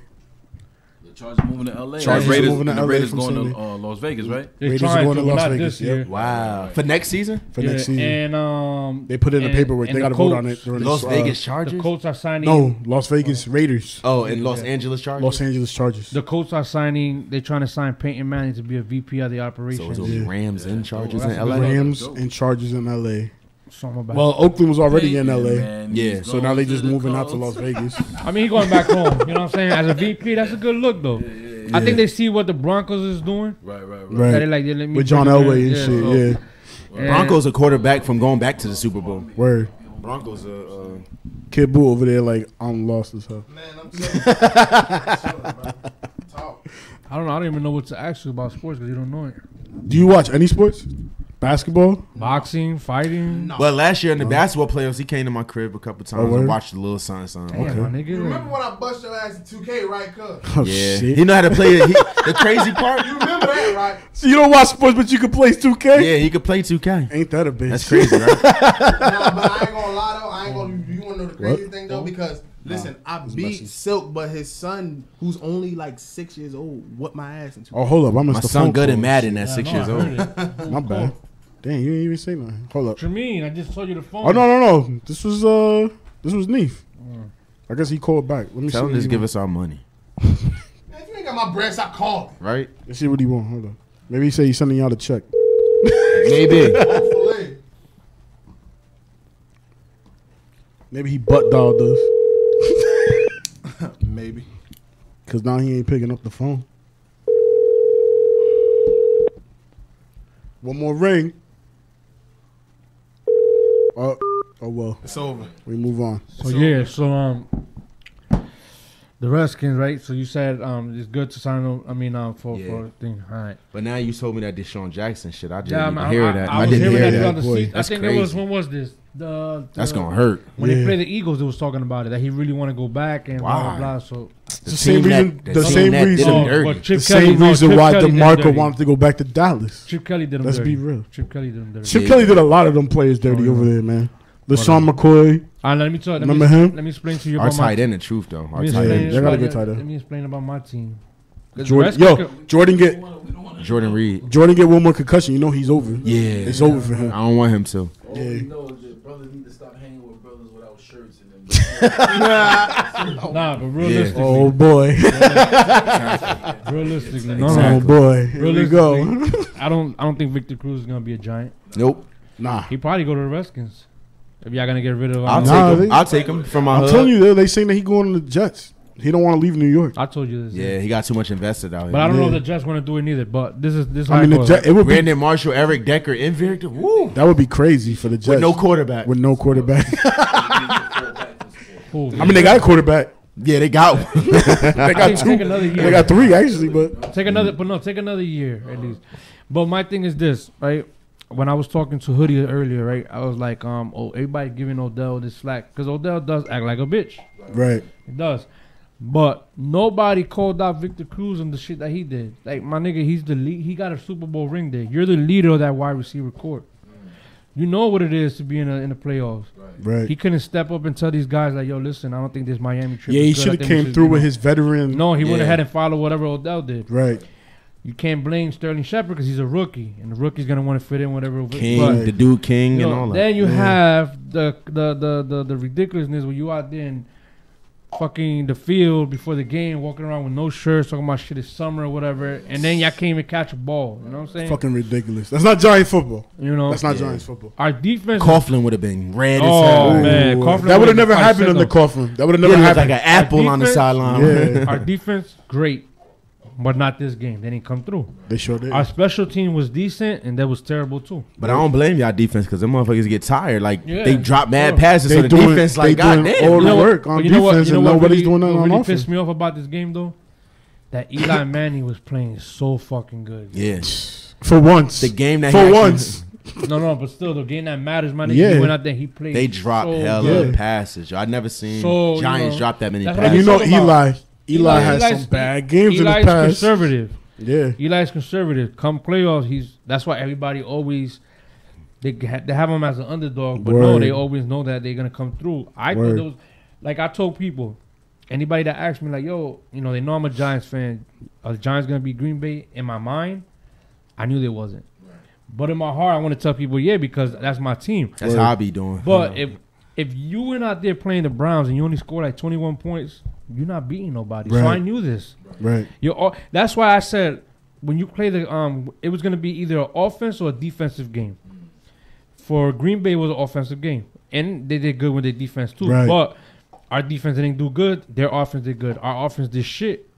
The Chargers moving to LA.
Chargers
the Raiders,
moving to LA
Raiders
from
going to
Sunday.
uh, Las Vegas, right?
They
Raiders are going
to,
to
but
Las Vegas,
this
yep.
year.
Wow. For next season,
For
Yeah,
next season.
And um,
They put in the paperwork. They
the
got to vote on it during
Las
this,
Vegas
The
Chargers.
The Colts are signing.
No, Las Vegas Raiders.
Oh, and Los Angeles Chargers.
Los Angeles Chargers.
The Colts are signing. They're trying to sign Peyton Manning to be a VP of the operation.
So
operation.
it's gonna be Rams and Chargers
That's
in LA.
Rams and Chargers in LA.
Something about.
Well, Oakland was already in LA.
man,
yeah, so now they
to
just
the
moving out to Las Vegas.
I mean, he going back home. You know what I'm saying? As a VP, that's a good look though. I think they see what the Broncos is doing.
Right, right, right.
Right.
They like, yeah, let me
With John
bring him in.
Elway and
Yeah,
shit.
so-
Yeah.
And-
Broncos a quarterback from going back to the Super Bowl.
Word.
Broncos are. Uh,
Khidd Boo over there like I'm lost as hell.
I don't know. I don't even know what to ask you about sports because you don't know it.
Do you watch any sports? Basketball?
Boxing, fighting.
Well, last year in the basketball playoffs, he came to my crib a couple times
Oh, word?
and watched the little son. something.
Damn, my nigga.
You remember when I bust your ass in 2K, right, cuz?
Oh,
yeah,
shit.
he know how to play it. He, the crazy part,
You remember that, right?
So you don't watch sports, but you can play 2K?
yeah, he could play 2K.
Ain't that a bitch?
That's crazy, right?
nah, but I ain't gonna lie though. I ain't gonna. You wanna know the crazy
What?
thing though? Because listen, I beat Silk, but his son, who's only like six years old, whooped my ass in 2K.
Oh, hold up. I missed
My
the
son
phone
good
call.
and mad in
that
six
no,
years old.
My bad. Damn, you didn't even say nothing. Hold up.
What you mean? I just told you the phone.
Oh no no no! This was uh this was Neef. I guess he called back. Let me
Tell
see.
him
what
just give
want.
us our money,
Man, if you ain't got my bread, stop calling.
right?
Let's see what he want. Hold on. Maybe he said he's sending y'all the check.
Maybe.
Hopefully.
Maybe he butt dialed us
Maybe.
because now he ain't picking up the phone. One more ring. Oh, oh well.
It's over.
We move on.
So yeah, so um, the Redskins, right? So you said um, it's good to sign. them- I mean, um, for
Yeah.
for thing. All right.
But now you told me that DeSean Jackson shit. I didn't
Yeah,
even
I,
hear
I,
that.
I,
I,
was
didn't hear
that
that.
throughout
boy.
I
That's
think it was
crazy.
when was this? The,
That's gonna hurt.
When
Yeah.
they play the Eagles, it was talking about it that he really want to go back and blah blah
Why?
blah. So
It's the same
team that-
reason.
the
The same reason.
Oh,
dirty.
but Chip
The same
no,
reason
Chip
why
Kelly did
DeMarco wanted to go back to Dallas.
Chip Kelly did him
Let's
dirty.
be real.
Chip Kelly did him dirty.
Chip
Yeah.
Kelly did a lot of them players dirty
Oh,
over there, man. LeSean McCoy.
Uh, let me tell. Let
Remember
me,
him?
Let me explain to you
Our
about my
tight end, the truth though. Our
Let me
tight
explain,
end,
they got a
about
good tight end.
Let me explain about my team.
Jordan, yo, Jordan get
Jordan Reed.
Jordan get one more concussion. You know he's over.
Yeah,
It's over for him.
I don't want him to.
Yeah.
We know is that brothers need to stop hanging with brothers without shirts in them.
Nah, but realistically,
Oh boy.
realistically, no,
Oh
no.
boy. Here we go.
I don't. I don't think Victor Cruz is gonna be a giant.
Nope.
Nah.
He probably go to the Redskins. If y'all gonna get rid of,
I'll
um,
take him. I'll take him from my
I'm
hood.
telling you, they they saying that he going to the Jets. He don't want to leave New York.
I told you this.
Yeah, he got too much invested out here.
But I don't know if the Jets want to do it neither. But this is this.
I mean, the
goes.
Jet, it would be
Brandon Marshall, Eric Decker, and Victor. Woo.
that would be crazy for the Jets
With no quarterback.
With no quarterback. I mean, they got a quarterback.
Yeah, they got one.
They got two.
take another year.
They got three actually, but
Take another, but no, take another year at least. But my thing is this, right? When I was talking to Hoodie earlier, right? I was like, um, oh, everybody giving Odell this slack because Odell does act like a bitch.
right.
He does. But nobody called out Victor Cruz and the shit that he did. Like my nigga, he's the lead. He got a Super Bowl ring there. You're the leader of that wide receiver court. You know what it is to be in a, in the playoffs.
Right.
He couldn't step up and tell these guys like, "Yo, listen, I don't think this Miami trip."
Yeah, he should have came through with
know."
his veteran.
No, he went
Yeah.
ahead and followed whatever Odell did.
Right.
You can't blame Sterling Shepard because he's a rookie, and the rookie's gonna want to fit in whatever.
King,
but,
the dude King,
you know,
and
know,
all that.
then you
Yeah.
have the, the the the the ridiculousness when you out there in fucking the field before the game, walking around with no shirts, talking about shit is summer or whatever, and then y'all can't even catch a ball. You know what I'm saying?
Fucking ridiculous. That's not Giants football.
you know,
That's not
Yeah.
Giants football.
our defense.
Coughlin would have been red
Oh,
as hell.
man. Coughlin
that would have never happened
said
in the
no.
Coughlin. That would have never
looked
happened.
like an apple on the sideline.
Yeah.
our defense great, but not this game. They didn't come through.
They sure did.
Our special team was decent, and that was terrible too.
But I don't blame y'all defense because them motherfuckers get tired. Like
Yeah,
they drop mad
sure.
passes,
They
so the
doing-
defense
they
like,
doing
God
all
damn.
the
know what-
work on
you know what-
defense
you know
and
what
nobody's
really-
doing nothing
what
on
really
offense.
pissed me off about this game though? That Eli Manning was playing so fucking good.
Yeah,
For once.
the game that
For
he actually-
once.
No, no, but still, the game that matters, man.
Yeah.
He went out there, he played.
they dropped
so
hella
good.
passes. I never seen
So, you
Giants
know,
drop that many
that's what
And you know
Eli, about.
Eli. Eli, has
Eli's-
some bad games in the past.
conservative.
Yeah.
Eli's conservative. Come playoffs, he's. That's why everybody always. They ha- they have him as an underdog, but no, they always know that they're gonna come through. I
Word.
thought those, like I told people, anybody that asked me like, "Yo, you know, they know I'm a Giants fan. Are the Giants gonna be Green Bay?" In my mind, I knew they wasn't. But in my heart, I want to tell people, yeah, because that's my team.
That's how I be doing.
But if if you went out there playing the Browns and you only scored like 21 points, you're not beating nobody. So I knew this.
Right.
You're all, that's why I said when you play the um, it was gonna be either an offense or a defensive game. for Green Bay was an offensive game, and they did good with their defense too.
Right.
But our defense didn't do good. Their offense did good. Our offense did shit,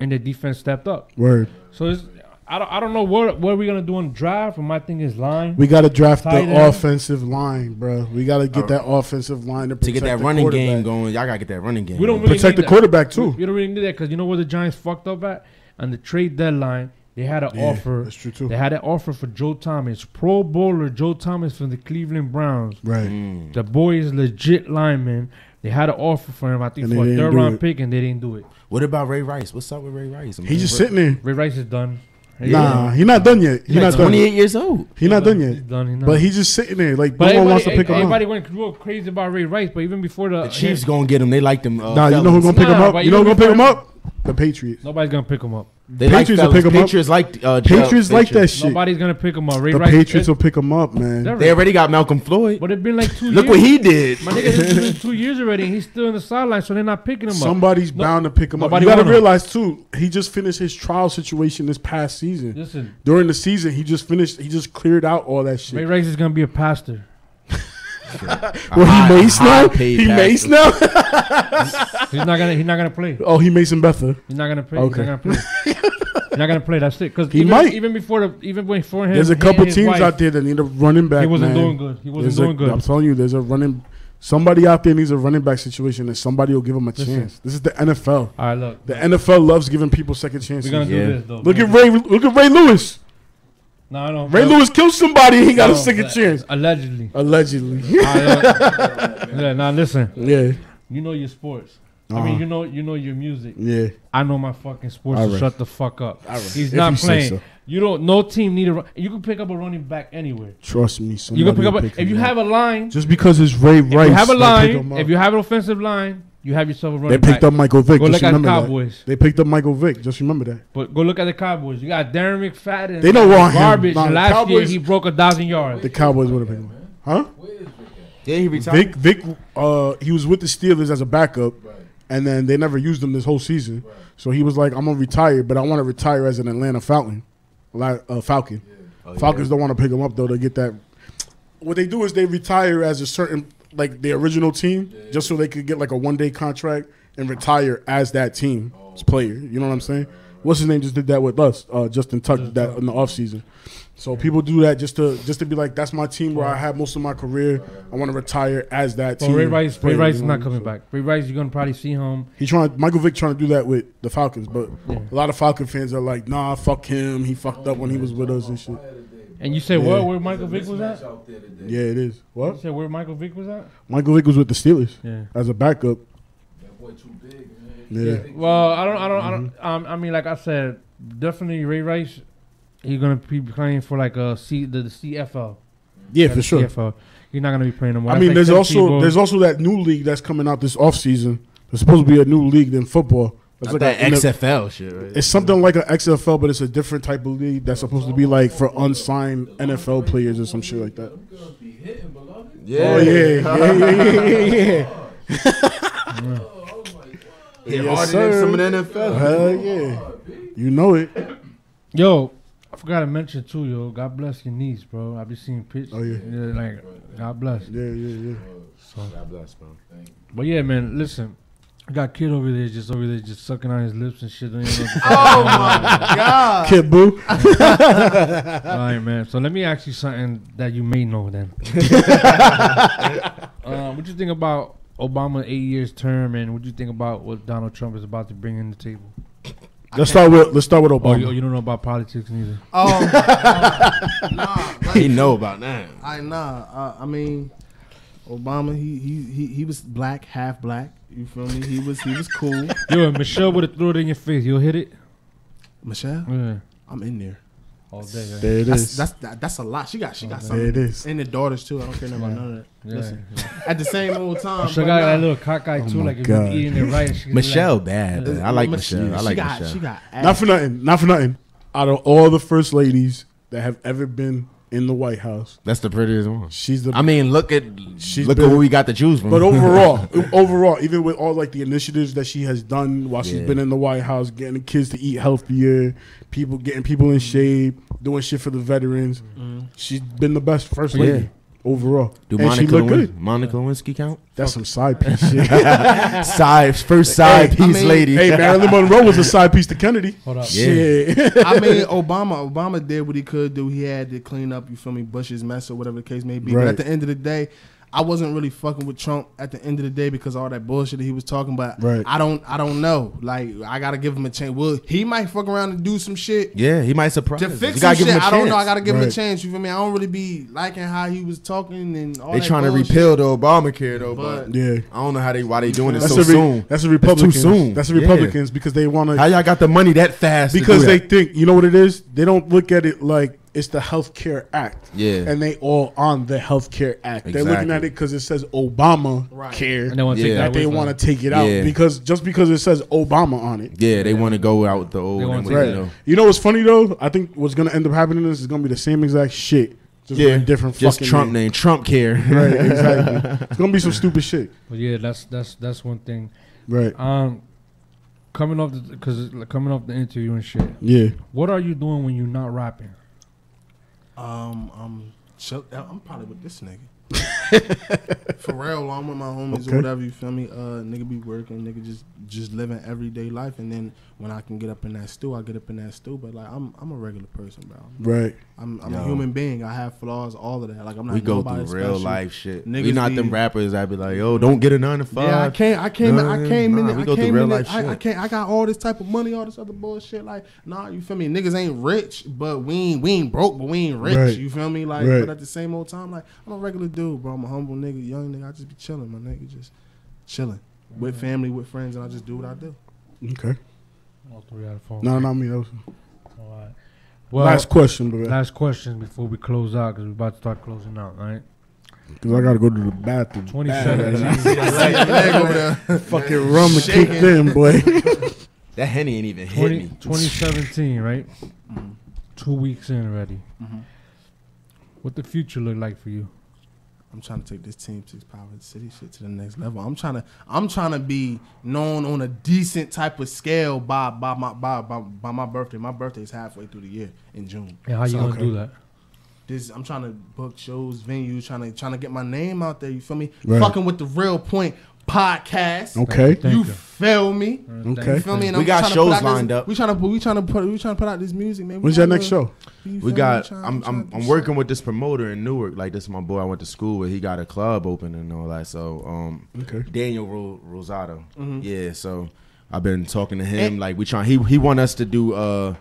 and their defense stepped up.
Word.
So it's I don't I don't know what what are we gonna do on draft. But my thing is line.
We got to draft
tight
the
end.
offensive line, bro. We got to get that offensive line to,
To get
protect
that
the
running game going, y'all gotta get that running game.
We don't
going.
really
Protect
need
the
that.
quarterback, too.
We, we don't really need that because you know where the Giants fucked up at on the trade deadline. They had an
Yeah,
offer.
that's true, too.
They had an offer for Joe Thomas, Pro Bowler Joe Thomas from the Cleveland Browns.
Right.
Mm.
The boy is legit lineman. They had an offer for him, I think,
And they
for a
didn't
third
do
round
it.
pick, and they didn't do it.
What about Ray Rice? What's up with Ray Rice?
He's just sitting there.
Ray Rice is done.
Nah, he not done yet. He
He's like
not done.
28 years old.
He not done
He's
yet.
done, he's not.
But he's just sitting there. Like
But
no one wants to
everybody,
pick him up.
everybody
up.
went real crazy about Ray Rice, but even before the
The Chiefs gonna get him. They like them. Uh,
Nah, you know who's gonna pick him
Nah,
up?
but
You know who's
even
gonna pick him
before-
up? The Patriots.
Nobody's gonna pick him up.
They like
Patriots will pick him up.
Patriots like uh,
Patriots like that shit.
Nobody's gonna pick him up. Ray
The
Rice.
Patriots will pick him up, man.
They're
They already got Malcolm Floyd.
But it's been like two
Look
years.
what he did.
My nigga, it's been two years already, and he's still in the sideline, so they're not picking him up.
Somebody's
No-
bound to pick him up. You got to
want him.
realize too, he just finished his trial situation this past season.
Listen.
During the season, he just finished. He just cleared out all that shit.
Ray Rice is gonna be a pastor.
Well, he mace now. He mace
pastor.
now.
He's not gonna. He's not gonna play.
oh, he Mason Betha.
He's not gonna play.
Okay.
He's not gonna play. he's not gonna play. That's it. Because
He
even,
might.
even before the even before him,
There's a couple teams
wife,
out there that need a running back.
He wasn't
man.
doing good. He wasn't
There's
doing
a,
good.
I'm telling you, there's a running. Somebody out there needs a running back situation, and somebody will give him a
Listen.
chance. This is the NFL.
All right, look.
The NFL loves giving people second chances.
We're gonna do
Yeah.
this though.
Look
We're
at Ray. Look at Ray Lewis.
No, no.
Ray
no.
Lewis killed somebody. He got a second
uh,
chance.
Allegedly.
Allegedly.
All right, look. yeah. Now listen.
yeah.
You know your sports. I
Uh-huh.
mean, you know, you know your music.
Yeah.
I know my fucking sports.
All
so shut the fuck up.
Right.
He's
If
not playing.
so.
You don't. No team need a. run- You can pick up a running back anywhere.
Trust me.
You can pick up a, if you
him
have a line.
just because it's Ray
If you have a
they pick him
line, if you have an offensive line, you have yourself a running
they picked
back.
up Michael Vick.
Go
just
look at the
remember
Cowboys.
that. They picked up Michael Vick. Just remember that.
But go look at the Cowboys. You got Darren McFadden.
They don't want him.
garbage.
Nah,
and
the
last year
Cowboys-
he broke a thousand yards.
The Cowboys would have picked him. up. Huh?
Yeah, he retired.
Vic, Vic, uh, he was with the Steelers as a backup, and then they never used him this whole season. So he was like, "I'm gonna retire, but I want to retire as an Atlanta Falcon, like uh, Falcon.
Oh,
Falcons don't want to pick him up though to get that. What they do is they retire as a certain like the original team, just so they could get like a one day contract and retire as that team's player. You know what I'm saying? What's his name just did that with us, uh, Justin Tuck, did that in the offseason. So people do that just to just to be like, that's my team where I had most of my career. I want to retire as that
So
team.
Ray Rice, Ray
player,
Rice
you
is
know?
not coming back. Ray Rice, you're gonna probably see him.
He trying Michael Vick trying to do that with the Falcons, but a lot of Falcon fans are like, nah, fuck him. He fucked up when he was with us and shit.
And you said
Yeah.
what? Where Michael Vick was at?
Yeah, it is. What?
You
What?
said where Michael Vick was at?
Michael Vick was with the Steelers
Yeah.
as a backup. That boy too big. Yeah.
Well, I don't, I don't, I don't.
Mm-hmm.
Um, I mean, like I said, definitely Ray Rice. He's gonna be playing for like a C, the, the CFL.
Yeah, for sure.
CFL. He's not gonna be playing no more.
I mean,
like
there's
Tim
also
Tebow.
there's also that new league that's coming out this offseason. There's supposed to be a new league in football. It's
Not that
a-
XFL shit, right?
It's something like an XFL, but it's a different type of league that's supposed to be like for unsigned NFL players or some shit like that.
Yeah.
Oh yeah, yeah, yeah, yeah, yeah.
Hit harder than some of the NFL.
Hell yeah, you know it.
Yo, I forgot to mention too, yo. God bless your niece, bro. I be seeing pictures.
Oh, yeah.
like God bless.
Yeah, yeah, yeah.
So,
God bless, bro.
but yeah, man. Listen, I got kid over there, just over there, just sucking on his lips and shit. Don't even know what the
Oh my god.
Khidd Boo.
All right, man. So let me ask you something that you may know then. um, what you think about Obama eight years term, and what you think about what Donald Trump is about to bring in the table?
Let's start with let's start with
Oh,
Obama.
you, you don't know about politics neither.
Oh, uh, nah, like,
He know about that.
I nah. Uh, I mean, Obama. He, he he he was black, half black. You feel me? He was he was cool.
Yo, if Michelle would have threw it in your face, you'll hit it.
Michelle,
Yeah,
I'm in there.
all day. Right?
There it
That's
is.
that's that, that's a lot. She got she got
There
something.
it is.
And the daughters too. I don't care nothing about none of that.
Yeah,
Listen, at the same old time,
She
but
got
nah,
that little cockeye
Oh
too,
my
like if you're eating it right. She
Michelle
like,
bad.
Yeah.
man. I like
Mich-
Michelle. I like
she got,
Michelle.
She got
Not for nothing. Not for nothing. Out of all the first ladies that have ever been in the White House,
That's the prettiest one.
she's the.
I mean, look at
She's
look
been-
at what we got to choose from.
But overall, overall, even with all like the initiatives that she has done while she's
Yeah.
been in the White House, getting the kids to eat healthier, people getting people in shape, doing shit for the veterans, mm-hmm. she's been the best first lady. Overall.
Do
and she
Monica,
looked
Lewinsky,
good.
Monica Lewinsky count?
That's some side piece shit.
side first side
Hey, I
piece
mean-
lady.
Hey, Marilyn Monroe was a side piece to Kennedy.
Hold up.
Shit.
I mean, Obama. Obama did what he could do. He had to clean up. You feel me? Bush's mess or whatever the case may be.
Right.
But at the end of the day, I wasn't really fucking with Trump at the end of the day because all that bullshit that he was talking about.
Right.
I don't. I don't know. Like I gotta give him a chance. Well, he might fuck around and do some shit.
Yeah, he might surprise.
To fix some
give
shit,
him a
I don't know. I gotta give him a chance. You feel me? I don't really be liking how he was talking and all
They trying to
bullshit.
repeal the Obamacare though, but,
But-
Yeah.
I don't know how they why they doing it
That's
so
re-
soon.
That's the
too soon.
That's the
Yeah.
Republicans because they want to.
How y'all got the money that fast?
because they think you know what it is. They don't look at it like it's the Health Care Act.
Yeah.
and they all on the Health Care Act. They're looking at it because it says Obama
Right.
Care,
And they wanna take
Yeah.
that
that they wanna take it out
Yeah.
because just because it says Obama on it.
yeah, they want to go out with the old.
They wanna
and
take
with,
Right.
you know.
You know what's funny though? I think what's gonna end up happening is it's gonna be the same exact shit. Just
Yeah,
with different
just
fucking
Trump
name.
name, Trump care.
Right, exactly. it's gonna be some stupid shit.
But yeah, that's that's that's one thing.
Right.
Um, coming off the because coming off the interview and shit.
Yeah.
What are you doing when you're not rapping?
Um, I'm chill, I'm probably with this nigga. For real, I'm with my homies
Okay.
or whatever. You feel me? Uh, nigga be working, nigga just just living everyday life, and then when I can get up in that stew, I get up in that stew. But like, I'm I'm a regular person, bro.
Right.
I'm I'm a human being. I have flaws, all of that. Like I'm not.
We go through
nobody
real
special.
life shit.
Niggas
we not
be-
them rappers that be like, yo, don't get a nine to five.
Yeah, I came. I came.
Nah,
I came in.
nah,
it-
we
I
go through
came
real
in. it-
life
I, I can't. I got all this type of money, all this other bullshit. Like, nah, you feel me? Niggas ain't rich, but we ain't we ain't broke, but we ain't rich.
Right.
You feel me? Like,
Right.
but at the same old time, like, I'm a regular dude, bro. I'm a humble nigga, young nigga. I just be chilling, my nigga, just chilling with family, with friends, and I just do what I do.
Okay.
All three out of four.
No, not me. That
All right. Well,
last question, bro.
Last question before we close out because we're about to start closing out. All right.
Because I gotta go to the bathroom.
27.
Bad. Fucking rum and
Shaking.
kicked in, boy.
That henny ain't even hit me.
2017, right? Two weeks in already.
Mhm.
What the future look like for you?
I'm trying to take this Team Six Power City shit to the next level. I'm trying to I'm trying to be known on a decent type of scale by by my by by, by my birthday. My birthday is halfway through the year in June.
And how you gonna do that?
This I'm trying to book shows, venues, trying to trying to get my name out there. You feel me?
Right.
Fucking with the Real Point podcast.
Okay.
Thank
you
you.
feel me?
Okay.
You feel me? And
We
I'm
got
trying to
shows
put out this-
lined up.
We trying to put we trying to put we trying to put out this music, man. We
When's your
trying
next show?
you
We
feel me?
got.
trying-
I'm I'm
to
I'm working with this promoter in Newark. Like this is my boy I went to school with. He got a club open and all that. So um,
Okay.
Daniel Ro- Rosado.
Mhm.
Yeah. So I've been talking to him.
And-
like we trying. He he want us to do uh.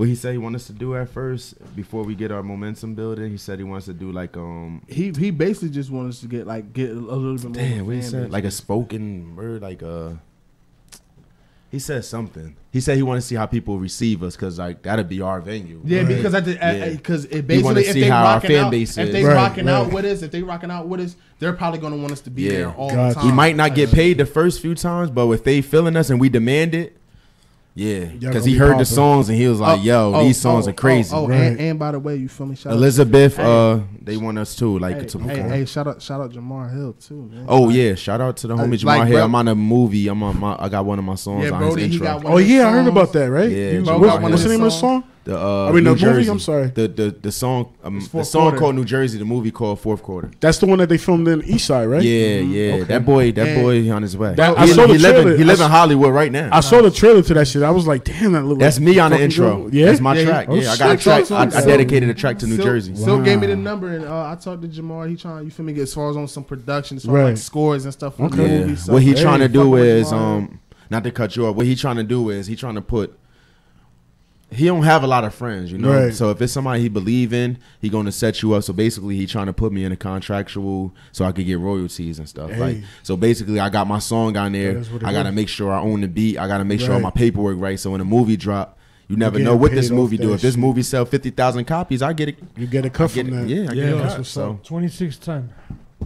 What he said he want us to do at first before we get our momentum building. He said he wants to do like um
He he basically just wants us to get like get a little bit more.
Damn, what he said?
base.
Like a spoken word, like uh He said something. He said he wanted to see how people receive us, cause like that'd be our venue.
Yeah,
Right.
because at the
Yeah.
because it basically if
see
they
how our
rocking
fan
out,
base
if they
Right,
rocking out with us, if they rocking out with us, they're probably gonna want us to be
Yeah.
there all
Gotcha.
the
He
time.
might not get paid the first few times, but if they feeling us and we demand it, yeah, because he
be
heard
popping.
the songs and he was like,
Oh,
"Yo,
oh,
these songs
oh,
are crazy."
Oh, oh,
Right.
and, and by the way, you feel me? Shout
Elizabeth,
Hey.
uh, they want us too, like
Out
to
to, hey, hey, shout out, shout out Jamar Hill too, man.
Oh
Like,
yeah, shout out to the
Uh,
homie Jamar
like,
Hill.
bro-
I'm on a movie. I'm on my. I got one of my songs
Yeah,
on
Brody,
his
he
intro.
got one
Oh
of his
yeah, I heard about that. Right?
Yeah,
You-
Bro
what- what's the name of the song?
The uh,
I mean,
New
the movie, I'm sorry.
The the the song um, the song
Quarter.
called New Jersey. The movie called Fourth Quarter.
That's the one that they filmed in East Side, right?
Yeah, yeah.
Okay.
That boy, that
And-
boy on his way.
That-
he
I saw the
he live in,
trailer.
he
I
live in Hollywood right now.
I saw the trailer to that shit. I was like, damn, that look.
That's
like
me on the intro.
good. Yeah,
That's my
Yeah,
track.
oh,
yeah, I got a track. I, I
So-
dedicated a track to New
Silk-
Jersey.
Silk gave me the number, and uh, I talked to Jamar. He trying, you feel me, get as far as on some production, as far as
Right.
like scores and stuff for
Okay.
the
Yeah.
movie. So,
what he trying to do is um, not to cut you off. What he trying to do is he trying to put. He don't have a lot of friends, you know.
Right.
So if it's somebody he believe in, he going to set you up. So basically, he trying to put me in a contractual so I could get royalties and stuff. Like so, basically, I got my song on there.
That is what it
I got to
is.
make sure I own the beat. I got to make sure all
Right.
my paperwork right. So when the movie drop, you never know what this movie do. If this
shit.
movie sell fifty thousand copies, I get it.
You get a cut
I get
from
it.
that.
Yeah, I
Yeah,
get a
that's
cut.
what's
So
Twenty six ten.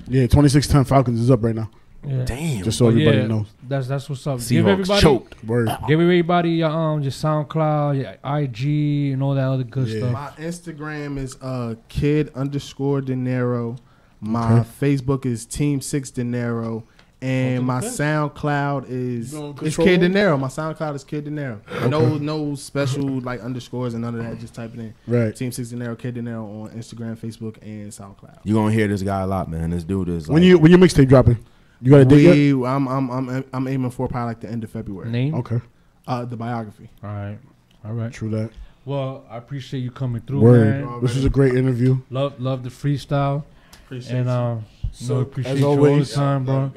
Yeah, 2610 Falcons is up right now.
Yeah.
damn.
Just so
But
everybody
yeah,
knows.
That's that's what's up. Give
Seahawks
everybody
choked.
Word.
give everybody your um your SoundCloud, your IG, and all that other good
Yeah.
stuff.
My Instagram is uh kid underscore dinero. My Facebook is Team Six Dinero, And my
Okay.
SoundCloud is
You gonna
it's Kid De? Niro. My SoundCloud is Kid De Niro. No no special like underscores and none of that. Just type it in.
Right.
Team Six De Niro, Kid De Niro on Instagram, Facebook, and SoundCloud.
You gonna hear this guy a lot, man. This dude is like,
When you when your mixtape dropping, you got a date yet?
We, I'm, I'm, I'm, I'm aiming for probably like the end of February.
Name?
Okay.
Uh, the biography.
All right. All right.
True that.
Well, I appreciate you coming through,
Word.
man.
This was a great interview.
Love, love the freestyle.
Appreciate
and
you.
um,
So,
so appreciate
as
you all the time, bro.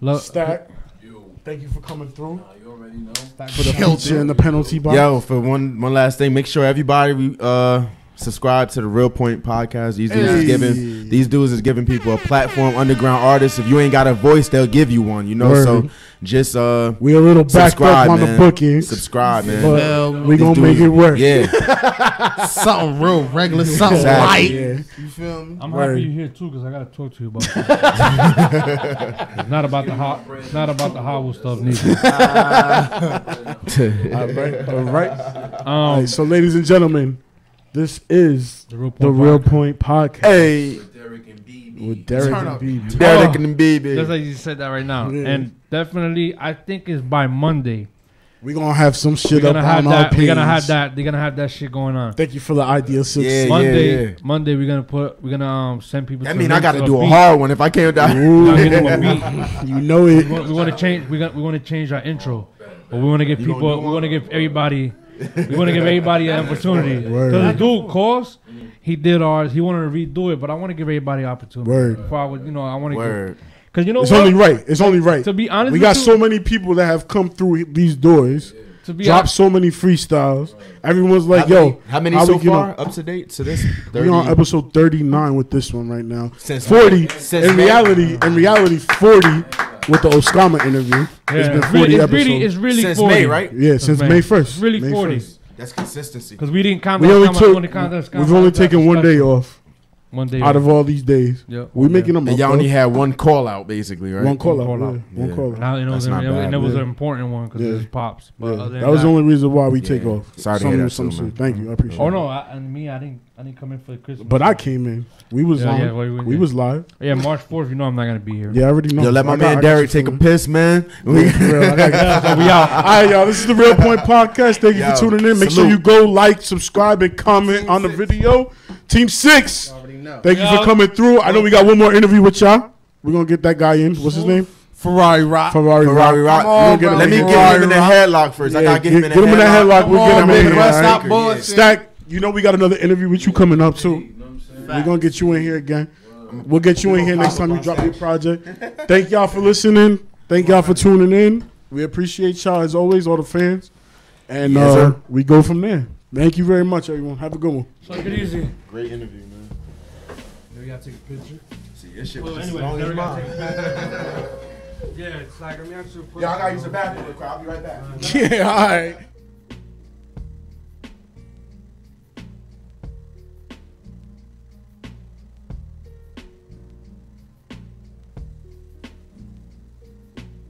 Love,
Stack. Thank you for coming through.
You already know.
For the feature and the penalty box.
Yo, for one one last thing, make sure everybody uh subscribe to the Real Point podcast. These dudes is giving these dudes is giving people a platform. Underground artists, if you ain't got a voice, they'll give you one. You know,
Word.
so just uh,
We a little backed up
subscribe,
on the
man.
bookings,
Subscribe, man.
but we
These
gonna make it work.
Yeah.
something real regular, something
Exactly.
light.
Yeah.
You feel me?
I'm
Word.
happy you're here too because I gotta talk to you about. it's not about the hot. It's not about the Howell stuff neither.
All right. All right.
Um,
All right. So, ladies and gentlemen, this is
The Real
the
Point
Real
Podcast.
Point Podcast.
Hey.
With Derek
Turn
and
up.
BB.
Derek
Oh,
and BB.
Just like you said that right now,
Yeah.
and definitely, I think it's by Monday.
We're gonna have some
We're
shit up
gonna have
on our
that.
page.
We're gonna have that. They're gonna have that shit going on.
Thank you for the idea, sis.
Yeah,
Monday,
yeah.
Monday, we're gonna put. We're gonna um send people.
That
to
mean
the
I
link
got to
to
do a
beat.
hard one if I can't die.
Ooh.
Gotta get them a beat.
You know it.
We want, we want to change. We got. We want to change our intro, but we want to give
You gonna
people.
do
We want to give everybody. We want to give everybody an opportunity.
Word.
Because the dude, course, he did ours. He wanted to redo it, but I want to give everybody an opportunity.
Word.
Before I would, you know, I want to.
Word.
Because you know
It's
what?
only right. It's only right.
To be honest
we
with
got
you-
so many people that have come through these doors,
To be
dropped
honest-
so many freestyles. Everyone's like,
how
"Yo,
how many
how
so
we
far
on-
up to date to this?
We're on episode thirty nine with this one right now.
Since
forty.
Since
in
May.
reality, in reality, forty with the Osama interview.
Yeah,
it's been
it's
forty
really, it's
episodes.
really, it's really
Since
40.
May, right?
yeah, since May first.
Really
May
40.
1st.
That's consistency.
Because we didn't count.
We
that
only took.
only count that- count
We've only
that
taken one day off.
One day
out
off.
of all these days.
Yep.
We making them
And y'all only had one call out, basically, right?
One call out.
call out.
yeah, One
Yeah.
call out.
Now, and it was,
That's
an,
not
and it was an important one because
Yeah.
it was pops. But
Yeah.
other than
That was the only reason why we take off.
Sorry to
some,
hear that
some
too,
shit.
man.
Thank you. I appreciate
Oh
it.
no, I, and me, I didn't, I didn't come in for the Christmas.
But I came in. We was
Yeah,
on.
yeah, well,
we
we-
was live.
Yeah, March fourth. You know I'm not gonna be here.
Yeah, I already know.
Yo, let my
I
man
got
Derek take a piss, man.
Yeah, for real. I gotta-
So we out.
All right, y'all. This is the Real Point Podcast. Thank you for tuning in. Make sure you go like, subscribe, and comment on the video. Team Six. Thank you for coming through. I know we got one more interview with y'all. We're gonna get that guy in. What's his name?
Ferrari Rock.
Ferrari,
Ferrari Rock.
We're get him
Let me get him in the headlock first. I
Yeah,
gotta get him in the
get him in the
headlock.
headlock. We'll
Come
get him in
baby.
here.
Let's
all
stop
right?
bullshit.
Stack. You know we got another interview with you coming up too. We're gonna get you in here again. We'll get you in here next time you drop your project. Thank y'all for listening. Thank y'all for tuning in. We appreciate y'all as always, all the fans. And
Yes,
uh, we go from there. Thank you very much, everyone. Have a good one.
Take it easy.
Great interview, man.
We gotta take a picture.
See, this shit
Well,
was as
anyway,
long as mine.
take a picture. Yeah, it's like I'm answering.
Yo, I gotta use the bathroom real quick. I'll be right back.
Uh, yeah, all right.